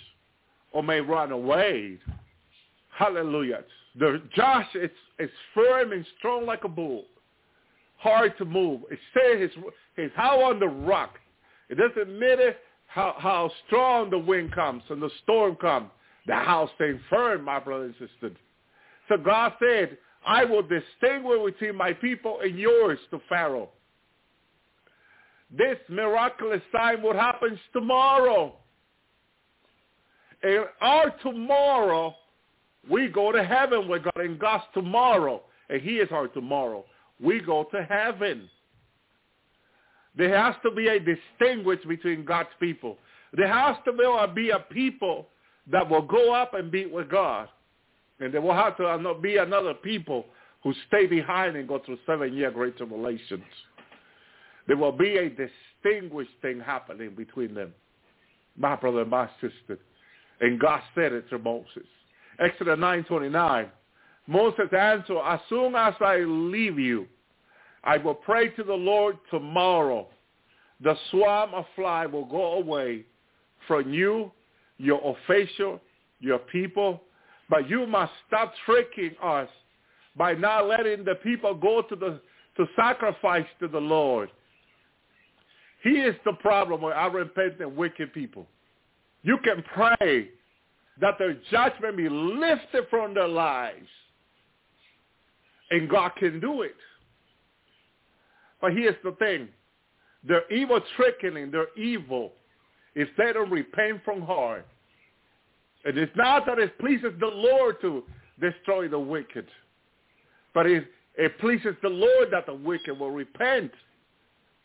or may run away. Hallelujah. The Josh is, is firm and strong like a bull, hard to move. It says he's, he's how on the rock. It doesn't matter how, how strong the wind comes and the storm comes. The house stays firm, my brothers and sisters. So God said, I will distinguish between my people and yours to Pharaoh. This miraculous sign will happen tomorrow. And our tomorrow, we go to heaven with God. And God's tomorrow, and he is our tomorrow. We go to heaven. There has to be a distinguish between God's people. There has to be a people that will go up and be with God. And there will have to uh, be another people who stay behind and go through seven-year great tribulations. There will be a distinguished thing happening between them. My brother and my sister. And God said it to Moses. Exodus 9.29, Moses answered, as soon as I leave you, I will pray to the Lord tomorrow. The swarm of fly will go away from you, your official, your people, but you must stop tricking us by not letting the people go to the to sacrifice to the Lord. He is the problem with our repentant wicked people. You can pray that their judgment be lifted from their lives. And God can do it. But here's the thing. Their evil trickening, their evil, if they don't repent from heart. It is not that it pleases the Lord to destroy the wicked. But it, it pleases the Lord that the wicked will repent,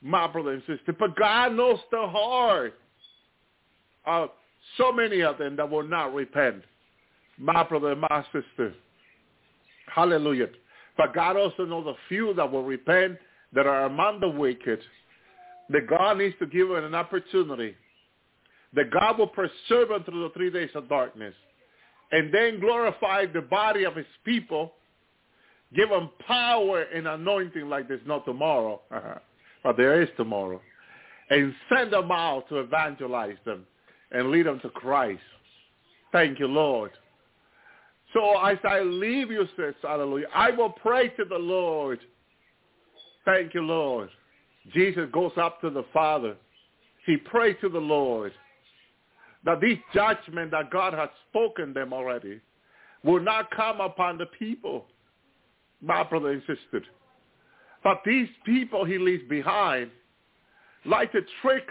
my brother and sister. But God knows the heart of so many of them that will not repent, my brother and my sister. Hallelujah. But God also knows the few that will repent that are among the wicked. That God needs to give them an opportunity. That God will preserve them through the three days of darkness. And then glorify the body of his people Give them power and anointing like there's no tomorrow. but there is tomorrow. And send them out to evangelize them and lead them to Christ. Thank you, Lord. So as I leave you, says, hallelujah, I will pray to the Lord. Thank you, Lord. Jesus goes up to the Father. He prays to the Lord that this judgment that God has spoken them already will not come upon the people my brother insisted. But these people he leaves behind like to trick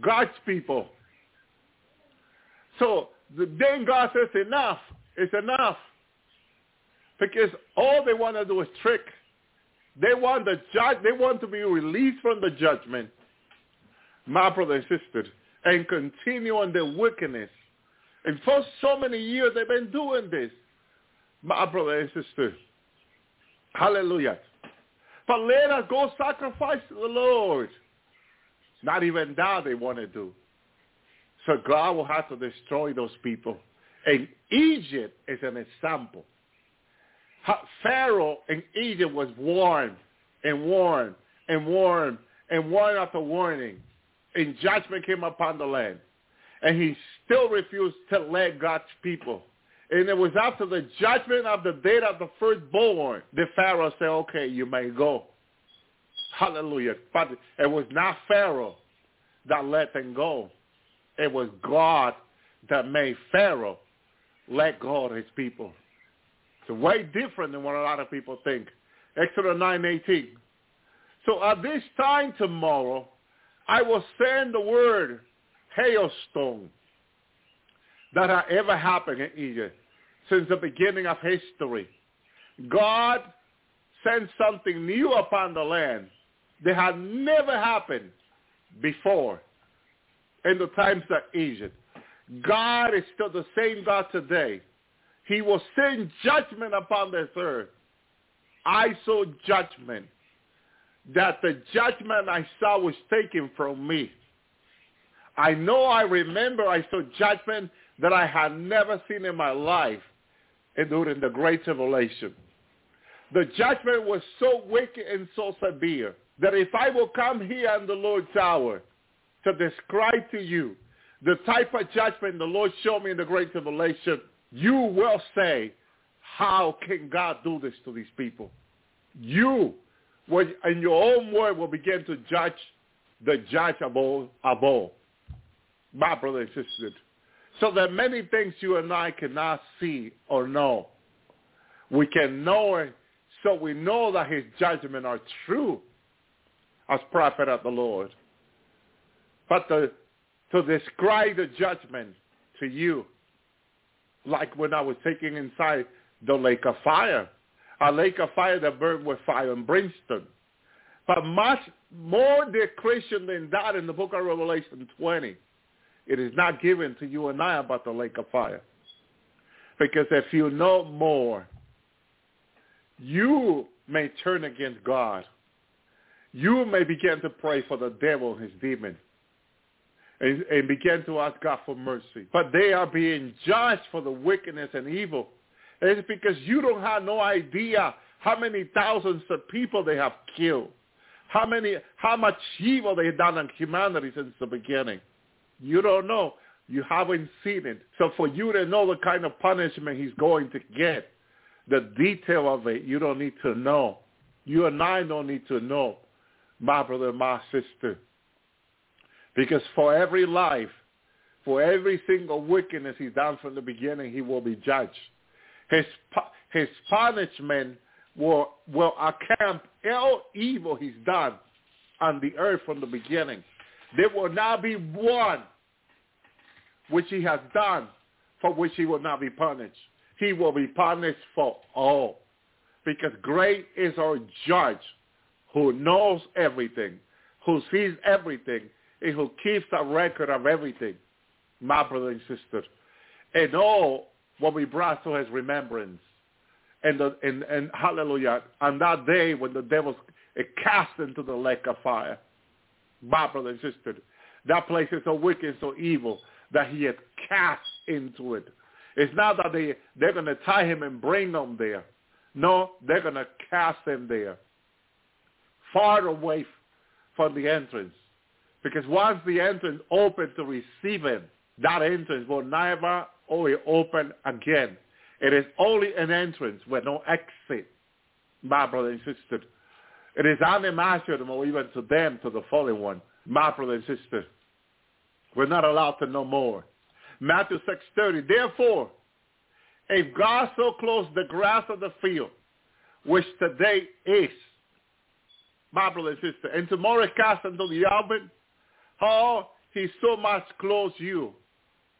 God's people. So then God says, enough, it's enough. Because all they want to do is trick. They want the judge, they want to be released from the judgment, my brother and sister, and continue on their wickedness. And for so many years they've been doing this, my brother and sister. Hallelujah. But let us go sacrifice to the Lord. Not even that they want to do. So God will have to destroy those people. And Egypt is an example. Pharaoh in Egypt was warned and warned and warned and warned after warning. And judgment came upon the land. And he still refused to let God's people and it was after the judgment of the day of the firstborn, the Pharaoh said, okay, you may go. Hallelujah. But it was not Pharaoh that let them go. It was God that made Pharaoh let go of his people. It's way different than what a lot of people think. Exodus 9.18. So at this time tomorrow, I will send the word hailstone that had ever happened in Egypt since the beginning of history. God sent something new upon the land that had never happened before in the times of Egypt. God is still the same God today. He will send judgment upon this earth I saw judgment, that the judgment I saw was taken from me. I know I remember I saw judgment that I had never seen in my life during the Great Tribulation. The judgment was so wicked and so severe that if I will come here in the Lord's hour to describe to you the type of judgment the Lord showed me in the Great Tribulation, you will say, how can God do this to these people? You, in your own word, will begin to judge the judge of all, of all. My brother and sister. So there are many things you and I cannot see or know. We can know it, so we know that his judgments are true as prophet of the Lord. But to, to describe the judgment to you, like when I was taking inside the lake of fire, a lake of fire that burned with fire and brimstone. But much more description than that in the book of Revelation 20. It is not given to you and I about the lake of fire. Because if you know more, you may turn against God. You may begin to pray for the devil and his demon and, and begin to ask God for mercy. But they are being judged for the wickedness and evil. It's because you don't have no idea how many thousands of people they have killed, how many, how much evil they've done on humanity since the beginning. You don't know. You haven't seen it. So for you to know the kind of punishment he's going to get, the detail of it, you don't need to know. You and I don't need to know, my brother, my sister. Because for every life, for every single wickedness he's done from the beginning, he will be judged. His, his punishment will, will account all evil he's done on the earth from the beginning. There will not be one which he has done for which he will not be punished. He will be punished for all. Because great is our judge who knows everything, who sees everything, and who keeps a record of everything, my brother and sister. And all what we brought to his remembrance. And, the, and, and hallelujah, on that day when the devil is cast into the lake of fire, my brother and sister. That place is so wicked, so evil that he had cast into it. It's not that they, they're going to tie him and bring him there. No, they're going to cast him there, far away from the entrance. Because once the entrance open to receive him, that entrance will never only open again. It is only an entrance with no exit, my brother and sister. It is unimaginable even to them, to the fallen one. My brother and sister, we're not allowed to know more. Matthew 6.30, therefore, if God so clothes the grass of the field, which today is, my brother and sister, and tomorrow cast into the oven, how he so much clothes you,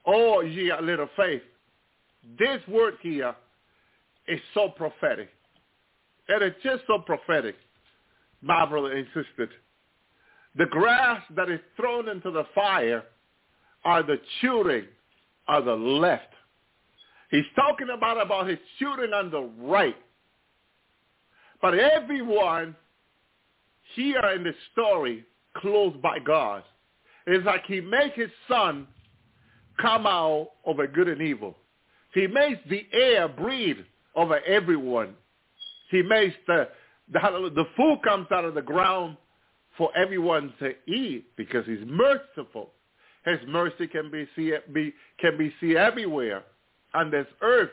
oh ye little faith. This word here is so prophetic. It is just so prophetic and sister. The grass that is thrown into the fire are the children of the left. He's talking about, about his children on the right. But everyone here in the story closed by God. It's like he makes his sun come out over good and evil. He makes the air breathe over everyone. He makes the, the, the food comes out of the ground for everyone to eat because he's merciful. His mercy can be see be can be seen everywhere on this earth,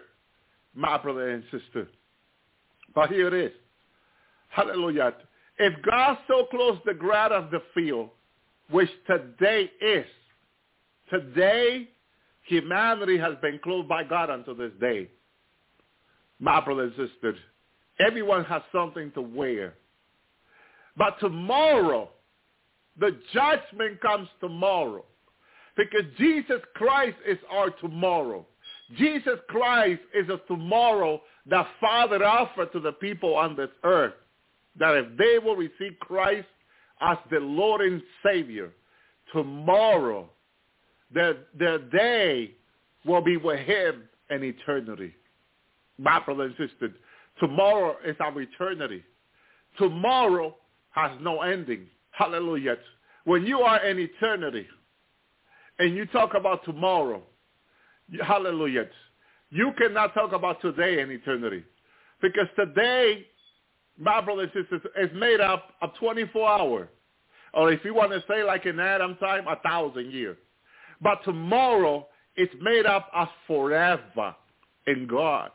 my brother and sister. But here it is. Hallelujah. If God so clothes the ground of the field, which today is, today humanity has been clothed by God until this day. My brother and sister, Everyone has something to wear. But tomorrow, the judgment comes tomorrow. Because Jesus Christ is our tomorrow. Jesus Christ is a tomorrow that Father offered to the people on this earth. That if they will receive Christ as the Lord and Savior, tomorrow, their, their day will be with him in eternity. My brother and sister, Tomorrow is our eternity. Tomorrow has no ending. Hallelujah. When you are in eternity and you talk about tomorrow, hallelujah, you cannot talk about today in eternity. Because today, my brothers and sisters, is made up of 24 hours. Or if you want to say like in Adam time, a thousand years. But tomorrow is made up of forever in God,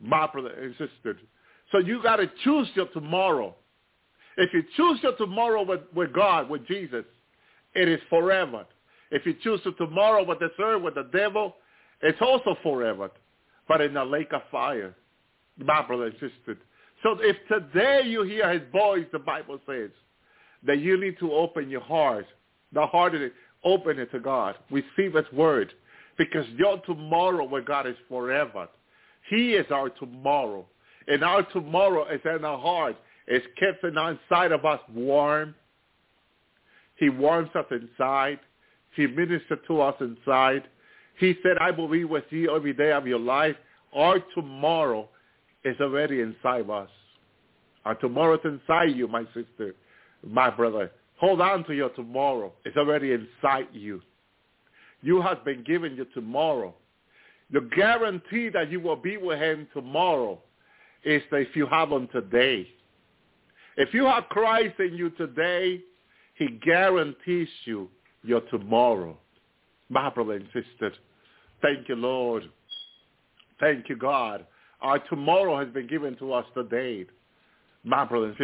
my brother and sister. So you got to choose your tomorrow. If you choose your tomorrow with, with God, with Jesus, it is forever. If you choose your tomorrow with the third, with the devil, it's also forever, but in a lake of fire, my brother and sister. So if today you hear his voice, the Bible says, that you need to open your heart, the heart of it, open it to God. Receive his word. Because your tomorrow with God is forever. He is our tomorrow. And our tomorrow is in our heart. It's kept inside of us warm. He warms us inside. He ministers to us inside. He said, I will be with you every day of your life. Our tomorrow is already inside us. Our tomorrow is inside you, my sister, my brother. Hold on to your tomorrow. It's already inside you. You have been given your tomorrow. The guarantee that you will be with him tomorrow is that if you have him today. If you have Christ in you today, he guarantees you your tomorrow. My brother and sister, thank you, Lord. Thank you, God. Our tomorrow has been given to us today, my brother.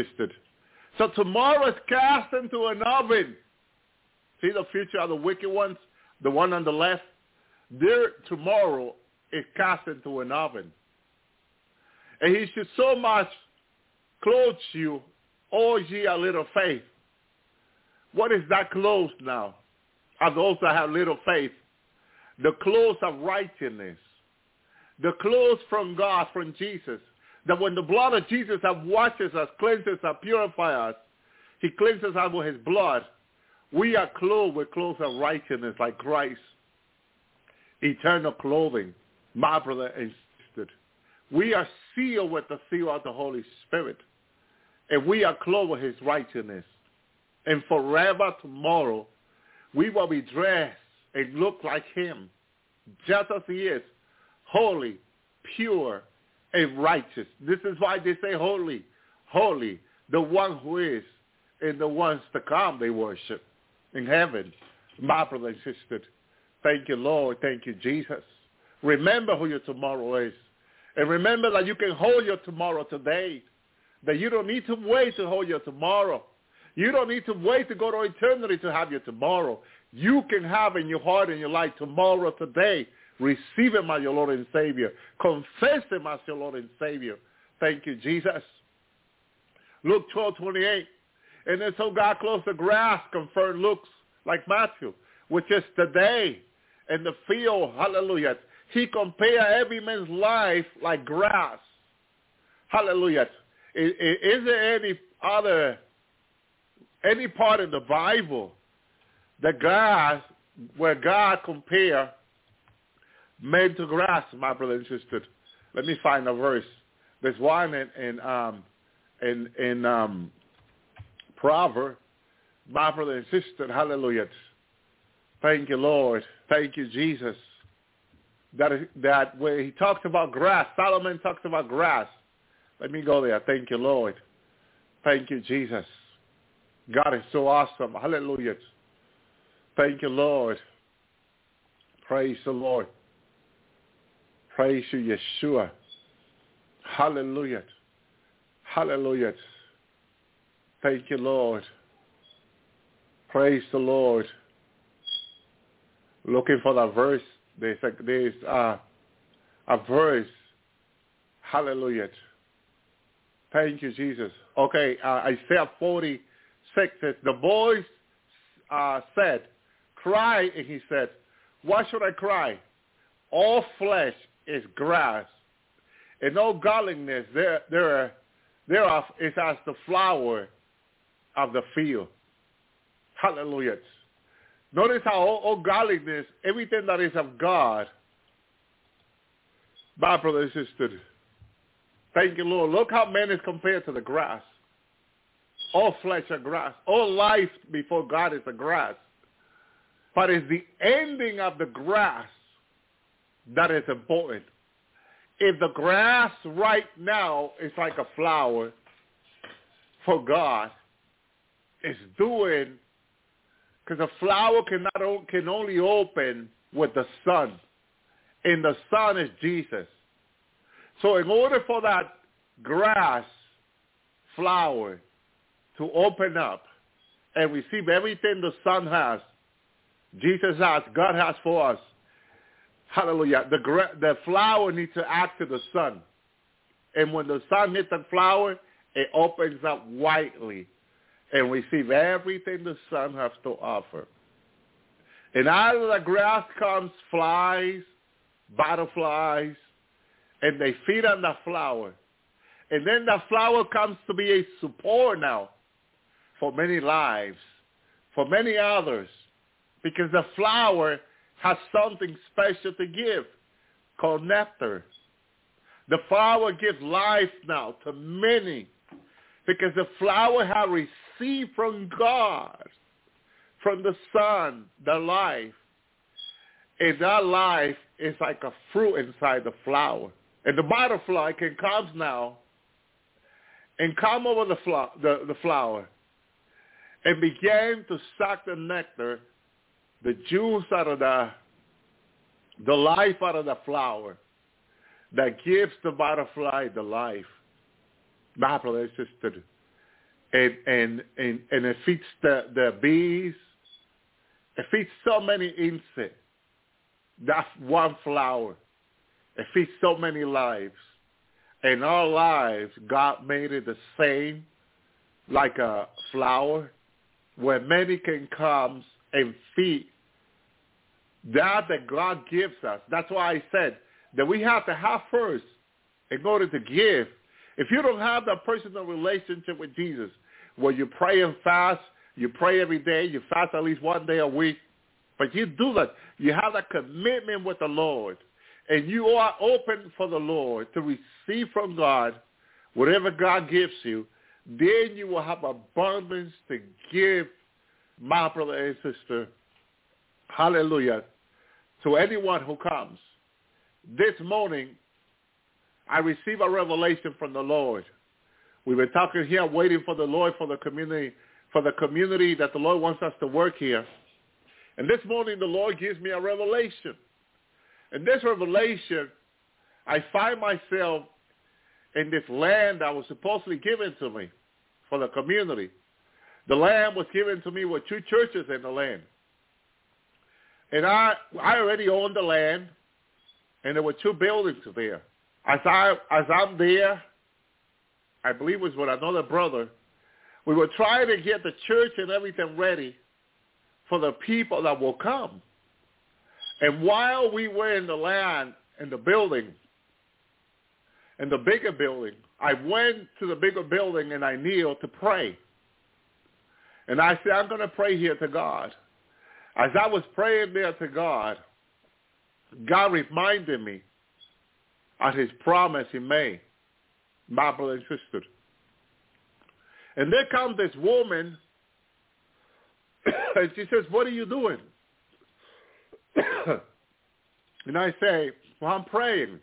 So tomorrow is cast into an oven. See the future of the wicked ones, the one on the left? Their tomorrow is cast into an oven. And he should so much clothe you, all ye a little faith. What is that clothes now? Of those that have little faith. The clothes of righteousness. The clothes from God, from Jesus. That when the blood of Jesus have washes us, cleanses us, purifies us, he cleanses us with his blood. We are clothed with clothes of righteousness like Christ. Eternal clothing, my brother and sister. We are sealed with the seal of the Holy Spirit. And we are clothed with his righteousness. And forever tomorrow, we will be dressed and look like him, just as he is, holy, pure, and righteous. This is why they say holy, holy, the one who is and the ones to come they worship in heaven. My brother and sister, thank you, Lord. Thank you, Jesus. Remember who your tomorrow is. And remember that you can hold your tomorrow today. That you don't need to wait to hold your tomorrow. You don't need to wait to go to eternity to have your tomorrow. You can have in your heart and your life tomorrow today. Receive him as your Lord and Savior. Confess him as your Lord and Savior. Thank you, Jesus. Luke 12, 28. And then so God clothes the grass, confirmed looks like Matthew, which is today in the field. Hallelujah. He compared every man's life like grass. Hallelujah. Is, is there any other, any part in the Bible that God, where God compare men to grass, my brother and sister? Let me find a verse. There's one in, in um, in in um, Proverb, my brother and sister, hallelujah. Thank you, Lord. Thank you, Jesus. That, that where he talks about grass, Solomon talks about grass. Let me go there. Thank you, Lord. Thank you, Jesus. God is so awesome. Hallelujah. Thank you, Lord. Praise the Lord. Praise you, Yeshua. Hallelujah. Hallelujah. Thank you, Lord. Praise the Lord. Looking for that verse. There's a, there's a, a verse. Hallelujah. Thank you, Jesus. Okay, uh, Isaiah 46 says, the voice uh, said, cry, and he said, why should I cry? All flesh is grass, and no godliness there, there, thereof is as the flower of the field. Hallelujah. Notice how all, all godliness, everything that is of God, my brother and sister, Thank you, Lord. Look how man is compared to the grass. All flesh are grass. All life before God is the grass. But it's the ending of the grass that is important. If the grass right now is like a flower for God, it's doing because a flower cannot can only open with the sun, and the sun is Jesus. So in order for that grass flower to open up and receive everything the sun has, Jesus has, God has for us. Hallelujah. The, the flower needs to act to the sun. And when the sun hits the flower, it opens up widely and receive everything the sun has to offer. And out of the grass comes flies, butterflies, and they feed on the flower. And then the flower comes to be a support now for many lives, for many others, because the flower has something special to give called nectar. The flower gives life now to many because the flower has received from God, from the sun, the life. And that life is like a fruit inside the flower. And the butterfly can come now and come over the, the, the flower and begin to suck the nectar, the juice out of the, the life out of the flower that gives the butterfly the life. My brother and sister. And, and, and, and it feeds the, the bees. It feeds so many insects. That's one flower. It feeds so many lives. In our lives, God made it the same, like a flower, where many can come and feed that that God gives us. That's why I said that we have to have first in order to give. If you don't have that personal relationship with Jesus, where you pray and fast, you pray every day, you fast at least one day a week, but you do that. You have that commitment with the Lord, and you are open for the Lord to receive from God whatever God gives you, then you will have abundance to give, my brother and sister, hallelujah, to anyone who comes. This morning, I received a revelation from the Lord. We've been talking here, waiting for the Lord for the community, for the community that the Lord wants us to work here. And this morning, the Lord gives me a revelation. In this revelation, I find myself in this land that was supposedly given to me for the community. The land was given to me with two churches in the land. And I, I already owned the land, and there were two buildings there. As, I, as I'm there, I believe it was with another brother, we were trying to get the church and everything ready for the people that will come. And while we were in the land, in the building, in the bigger building, I went to the bigger building and I kneeled to pray. And I said, I'm going to pray here to God. As I was praying there to God, God reminded me of his promise he made, my brother and sister. And there comes this woman, and she says, what are you doing? and I say, well, I'm praying.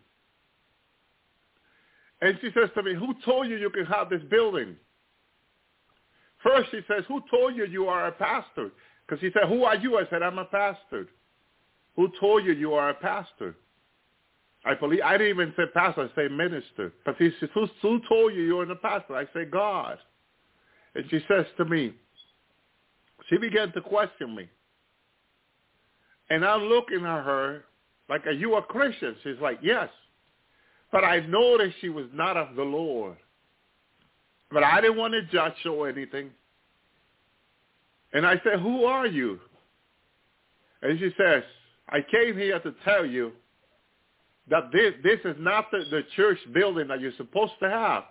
And she says to me, who told you you can have this building? First she says, who told you you are a pastor? Because he said, who are you? I said, I'm a pastor. Who told you you are a pastor? I believe, I didn't even say pastor, I say minister. But he says, who, who told you you're a pastor? I say, God. And she says to me, she began to question me. And I'm looking at her like, are you a Christian? She's like, yes. But I noticed she was not of the Lord. But I didn't want to judge or anything. And I said, who are you? And she says, I came here to tell you that this, this is not the, the church building that you're supposed to have,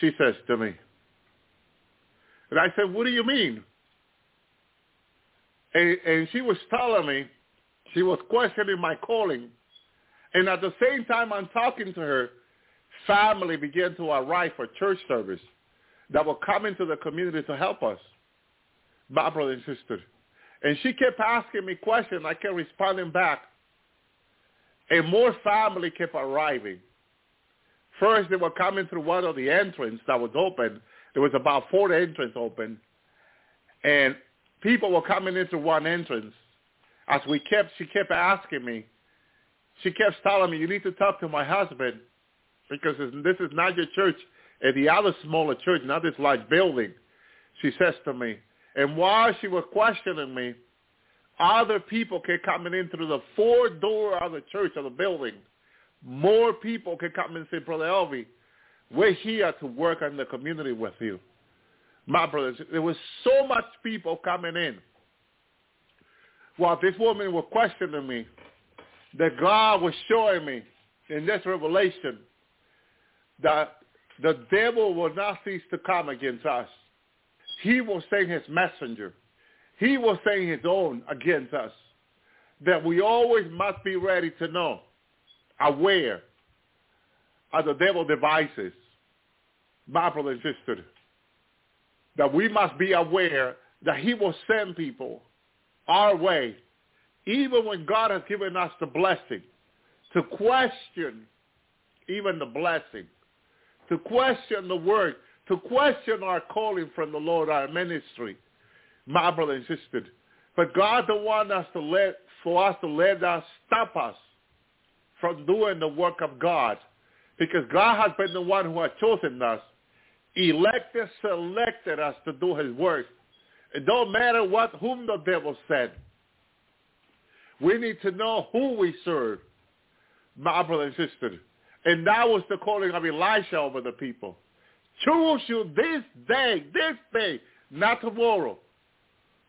she says to me. And I said, what do you mean? And, and she was telling me, she was questioning my calling. And at the same time I'm talking to her, family began to arrive for church service that were coming to the community to help us, my brother and sister. And she kept asking me questions. I kept responding back. And more family kept arriving. First, they were coming through one of the entrance that was open. There was about four entrances open. And people were coming into one entrance. As we kept, she kept asking me. She kept telling me, you need to talk to my husband because this is not your church at the other smaller church, not this large building, she says to me. And while she was questioning me, other people kept coming in through the four door of the church of the building. More people can come and say, Brother Elvi, we're here to work in the community with you. My brothers, there was so much people coming in. While this woman was questioning me, that God was showing me in this revelation that the devil will not cease to come against us. He will send his messenger. He will send his own against us. That we always must be ready to know, aware of the devil devices. My brother and sister, that we must be aware that he will send people our way, even when God has given us the blessing, to question even the blessing to question the word, to question our calling from the Lord, our ministry, my brother insisted. But God don't want us to let, for us to let us stop us from doing the work of God. Because God has been the one who has chosen us, elected, selected us to do his work. It don't matter what, whom the devil said. We need to know who we serve, my brother and sister. And that was the calling of Elisha over the people. Choose you this day, this day, not tomorrow.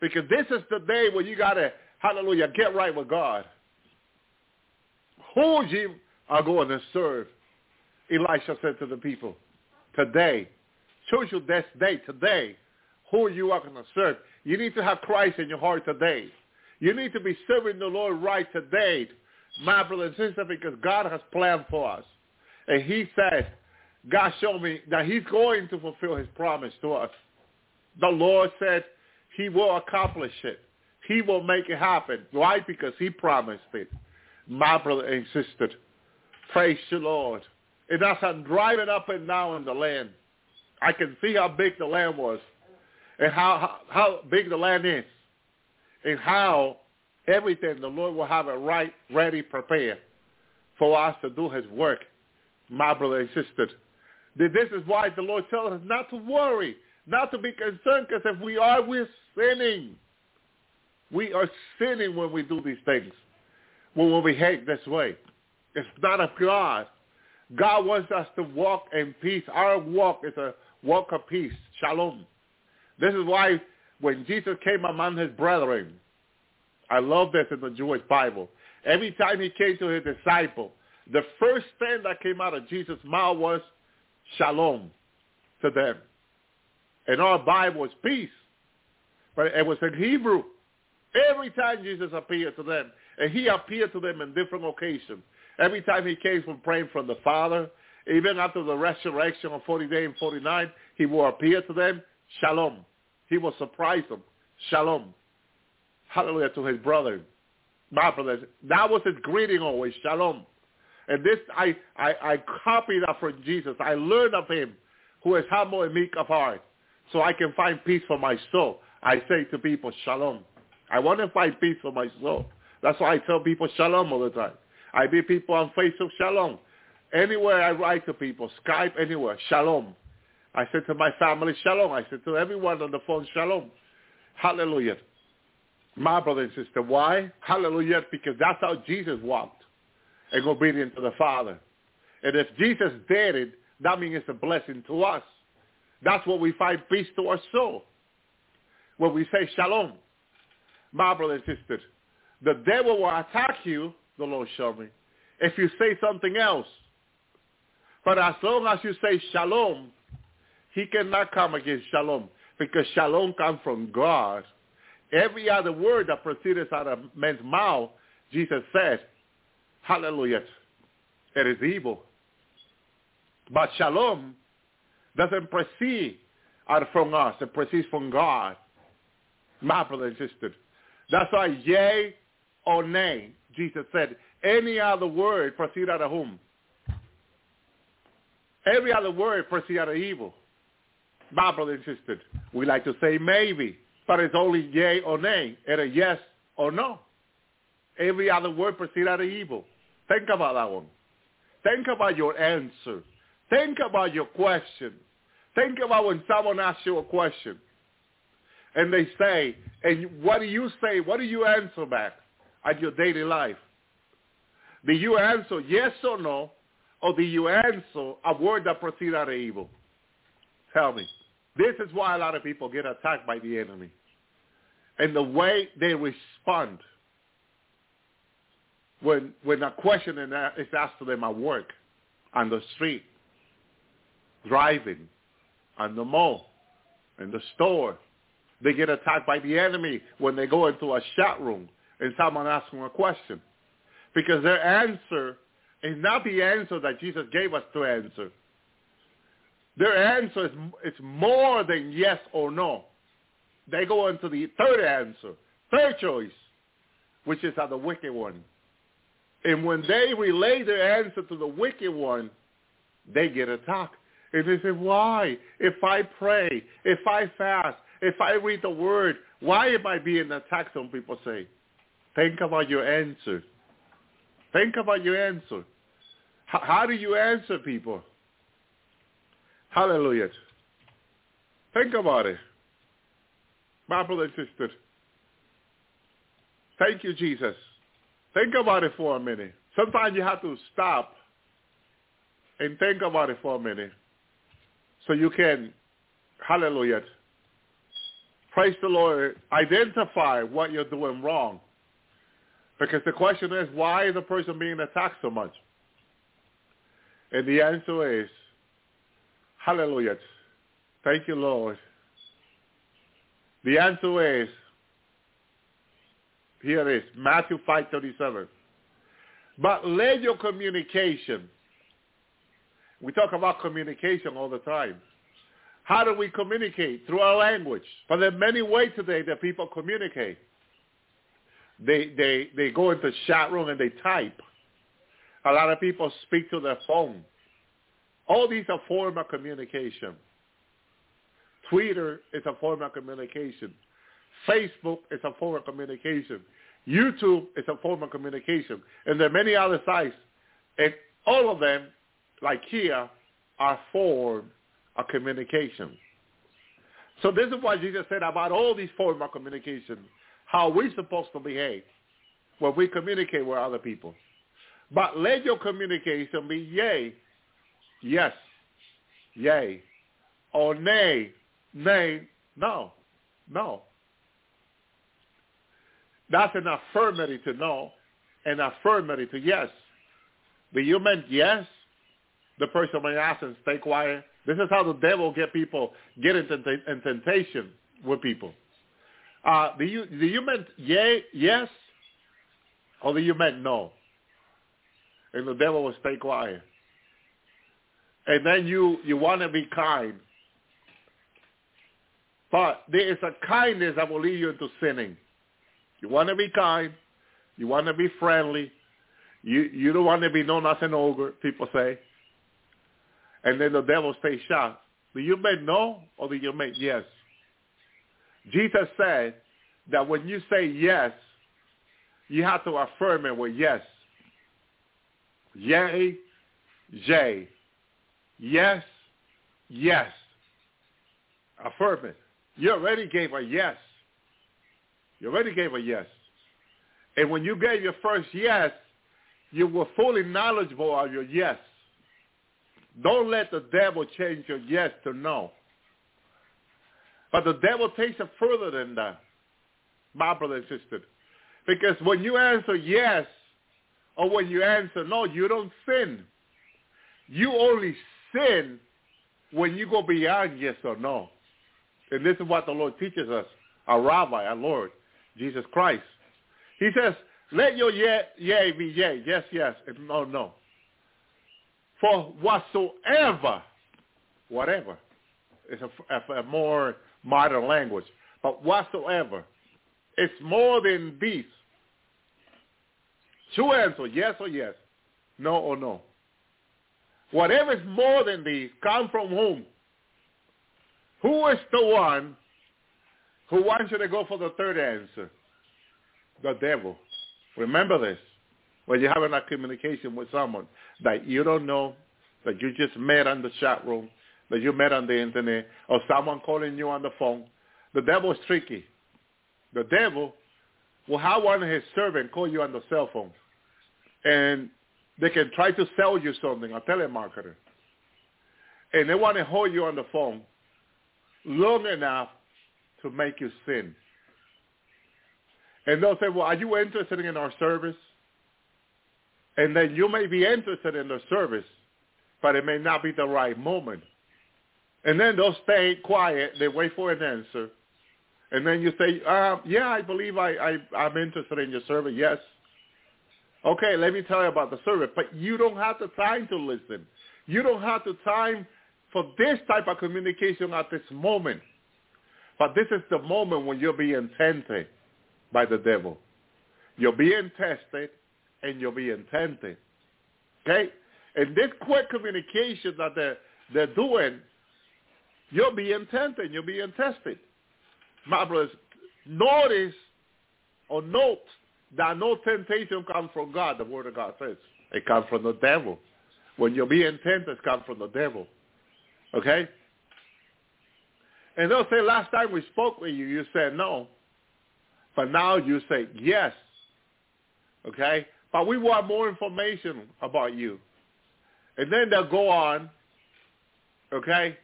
Because this is the day when you got to, hallelujah, get right with God. Who you are going to serve? Elisha said to the people, today, choose you this day, today, who you are going to serve. You need to have Christ in your heart today. You need to be serving the Lord right today, my brother and sister, because God has planned for us. And he said, God showed me that he's going to fulfill his promise to us. The Lord said he will accomplish it. He will make it happen. Why? Because he promised it. My brother and sister, praise the Lord. And as I'm driving up and down in the land, I can see how big the land was and how, how, how big the land is and how everything the Lord will have it right, ready, prepared for us to do his work my brother and sister. This is why the Lord tells us not to worry, not to be concerned, because if we are, we're sinning. We are sinning when we do these things, when we behave this way. It's not of God. God wants us to walk in peace. Our walk is a walk of peace, shalom. This is why when Jesus came among his brethren, I love this in the Jewish Bible. Every time he came to his disciple, the first thing that came out of Jesus' mouth was shalom to them. In our Bible was peace, but it was in Hebrew. Every time Jesus appeared to them, and he appeared to them in different occasions. Every time he came from praying from the Father, even after the resurrection of 40 days and 49, he will appear to them, shalom. He will surprise them, shalom. Hallelujah to his brother. My brothers, that was his greeting always, shalom. And this, I, I, I copied that from Jesus. I learn of him who is humble and meek of heart so I can find peace for my soul. I say to people, shalom. I want to find peace for my soul. That's why I tell people shalom all the time. I meet people on Facebook, shalom. Anywhere I write to people, Skype, anywhere, shalom. I said to my family, shalom. I said to everyone on the phone, shalom. Hallelujah. My brother and sister, why? Hallelujah, because that's how Jesus walked and obedient to the Father. And if Jesus did it, that means it's a blessing to us. That's what we find peace to our soul. When we say shalom, my brothers and sisters, the devil will attack you, the Lord showed me, if you say something else. But as long as you say shalom, he cannot come against shalom because shalom comes from God. Every other word that proceeds out of man's mouth, Jesus said, Hallelujah. It is evil. But shalom doesn't proceed out from us. It proceeds from God. My brother and sister. That's why yea or nay, Jesus said, any other word proceed out of whom? Every other word proceed out of evil. My brother and sister. We like to say maybe, but it's only yea or nay, and a yes or no. Every other word proceed out of evil. Think about that one. Think about your answer. Think about your question. Think about when someone asks you a question and they say, and what do you say? What do you answer back at your daily life? Do you answer yes or no, or do you answer a word that proceeds out of evil? Tell me. This is why a lot of people get attacked by the enemy. And the way they respond when, when a question is asked to them at work, on the street, driving, on the mall, in the store. They get attacked by the enemy when they go into a chat room and someone asks them a question. Because their answer is not the answer that Jesus gave us to answer. Their answer is it's more than yes or no. They go into the third answer, third choice, which is the wicked one. And when they relay their answer to the wicked one, they get attacked. And they say, why? If I pray, if I fast, if I read the word, why am I being attacked? Some people say. Think about your answer. Think about your answer. How, how do you answer people? Hallelujah. Think about it. My and sister. Thank you, Jesus. Think about it for a minute. Sometimes you have to stop and think about it for a minute so you can, hallelujah, praise the Lord, identify what you're doing wrong. Because the question is, why is the person being attacked so much? And the answer is, hallelujah, thank you, Lord. The answer is, here it is, Matthew 5.37. But let your communication, we talk about communication all the time. How do we communicate? Through our language. But there are many ways today that people communicate. They, they, they go into chat room and they type. A lot of people speak to their phone. All these are form of communication. Twitter is a form of communication. Facebook is a form of communication. YouTube is a form of communication. And there are many other sites. And all of them, like here, are form of communication. So this is what Jesus said about all these forms of communication, how we're supposed to behave when we communicate with other people. But let your communication be yea, yes, yea, or nay, nay, no, no. That's an affirmative to no, an affirmative to yes. But you meant yes? The person may ask and stay quiet. This is how the devil get people get into in temptation with people. Uh, do you do you meant yay yes, or do you meant no? And the devil will stay quiet. And then you you want to be kind, but there is a kindness that will lead you into sinning. You want to be kind. You want to be friendly. You you don't want to be as an ogre, people say. And then the devil stays shocked. Do you mean no or do you mean yes? Jesus said that when you say yes, you have to affirm it with yes. Yay, yay. Yes, yes. Affirm it. You already gave a yes. You already gave a yes. And when you gave your first yes, you were fully knowledgeable of your yes. Don't let the devil change your yes to no. But the devil takes it further than that, my brother and sister. Because when you answer yes or when you answer no, you don't sin. You only sin when you go beyond yes or no. And this is what the Lord teaches us, our rabbi, our Lord. Jesus Christ. He says, let your yea, yea be yea, yes, yes, no, no. For whatsoever, whatever, is a, a, a more modern language, but whatsoever, it's more than these. Two answer, yes or yes, no or no. Whatever is more than these, come from whom? Who is the one who wants you to go for the third answer? The devil. Remember this. When you're having a communication with someone that you don't know, that you just met on the chat room, that you met on the internet, or someone calling you on the phone, the devil is tricky. The devil will have one of his servants call you on the cell phone. And they can try to sell you something, a telemarketer. And they want to hold you on the phone long enough to make you sin. And they'll say, well, are you interested in our service? And then you may be interested in the service, but it may not be the right moment. And then they'll stay quiet. They wait for an answer. And then you say, uh, yeah, I believe I, I, I'm interested in your service. Yes. Okay, let me tell you about the service. But you don't have the time to listen. You don't have the time for this type of communication at this moment. But this is the moment when you're being tempted by the devil. You're being tested and you're being tempted. Okay? And this quick communication that they're, they're doing, you're being tempted, you're being tested. My brothers, notice or note that no temptation comes from God, the word of God says. It comes from the devil. When you're being tempted, it comes from the devil. Okay? And they'll say, last time we spoke with you, you said no. But now you say yes. Okay? But we want more information about you. And then they'll go on. Okay?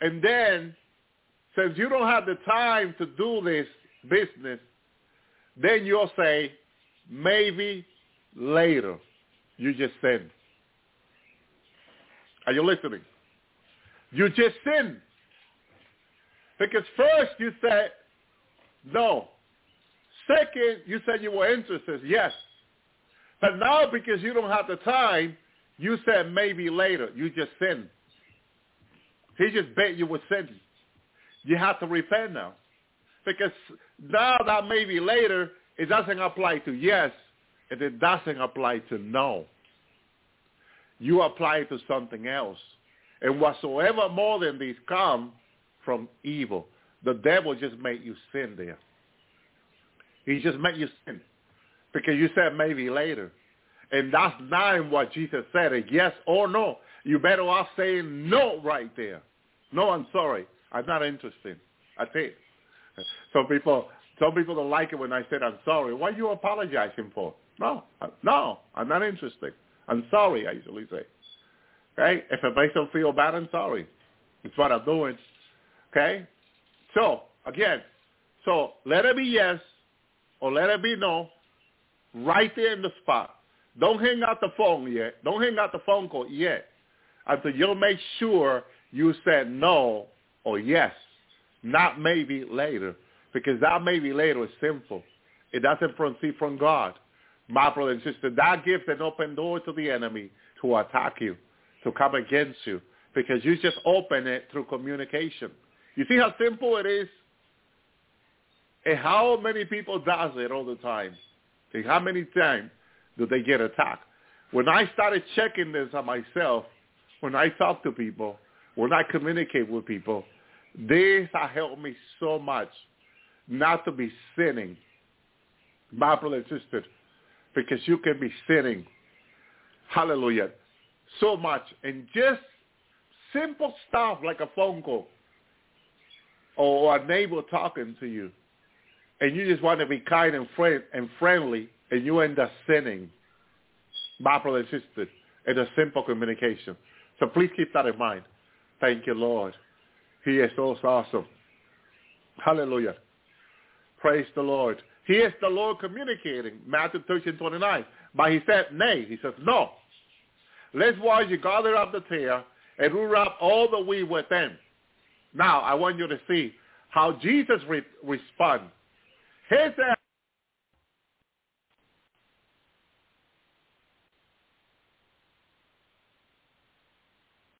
And then, since you don't have the time to do this business, then you'll say, maybe later. You just sin. Are you listening? You just sin. Because first you said no. Second, you said you were interested. Yes. But now because you don't have the time, you said maybe later. You just sinned. He just bet you with sin. You have to repent now. Because now that maybe later, it doesn't apply to yes, and it doesn't apply to no. You apply to something else. And whatsoever more than these come from evil. The devil just made you sin there. He just made you sin. Because you said maybe later. And that's not what Jesus said, a yes or no. You better off saying no right there. No, I'm sorry. I'm not interested. That's it. Some people, some people don't like it when I said I'm sorry. What are you apologizing for? No, no, I'm not interested. I'm sorry, I usually say. Okay? If it makes them feel bad, I'm sorry. It's what I'm doing. Okay? So, again, so let it be yes or let it be no right there in the spot. Don't hang out the phone yet. Don't hang out the phone call yet until you'll make sure you said no or yes, not maybe later, because that maybe later is sinful. It doesn't proceed from God. My brother and sister, that gives an open door to the enemy to attack you, to come against you, because you just open it through communication. You see how simple it is? And how many people does it all the time? How many times do they get attacked? When I started checking this on myself, when I talk to people, when I communicate with people, this has helped me so much not to be sinning, my brother and sister, because you can be sinning. Hallelujah. So much. And just simple stuff like a phone call or a neighbor talking to you, and you just want to be kind and friend and friendly, and you end up sinning, my brother and sister, in a simple communication. So please keep that in mind. Thank you, Lord. He is so awesome. Hallelujah. Praise the Lord. He is the Lord communicating. Matthew 13, 29. But he said, nay. He says, no. Let's watch you gather up the tare and root up all the wheat within. Now, I want you to see how Jesus re- responds. His